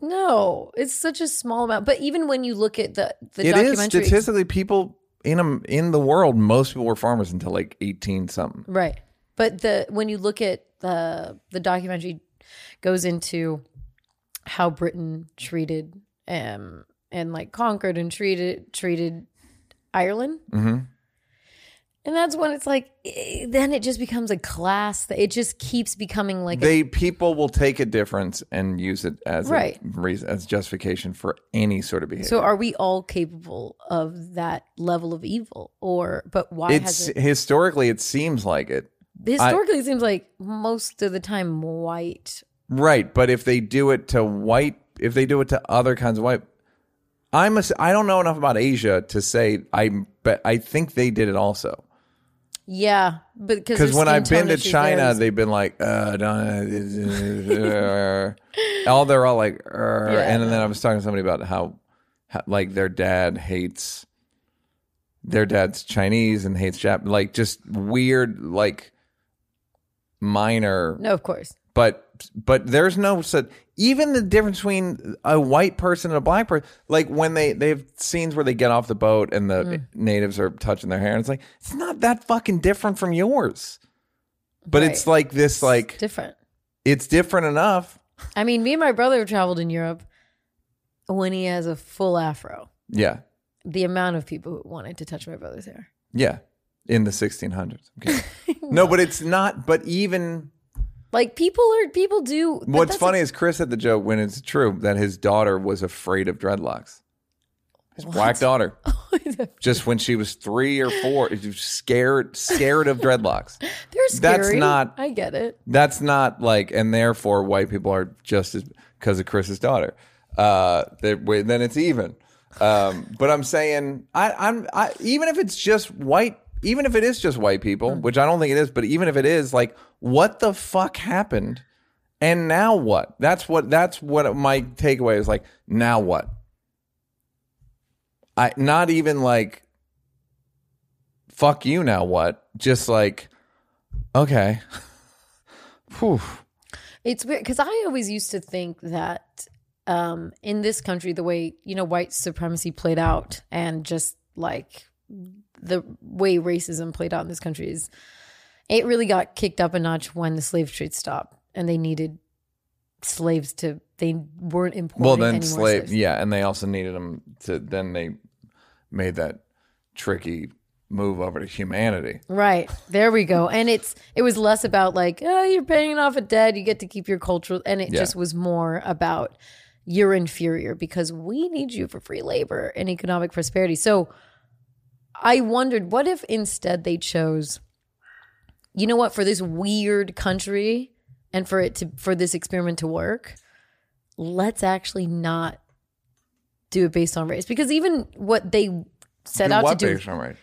No, it's such a small amount. But even when you look at the the It is documentary, statistically people in a, in the world. Most people were farmers until like eighteen something. Right. But the when you look at the the documentary goes into how Britain treated um and like conquered and treated treated Ireland. Mhm. And that's when it's like eh, then it just becomes a class that it just keeps becoming like a, They people will take a difference and use it as Right. a reason, as justification for any sort of behavior. so are we all capable of that level of evil or but why it's has it historically it seems like it. historically it seems like most of the time white Right, but if they do it to white, if they do it to other kinds of white, I'm a, I don't know enough about Asia to say I but I think they did it also. Yeah but because when I've been to China, they've been like, uh, don't, all they're all like, uh, Yeah, and then I was talking to somebody about how, how, like, their dad hates, their dad's Chinese and hates Jap, like, just weird, like, minor. No of course. But but there's no such even the difference between a white person and a black person like when they they have scenes where they get off the boat and the Mm. natives are touching their hair and it's like it's not that fucking different from yours but it's like this like different it's different enough I mean, me and my brother traveled in Europe when he has a full afro. yeah The amount of people who wanted to touch my brother's hair. yeah in the 1600s okay. no but it's not but even Like people are people do. what's funny is chris had the joke when it's true that his daughter was afraid of dreadlocks his black daughter just when she was three or four, scared, scared of dreadlocks. they're scary. that's not- I get it. That's not like, and therefore white people are just as because of Chris's daughter. Uh, they- then it's even. Um, but I'm saying, I, I'm I, even if it's just white, even if it is just white people, Hmm. which I don't think it is, but even if it is, like, what the fuck happened? And now what? That's what. That's what my takeaway is. Like, now what? I not even like fuck you now what? Just like okay. Whew. It's weird because I always used to think that um, in this country, the way you know white supremacy played out, and just like the way racism played out in this country is, it really got kicked up a notch when the slave trade stopped, and they needed slaves to. They weren't important Well then slave slaves. yeah, and they also needed them to then they made that tricky move over to humanity. Right. There we go. And it's it was less about like, oh, you're paying off a debt, you get to keep your cultural and it Yeah. just was more about you're inferior because we need you for free labor and economic prosperity. So I wondered what if instead they chose you know what, for this weird country and for it to for this experiment to work, let's actually not do it based on race because even what they set Do out what to do based on race?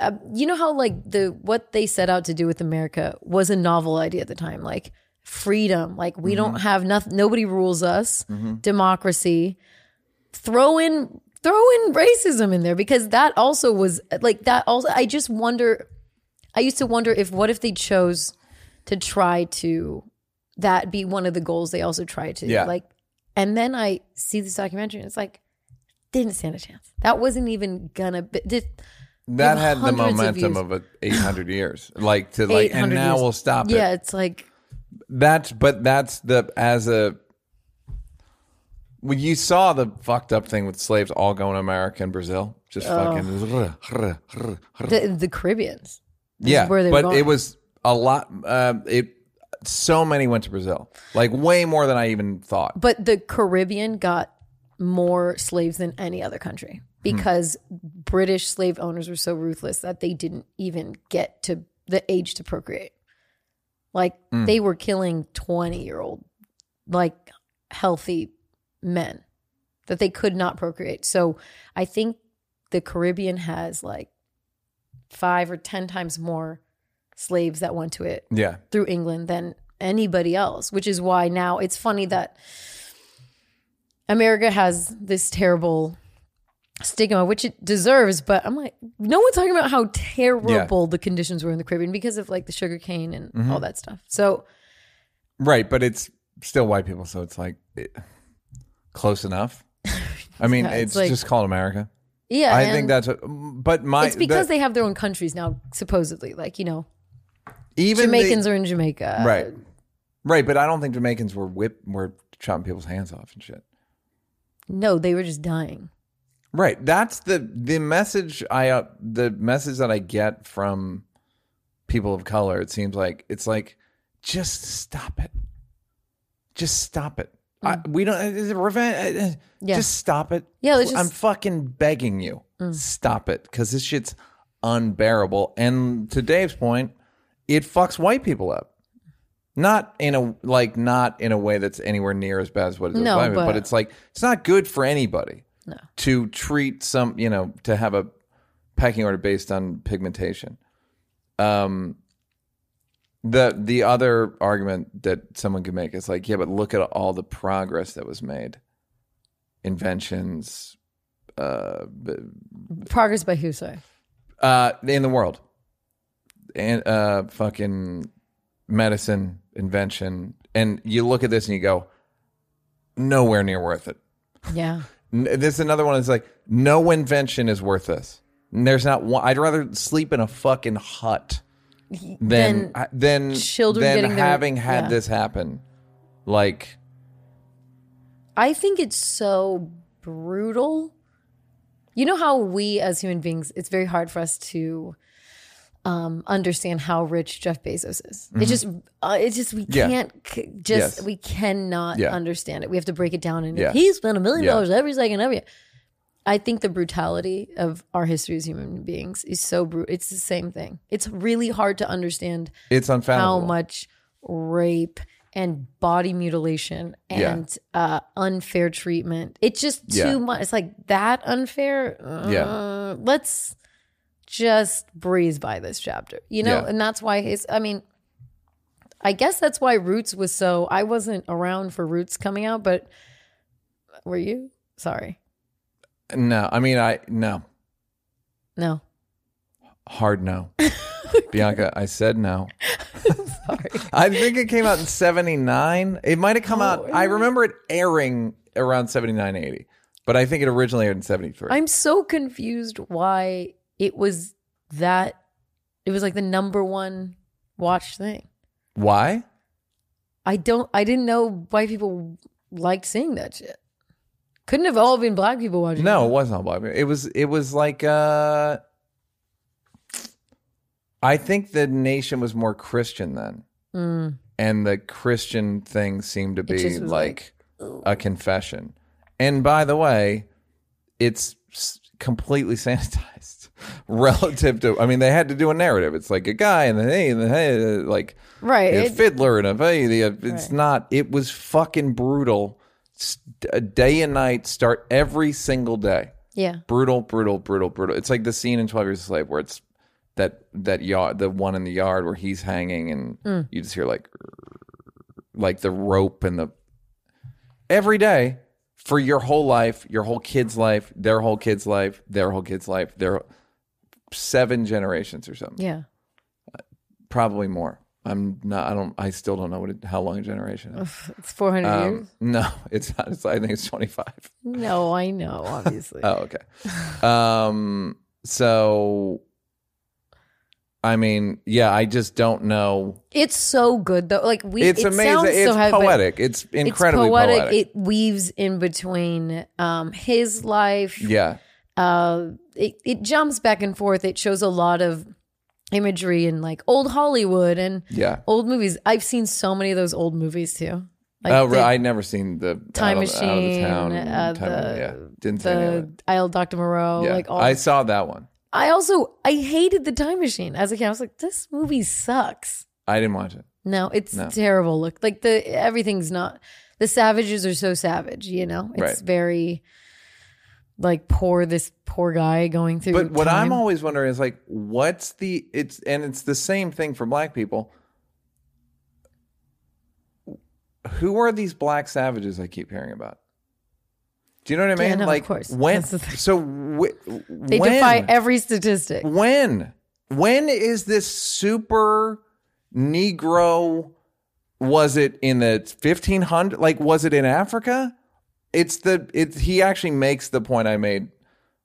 uh, you know how like the what they set out to do with America was a novel idea at the time, like freedom, like we don't have nothing, nobody rules us, democracy. Throw in throw in racism in there because that also was like that. Also, I just wonder. I used to wonder if what if they chose to try to that be one of the goals they also tried to Yeah. like, and then I see this documentary and it's like didn't stand a chance. That wasn't even gonna. Be, did, That had the hundreds of momentum of, 800 years. Like to like, and now years. we'll stop Yeah, it. it's like That's but that's the as a when you saw the fucked up thing with slaves all going to America and Brazil, just fucking the, the Caribbeans. This is yeah. where they were but going. it was a lot. Uh, it so many went to Brazil, like way more than I even thought. But the Caribbean got more slaves than any other country because British slave owners were so ruthless that they didn't even get to the age to procreate. Like they were killing 20 year old, like healthy men that they could not procreate. So I think the Caribbean has like five or 10 times more slaves that went to it Yeah, through England than anybody else, which is why now it's funny that America has this terrible stigma, which it deserves. But I'm like, no one's talking about how terrible the conditions were in the Caribbean because of like the sugar cane and Mm-hmm. all that stuff. So right. But it's still white people, so it's like it, close enough. I mean, Yeah, it's it's, like- just called America. yeah, I think that's. What, but my it's because the- they have their own countries now, supposedly. Like you know, even the- Jamaicans are in Jamaica, right, right. But I don't think Jamaicans were whip were chopping people's hands off and shit. No, they were just dying. Right. That's the the message I uh, the message that I get from people of color. It seems like it's like just stop it. Just stop it. I, we don't is it revenge. uh, Yeah. Just stop it. Yeah, let's I'm fucking begging you. Stop it because this shit's unbearable. And to Dave's point, it fucks white people up. Not in a like not in a way that's anywhere near as bad as what it does No, people, but but- it's like it's not good for anybody to treat some, you know, to have a pecking order based on pigmentation. Um, the the other argument that someone could make is like, yeah, but look at all the progress that was made, inventions, uh, b- Progress by who? Sorry. uh, in the world, and uh, fucking medicine, invention, and you look at this and you go, nowhere near worth it. Yeah. N- This is another one that's like no invention is worth this. And There's not one. I'd rather sleep in a fucking hut than Than than children than getting their- having had yeah. this happen. Like I think it's so brutal. You know how we as human beings, it's very hard for us to um, understand how rich Jeff Bezos is. It just, uh, it's just we Mm-hmm. Yeah. can't c- just Yes. we cannot Yeah. understand it. We have to break it down and Yeah. he spent a million Yeah. dollars every second every. it. I think the brutality of our history as human beings is so brutal. It's the same thing. It's really hard to understand it's how much rape and body mutilation Yeah. and uh, unfair treatment. It's just too Yeah. much. It's like that unfair. Uh, Yeah. Let's just breeze by this chapter, you know? Yeah. And that's why his, I mean, I guess that's why Roots was so, I wasn't around for Roots coming out, but were you? Sorry. No, I mean I no No. hard no. Bianca, I said no. Sorry. I think it came out in 79. It might have come Oh, out. I remember it airing around 79, 80. But I think it originally aired in 73. I'm so confused why it was that, it was like the number one watched thing. Why? I don't. I didn't know why people liked seeing that shit. Couldn't have all been black people watching. No, it. wasn't all black. people. It was it was like uh I think the nation was more Christian then. Mm. And the Christian thing seemed to be was like, a confession. And by the way, it's completely sanitized relative to I mean they had to do a narrative. It's like a guy and the hey and the hey like right. a fiddler and a hey, the, uh, it's Right. not it was fucking brutal a day and night start every single day. Yeah. Brutal, brutal, brutal, brutal. It's like the scene in Twelve Years a Slave where it's that that yard, the one in the yard where he's hanging, and mm. you just hear like like the rope and the every day for your whole life, your whole kid's life, their whole kid's life, their whole kid's life, their seven generations or something, Yeah. probably more. I'm not. I don't. I still don't know what it, how long a generation is. It's 400 Um, years. no, it's not. It's, I think it's 25. No, I know, obviously. Oh, okay. Um. So, I mean, yeah, I just don't know. it's so good though. Like we It's it amazing. sounds It's so heavy, poetic. It's incredibly it's poetic. poetic. It weaves in between um his life. yeah. Uh it, it jumps back and forth. It shows a lot of imagery and like old Hollywood and Yeah. old movies. I've seen so many of those old movies too. Like oh, right. I'd never seen the Time out of, out of the Machine, town. uh, Time- the- yeah, didn't see the. Isle of Dr. Moreau, Yeah, like all I saw that one. I also I hated the time machine as a kid. I was like, this movie sucks. I didn't watch it. No, it's No. terrible. Look, like the everything's not. The savages are so savage. You know, it's Right. very like poor. This poor guy going through. But what I'm always wondering is like, what's the? It's and it's the same thing for black people. Who are these black savages I keep hearing about? Do you know what I Yeah, mean? no, of like course. when? That's the thing. So they when? defy every statistic. When? When is this super Negro? Was it in the 1500? Like, was it in Africa? It's the, it's, he actually makes the point I made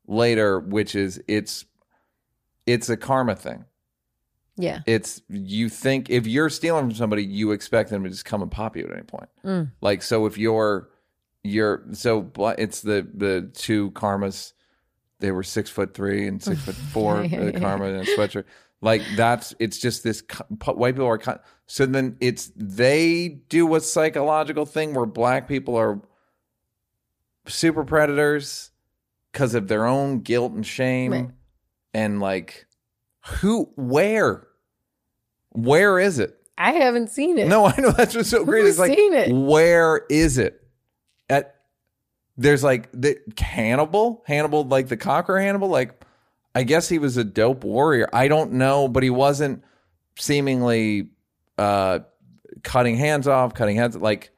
later, which is it's, it's a karma thing. Yeah, It's, you think if you're stealing from somebody, you expect them to just come and pop you at any point. Mm. Like, so if you're, you're, so it's the, the two karmas they were six foot three and six foot four, the karma and a sweatshirt. Like that's it's just this white people are so then it's they do a psychological thing where black people are super predators because of their own guilt and shame Right. and like who where where is it I haven't seen it. no, I know that's what's so great. Who's It's like, seen it? where is it? At there's like the Hannibal, Hannibal, like the conqueror Hannibal. Like, I guess he was a dope warrior. I don't know, but he wasn't seemingly uh cutting hands off, cutting heads. Like,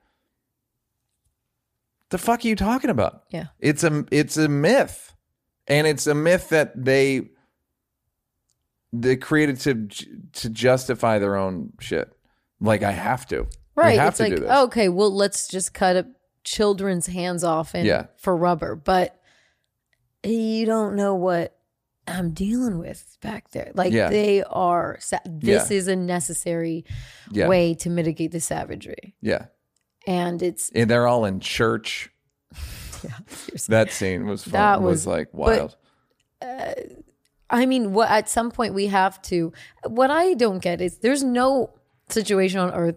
the fuck are you talking about? Yeah. It's a it's a myth, and it's a myth that they they created to to justify their own shit. Like I have to, right. have It's to like do this. okay, well, let's just cut up children's hands off and Yeah. for rubber, but you don't know what I'm dealing with back there. Like Yeah. they are. Sa- this Yeah. is a necessary Yeah. way to mitigate the savagery, yeah, and it's and they're all in church. seriously. That scene was fun, That was, was- like but- wild. I mean, what at some point we have to. What I don't get is there's no situation on earth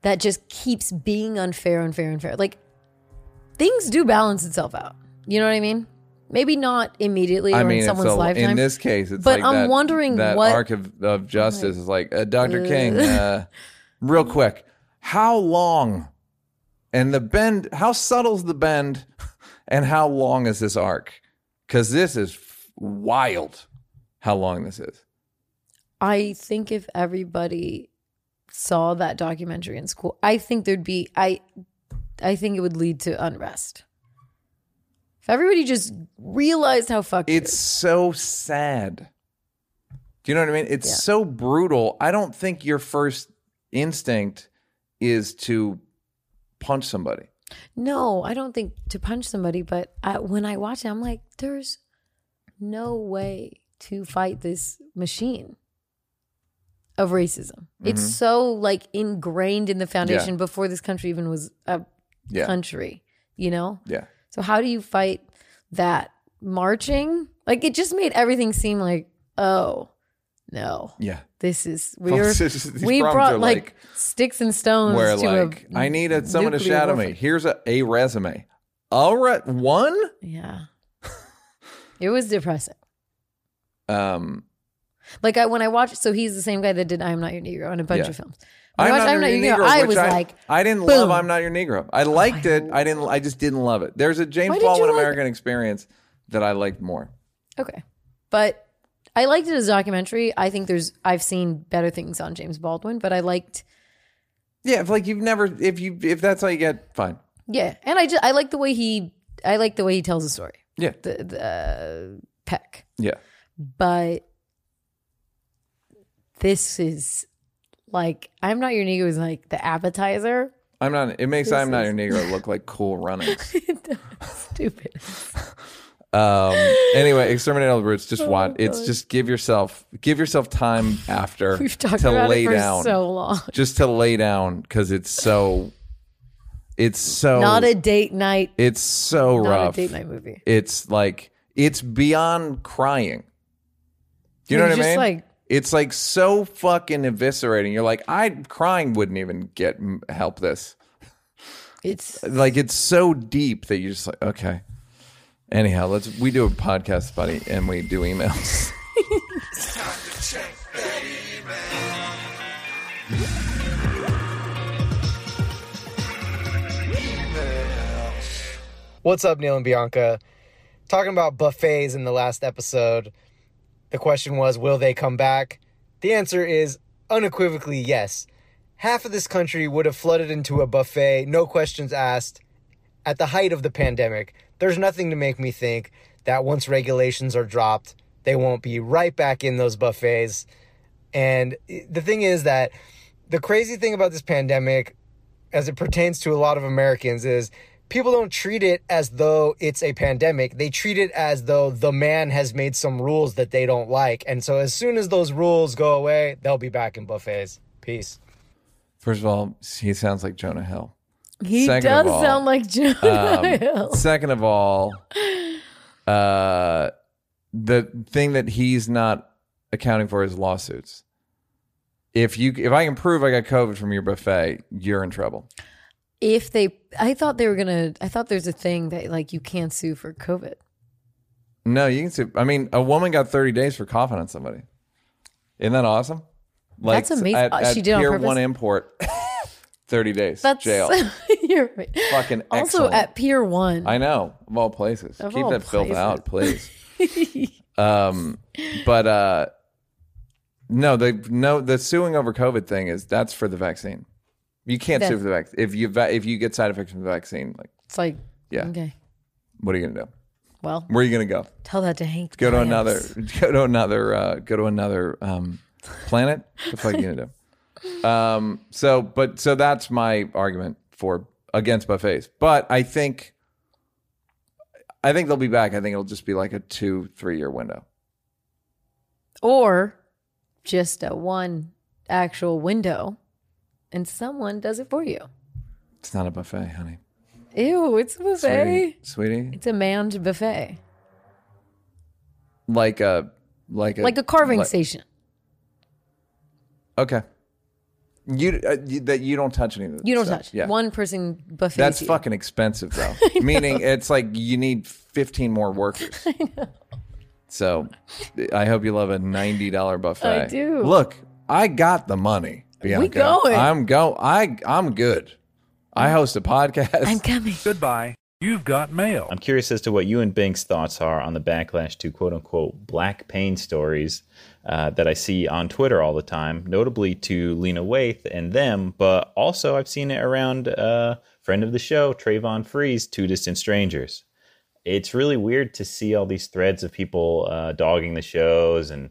that just keeps being unfair, unfair, unfair. Like things do balance itself out. You know what I mean? Maybe not immediately or I mean, in someone's a, lifetime. in this case, it's But like I'm that, wondering that what- arc of, of justice is like uh, Dr. King. Uh, real quick, how long and the bend? How subtle's the bend, and how long is this arc? Because this is wild. How long this is? I think if everybody saw that documentary in school, I think there'd be I I think it would lead to unrest. If everybody just realized how fucked it It's so sad. Do you know what I mean? It's Yeah. so brutal. I don't think your first instinct is to punch somebody. No, I don't think to punch somebody, but I, when I watch it, I'm like, there's no way to fight this machine of racism. It's mm-hmm. so like ingrained in the foundation before this country even was a Yeah. country, you know? Yeah. So how do you fight that marching? Like it just made everything seem like, oh no, Yeah. this is we're we brought like, like- sticks and stones Where to like a I need a, someone to shadow warfare. me. Here's a, a resume. All right, one? Yeah, it was depressing. Um Like I when I watched, so he's the same guy that did "I Am Not Your Negro" and a bunch Yeah. of films. When I I'm watched not, your Negro, I which was like, I didn't boom. love. I'm not your Negro. I liked it. I didn't. I just didn't love it. There's a James Baldwin like American Experience that I liked more. okay, but I liked it as a documentary. I think there's I've seen better things on James Baldwin, but I liked Yeah, if like you've never, if you, if that's all you get, fine. yeah, and I just I like the way he I like the way he tells the story. Yeah, The the uh, Peck, yeah. but this is like I'm not your Negro is like the appetizer. I'm not. It makes I'm not your Negro look like cool runnings. Stupid. Um. Anyway, exterminate all the brutes. Just watch. Oh, It's just give yourself give yourself time after We've talked to about lay it for down. so long. just to lay down because it's so. It's so Not a date night. It's so Not rough. a date night movie. It's like it's beyond crying. Do you know what I mean? like- it's like so fucking eviscerating. You're like, I crying wouldn't even get help this. It's Like it's so deep that you're just like, okay. Anyhow, let's we do a podcast, buddy, and we do emails. it's time to check the email. What's up, Neal and Bianca? Talking about buffets in the last episode, the question was, will they come back? The answer is unequivocally yes. Half of this country would have flooded into a buffet, no questions asked, at the height of the pandemic. There's nothing to make me think that once regulations are dropped, they won't be right back in those buffets. And the thing is that the crazy thing about this pandemic as it pertains to a lot of Americans is people don't treat it as though it's a pandemic. They treat it as though the man has made some rules that they don't like. And so as soon as those rules go away, they'll be back in buffets. Peace. First of all, he sounds like Jonah Hill. He Second does all, sound like Jonah Um, second of all, uh, the thing that he's not accounting for is lawsuits. If you if I can prove I got COVID from your buffet, you're in trouble. If they, I thought they were gonna. I thought there's a thing that like you can't sue for COVID. No, you can sue. I mean, a woman got 30 days for coughing on somebody. Isn't that awesome? Like That's amazing. At, Uh, at she did it on Pier purpose? One Import, 30 days That's jail. you're right. Fucking Also excellent. at Pier One. I know of all places. Of Keep all that places. out, please. um, but uh, no, the no the suing over COVID thing is that's for the vaccine. You can't sue for the vaccine if you va- if you get side effects from the vaccine. Like, it's like yeah, okay. what are you gonna do? Well, Where are you gonna go? tell that to Hank. Go to another. Go to another. Uh, go to another um, planet. What the fuck are you gonna do? Um, so, but so that's my argument for against buffets. But I think, I think they'll be back. I think it'll just be like a two, three year window. or just a one actual window, and someone does it for you. It's not a buffet, honey. Ew, it's a buffet. Sweetie, sweetie, It's a manned buffet, like a like a like a carving like- station. Okay, you, uh, you that you don't touch any of the You don't stuff. touch Yeah, one person buffet. That's fucking expensive though. Meaning it's like you need 15 more workers. I know. So I hope you love a $90 buffet. I do. Look, I got the money. Bianca. going. I'm go I I'm good. I host a podcast. I'm coming. Goodbye. You've got mail. I'm curious as to what you and Bink's thoughts are on the backlash to quote unquote black pain stories uh, that I see on Twitter all the time, notably to Lena Waithe and them, but also I've seen it around uh, friend of the show, Travon Free's, Two Distant Strangers. It's really weird to see all these threads of people uh, dogging the shows and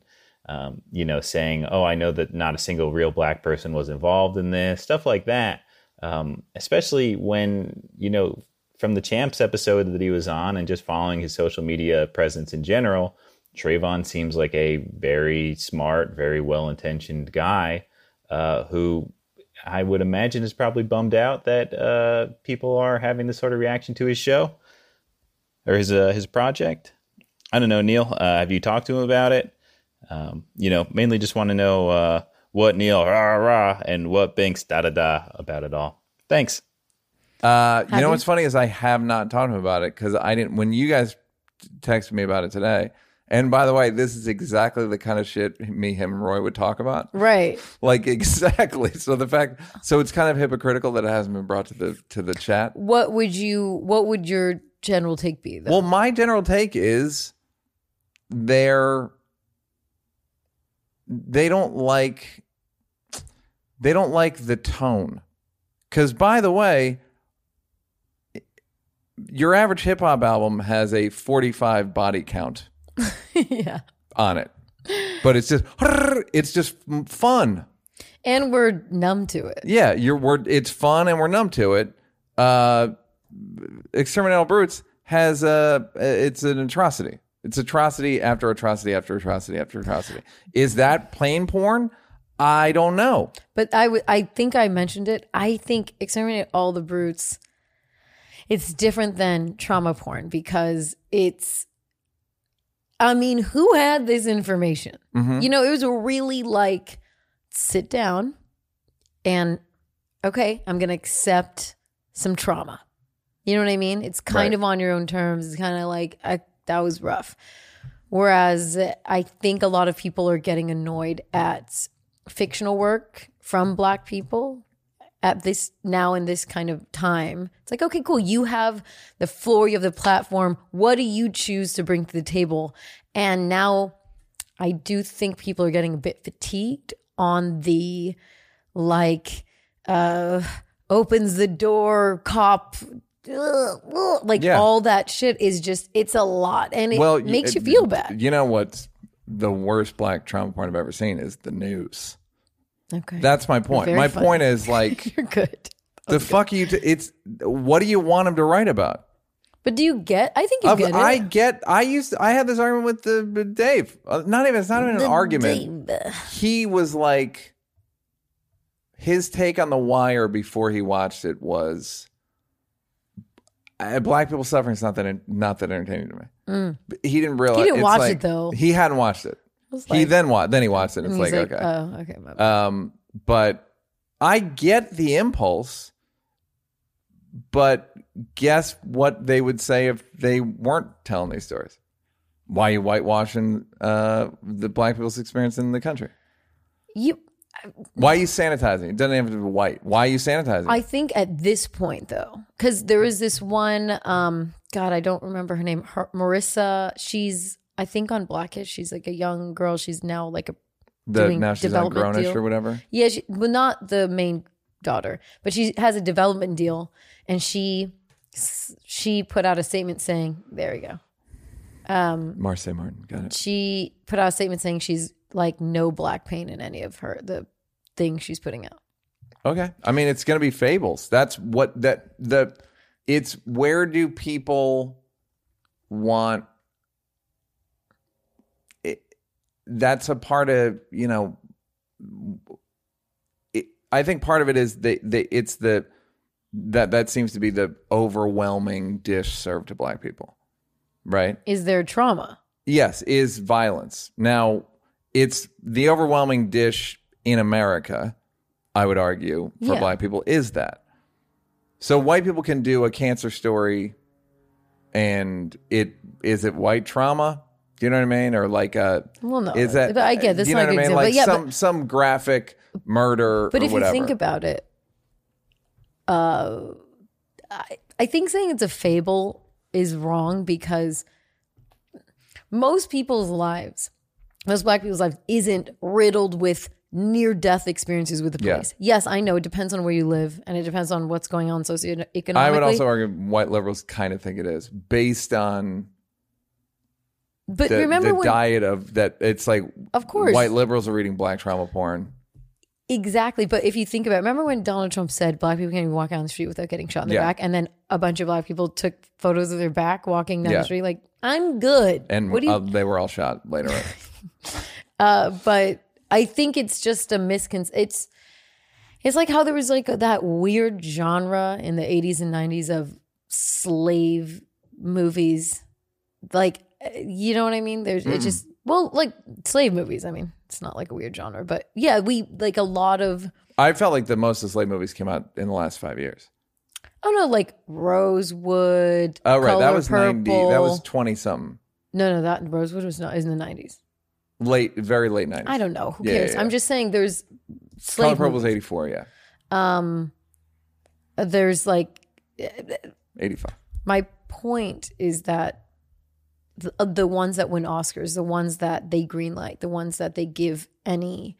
um, you know, saying, "Oh, I know that not a single real black person was involved in this," stuff like that. Um, especially when you know from the Champs episode that he was on, and just following his social media presence in general, Travon seems like a very smart, very well-intentioned guy uh, who I would imagine is probably bummed out that uh, people are having this sort of reaction to his show or his uh, his project. I don't know, Neal. Uh, have you talked to him about it? Um, you know, mainly just want to know uh, what Neal rah rah and what Binks da da da about it all. Thanks. Uh, you Have know you? what's funny is I have not talked to him about it because I didn't. When you guys texted me about it today, And by the way, this is exactly the kind of shit me, him, and Roy would talk about. Right. Like exactly. So the fact, so it's kind of hypocritical that it hasn't been brought to the to the chat. What would you? What would your general take be? Though? Well, my general take is they're they don't like they don't like the tone. Cuz by the way, your average hip hop album has a 45 body count yeah. on it. But it's just it's just fun. And we're numb to it. Yeah, you're we're it's fun and we're numb to it. Uh Exterminator Brutes has a it's an atrocity. It's atrocity after atrocity after atrocity after atrocity. Is that plain porn? I don't know. But I would. I think I mentioned it. I think exterminate all the brutes. It's different than trauma porn because it's. I mean, who had this information? Mm-hmm. You know, it was really like sit down and okay, I'm going to accept some trauma. You know what I mean? It's kind Right. of on your own terms. It's kind of like I, that was rough. Whereas I think a lot of people are getting annoyed at fictional work from black people at this now in this kind of time. It's like, okay, cool. You have the floor, you have the platform. What do you choose to bring to the table? And now I do think people are getting a bit fatigued on the like uh opens the door cop ugh, like Yeah. all that shit is just it's a lot and it well, makes you uh, feel bad. You know what's the worst black trauma point I've ever seen is the news. Okay. That's my point. Very My funny. point is like You're good. the fuck you. T- it's what do you want him to write about? But do you get I think you Of- get it. I get. I used. I had this argument with the with Dave. Uh, not even. It's not even an argument. He was like, his take on the Wire before he watched it was, uh, black people suffering is not that not that entertaining to me. But He didn't realize. Mm. He didn't it's watch like- it, though. He hadn't watched it. Was he then watched. Then he watched it. And it's he's like, like, okay. oh, okay, my bad. Um, but I get the impulse. But guess what they would say if they weren't telling these stories? Why are you whitewashing uh, the black people's experience in the country? you Why are you sanitizing? It doesn't have to be white. Why are you sanitizing? I think at this point though, because there is this one, um, God, I don't remember her name, her, Marissa. She's, I think, on Blackish. She's like a young girl. She's now like a the, doing now she's on development Grownish deal. or whatever. yeah, she, well, not the main daughter, but she has a development deal, and she she put out a statement saying, "There you go." Um, Marsai Martin. Got it. she put out a statement saying she's like no black paint in any of her the things she's putting out. Okay. I mean, it's going to be fables. That's what that the it's where do people want it, that's a part of, you know, it, I think part of it is that the it's the that that seems to be the overwhelming dish served to black people. Right? Is there trauma? yes, is violence. Now, it's the overwhelming dish in America, I would argue, for Yeah. black people is that. So white people can do a cancer story and it is it white trauma? Do you know what I mean? Or like a Well, no, is that but I get this. You know not what I mean? example. Like yeah, some some graphic murder But if whatever. you think about it, uh, I, I think saying it's a fable is wrong because most people's lives, most black people's lives, isn't riddled with near death experiences with the Yeah. police. Yes, I know it depends on where you live and it depends on what's going on socioeconomically. I would also argue white liberals kind of think it is based on but the, remember the when diet of that. It's like Of course. white liberals are reading black trauma porn. Exactly. But if you think about it, remember when Donald Trump said black people can't even walk down the street without getting shot in the Yeah. back? And then a bunch of black people took photos of their back walking down Yeah. the street like, I'm good. and what do you uh, they were all shot later. on. uh but I think it's just a miscon it's it's like how there was like that weird genre in the 80s and 90s of slave movies. Like Eh, you know what I mean? There's it mm. just well, like slave movies. I mean, it's not like a weird genre, but yeah, we like a lot of I felt like the most of the slave movies came out in the last five years. Oh no, like Rosewood. Oh right, that Color was ninety. That was twenty something. No, no, that Rosewood was not is in the nineties. Late, very late nineties. I don't know. Who Yeah, yeah, cares? yeah. I'm just saying there's Color slave Purple was eighty four. Yeah, um there's like eh, eighty five. my point is that the, uh, the ones that win Oscars, the ones that they greenlight, the ones that they give any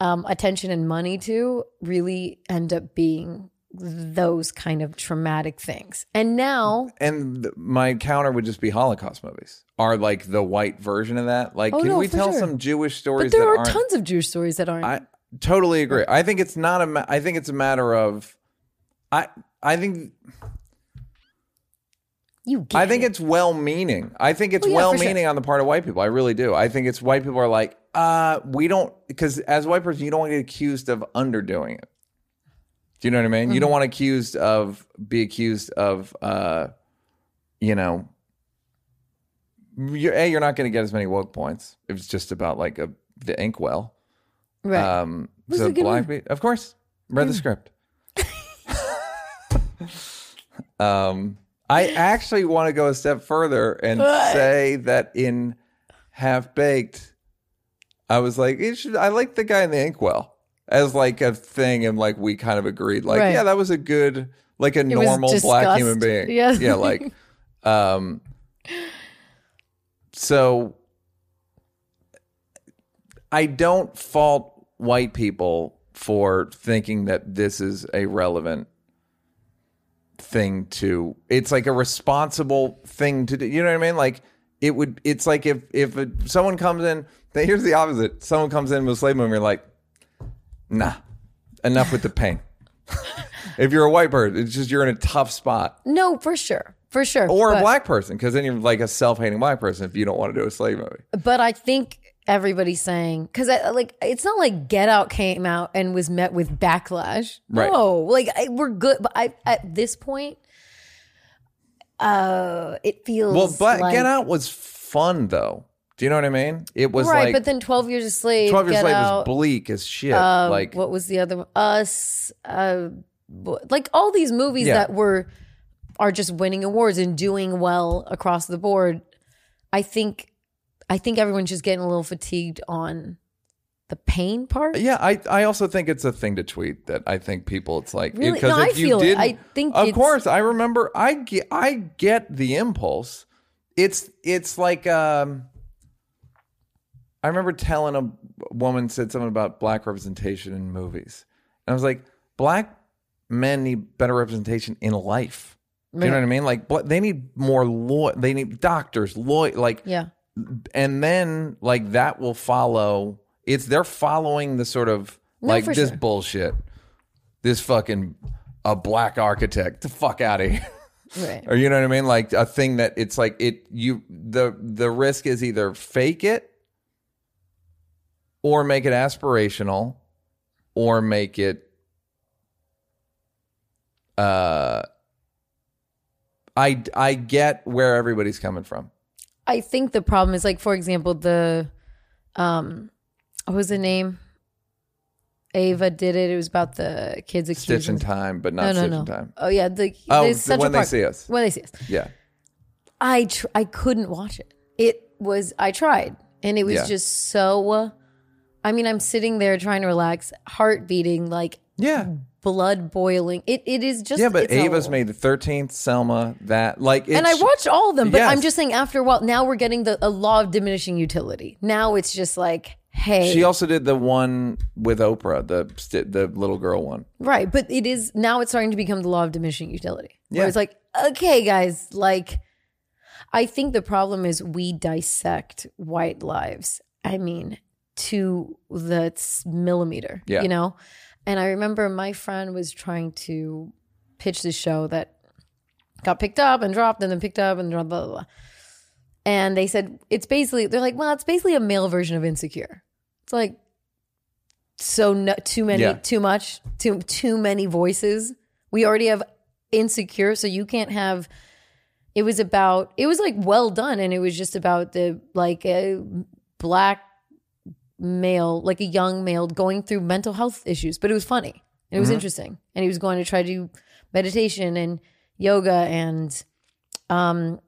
um, attention and money to, really end up being those kind of traumatic things. And now, And th- my counter would just be Holocaust movies are like the white version of that. Like, Oh, can no, we tell sure. some Jewish stories? but there are tons of Jewish stories that aren't. I totally agree. I think it's not a. Ma- I think it's a matter of. I I think you I think it. it's well meaning. I think it's Well, yeah, well for sure. meaning on the part of white people. I really do. I think it's white people are like, uh, we don't because as white person, you don't want to get accused of underdoing it. Do you know what I mean? You don't Mm-hmm. want accused of be accused of uh, you know, you're, a you're not going to get as many woke points if it's just about like a the inkwell. right. Um, Was so black, pe- of course, read the script. um, I actually want to go a step further and say that in Half Baked, I was like, it should, I like the guy in the inkwell as like a thing, and like we kind of agreed, like, Right. yeah, that was a good, like a was normal black human being. Yes. Yeah, like, um, so I don't fault white people for thinking that this is a relevant thing to it's like a responsible thing to do you know what i mean like it would it's like if if a, someone comes in here's the opposite someone comes in with a slave movie you're like nah enough with the pain if you're a white person it's just you're in a tough spot no, for sure. For sure. or a black person because then you're like a self-hating black person if you don't want to do a slave movie But I think everybody's saying because like it's not like Get Out came out and was met with backlash. Right. No, like I, we're good. But I at this point, uh, it feels well But like, get out was fun though do you know what i mean it was right. like but then Twelve Years a Slave, 12 years Get slave Out, was bleak as shit uh, like what was the other one? Us, uh, like all these movies Yeah. that were are just winning awards and doing well across the board. I think, I think everyone's just getting a little fatigued on the pain part. Yeah, I, I also think it's a thing to tweet that I think people it's like Really? because No, I if you did I think of course I remember I get I get the impulse. It's it's like um I remember telling a woman said something about black representation in movies. And I was like, black men need better representation in life. Do you know what I mean? Like they need more law they need doctors, law like Yeah. And then like that will follow it's they're following the sort of No, like for this sure. bullshit this fucking a black architect the fuck out of here Right. or you know what i mean like a thing that it's like it you the the risk is either fake it or make it aspirational or make it uh i i get where everybody's coming from I think the problem is like, for example, the um, what was the name? Ava did it. It was about the kids accused. stitch in time but not No, no, stitch no. in time Oh yeah, the, Oh, the Central When They See Us. When they see us. yeah I tr- I couldn't watch it. It was I tried, and it was Yeah. just so. I mean, I'm sitting there trying to relax, heart beating, like yeah blood boiling. It it is just yeah, but Ava's made the thirteenth, Selma, that like, it's, and I watched all of them, but I'm just saying after a while, now we're getting the a law of diminishing utility. Now it's just like, hey, She also did the one with Oprah, the the little girl one. right? But it is now it's starting to become the law of diminishing utility. Where Yeah. it's like, okay, guys, like, I think the problem is we dissect white lives. I mean, to the millimeter, Yeah. you know. And I remember my friend was trying to pitch this show that got picked up and dropped and then picked up and dropped, blah, blah, blah. And they said it's basically they're like, well, it's basically a male version of Insecure. It's like so no, too many, Yeah. too much, too too many voices. We already have Insecure, so you can't have. It was about. It was like well done, and it was just about the like a black male, like a young male going through mental health issues, but it was funny. And it was interesting, and he was going to try to do meditation and yoga and um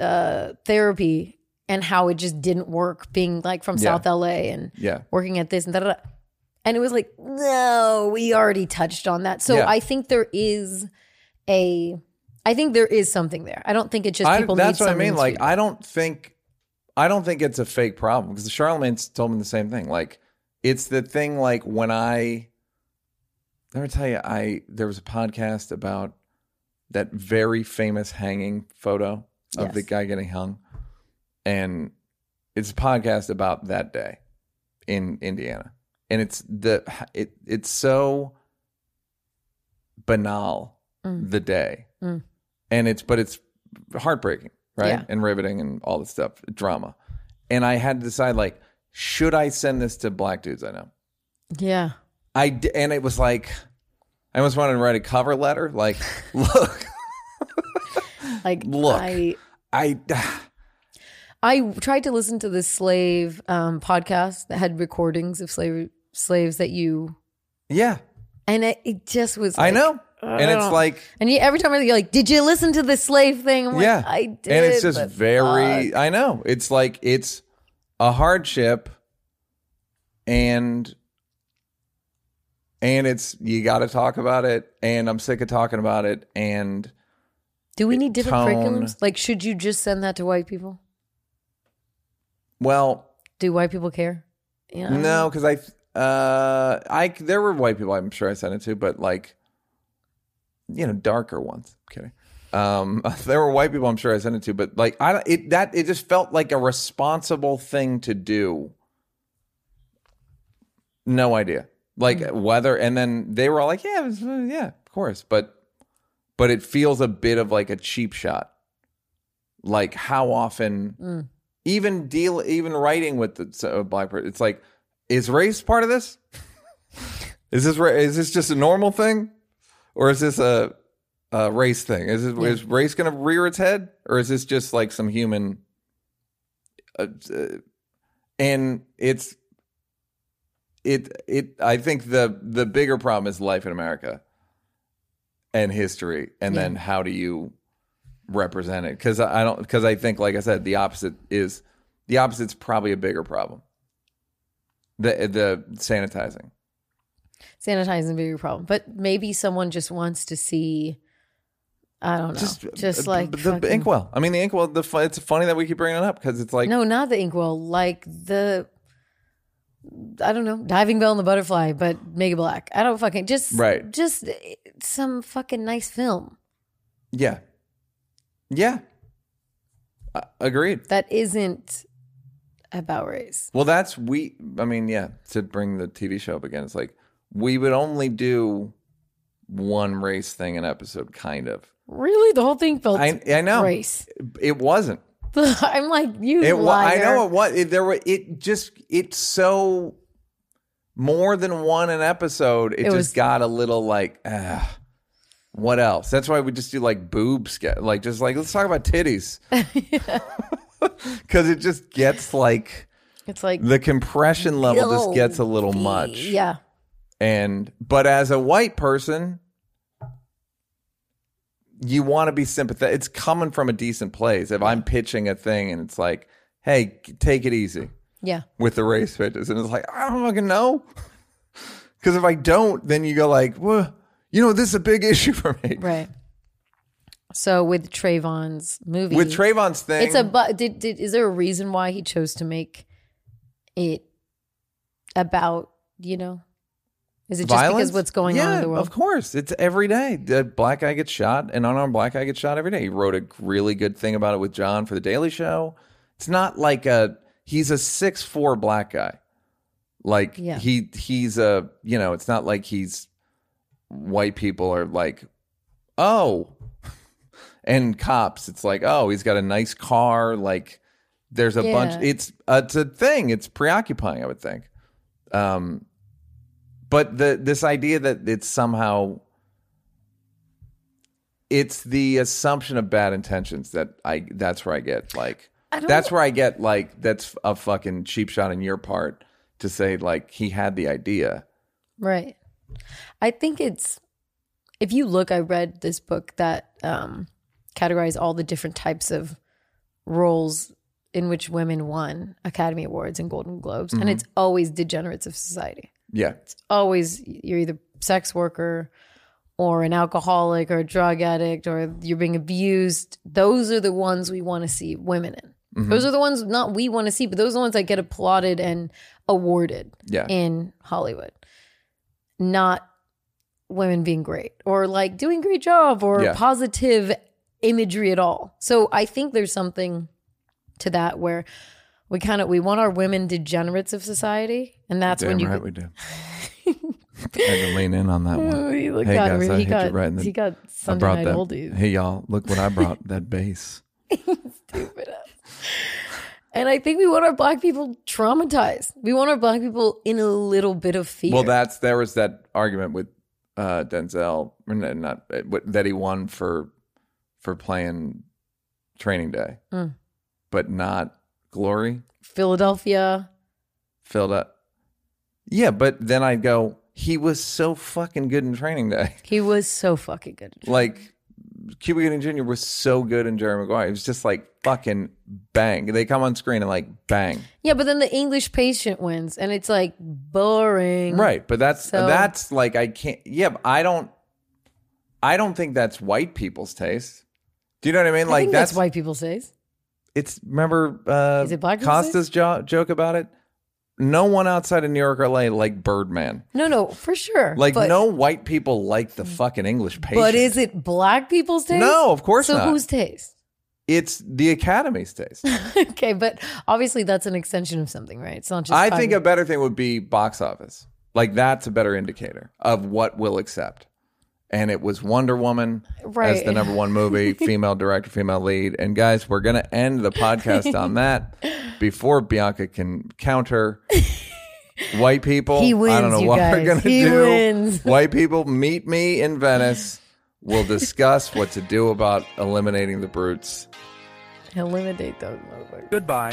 uh, therapy and how it just didn't work. Being like from Yeah. South LA and Yeah. working at this and da. And it was like, no, we already touched on that. So Yeah. I think there is a, I think there is something there. I don't think it's just I, people. that's need what I mean. Like. I don't think, I don't think it's a fake problem because the Charlemagne's told me the same thing. Like, it's the thing. Like when I, let me tell you, I there was a podcast about that very famous hanging photo of Yes. the guy getting hung, and it's a podcast about that day in Indiana, and it's the it it's so banal Mm. the day, Mm. and it's but it's heartbreaking, right? Yeah. And riveting and all this stuff, drama. And I had to decide like, should I send this to black dudes I know? yeah. I d- and it was like, I almost wanted to write a cover letter. Like, look, Like, Look. I, I, I tried to listen to the slave um, podcast that had recordings of slave slaves that you, yeah, and it, it just was. I know. And it's don't- like, And you, every time you're like, "Did you listen to the slave thing?" I'm like, yeah, I did. and it's just but very. fuck." I know. It's like it's a hardship, and and it's you got to talk about it, and I'm sick of talking about it, and Do we need different tone. curriculums? Like, should you just send that to white people? well, Do white people care? You know? No, because I, uh, I there were white people I'm sure I sent it to, but like, you know, darker ones. I'm kidding. Um, there were white people I'm sure I sent it to, but like, I it that it just felt like a responsible thing to do. No idea, like whether, and then they were all like, yeah, was, uh, yeah, of course, but but it feels a bit of like a cheap shot. Like how often even deal even writing with the so, black person it's like is race part of this is this is this just a normal thing or is this a, a race thing? Is it, is race going to rear its head? Or is this just like some human uh, uh, and it's it it i think the the bigger problem is life in america and history and then how do you represent it? Because i don't because i think like i said the opposite is the opposite's probably a bigger problem. The the sanitizing sanitizing bigger problem. But maybe someone just wants to see. I don't know. Just, uh, like the fucking- inkwell i mean the inkwell the it's funny that we keep bringing it up because it's like no, not the inkwell. Like the. I don't know, diving bell and the butterfly, but Mega black. I don't fucking just Right. Just uh, some fucking nice film yeah yeah uh, agreed that isn't about race. Well, that's we. I mean, yeah. To bring the TV show up again, it's like we would only do one race thing an episode, kind of. Really, the whole thing felt I I know race. It wasn't. I'm like you. It. wa- I know it was. It, there were. It just. It's so more than one an episode. It, It just was- got a little like. ah, what else? That's why we just do like boobs. Like just like let's talk about titties. Because it just gets like It's like the compression level just gets a little much. yeah. And but as a white person, you want to be sympathetic. It's coming from a decent place. If I'm pitching a thing and it's like, "Hey, take it easy Yeah. with the race pitches," and it's like, I don't fucking know, because if I don't, then you go like, "Well, you know, this is a big issue for me." Right. So with Travon's movie, With Travon's thing, it's a but. Did, did is there a reason why he chose to make it about you know? Is it just violence. because what's going on in the world? Of course, it's every day. The black guy gets shot, an unarmed black guy gets shot every day. He wrote a really good thing about it with John for the Daily Show. It's not like a he's a six four black guy. Like Yeah. he he's a you know it's not like he's white people are like oh and cops it's like oh he's got a nice car like there's a bunch it's it's a thing it's preoccupying I would think um but the this idea that it's somehow it's the assumption of bad intentions that I that's where I get like that's where I get like that's a fucking cheap shot on your part to say like he had the idea. Right. I think it's if you look, I read this book that um categorized all the different types of roles in which women won Academy Awards and Golden Globes, Mm-hmm. and it's always degenerates of society. Yeah. It's always you're either sex worker or an alcoholic or a drug addict or you're being abused. Those are the ones we want to see women in. Mm-hmm. Those are the ones not we want to see, but those are the ones that get applauded and awarded Yeah. in Hollywood. Not women being great or like doing a great job or Yeah. positive imagery at all. So I think there's something to that where we kind of we want our women degenerates of society, and that's Damn when you right we do. I had to lean in on that one. he Hey at guys, I he got right in the. he got I Sunday night that. oldies. Hey y'all, look what I brought. that bass. Stupid ass. And I think we want our black people traumatized. We want our black people in a little bit of fear. Well, that's there was that argument with uh, Denzel, not uh, that he won for for playing Training Day, Mm. but not Glory Philadelphia. filled up. Yeah, but then I'd go. He was so fucking good in Training Day. He was so fucking good. Like Cuba Gooding Jr. was so good in Jerry Maguire. It was just like fucking bang. They come on screen and like bang. Yeah, but then the English patient wins, and it's like boring. Right, but that's So- that's like I can't. Yeah, but I don't. I don't think that's white people's taste. Do you know what I mean? I like think that's, that's, white people's says. It's remember uh, Is it black Costa's jo- joke about it. No one outside of New York or LA like Birdman. No, no, for sure. Like but, no white people like the fucking English patient. But is it black people's taste? No, of course so not. whose taste? It's the Academy's taste. okay, but obviously that's an extension of something, right? It's not just. I think a better thing would be box office. Like that's a better indicator of what we'll accept. And it was Wonder Woman as the number one movie, female director, female lead. And guys, we're gonna end the podcast on that before Bianca can counter. White people. He I don't know you what we're gonna He do. wins. White people, meet me in Venice. We'll discuss what to do about eliminating the brutes. eliminate those motherfuckers. Goodbye.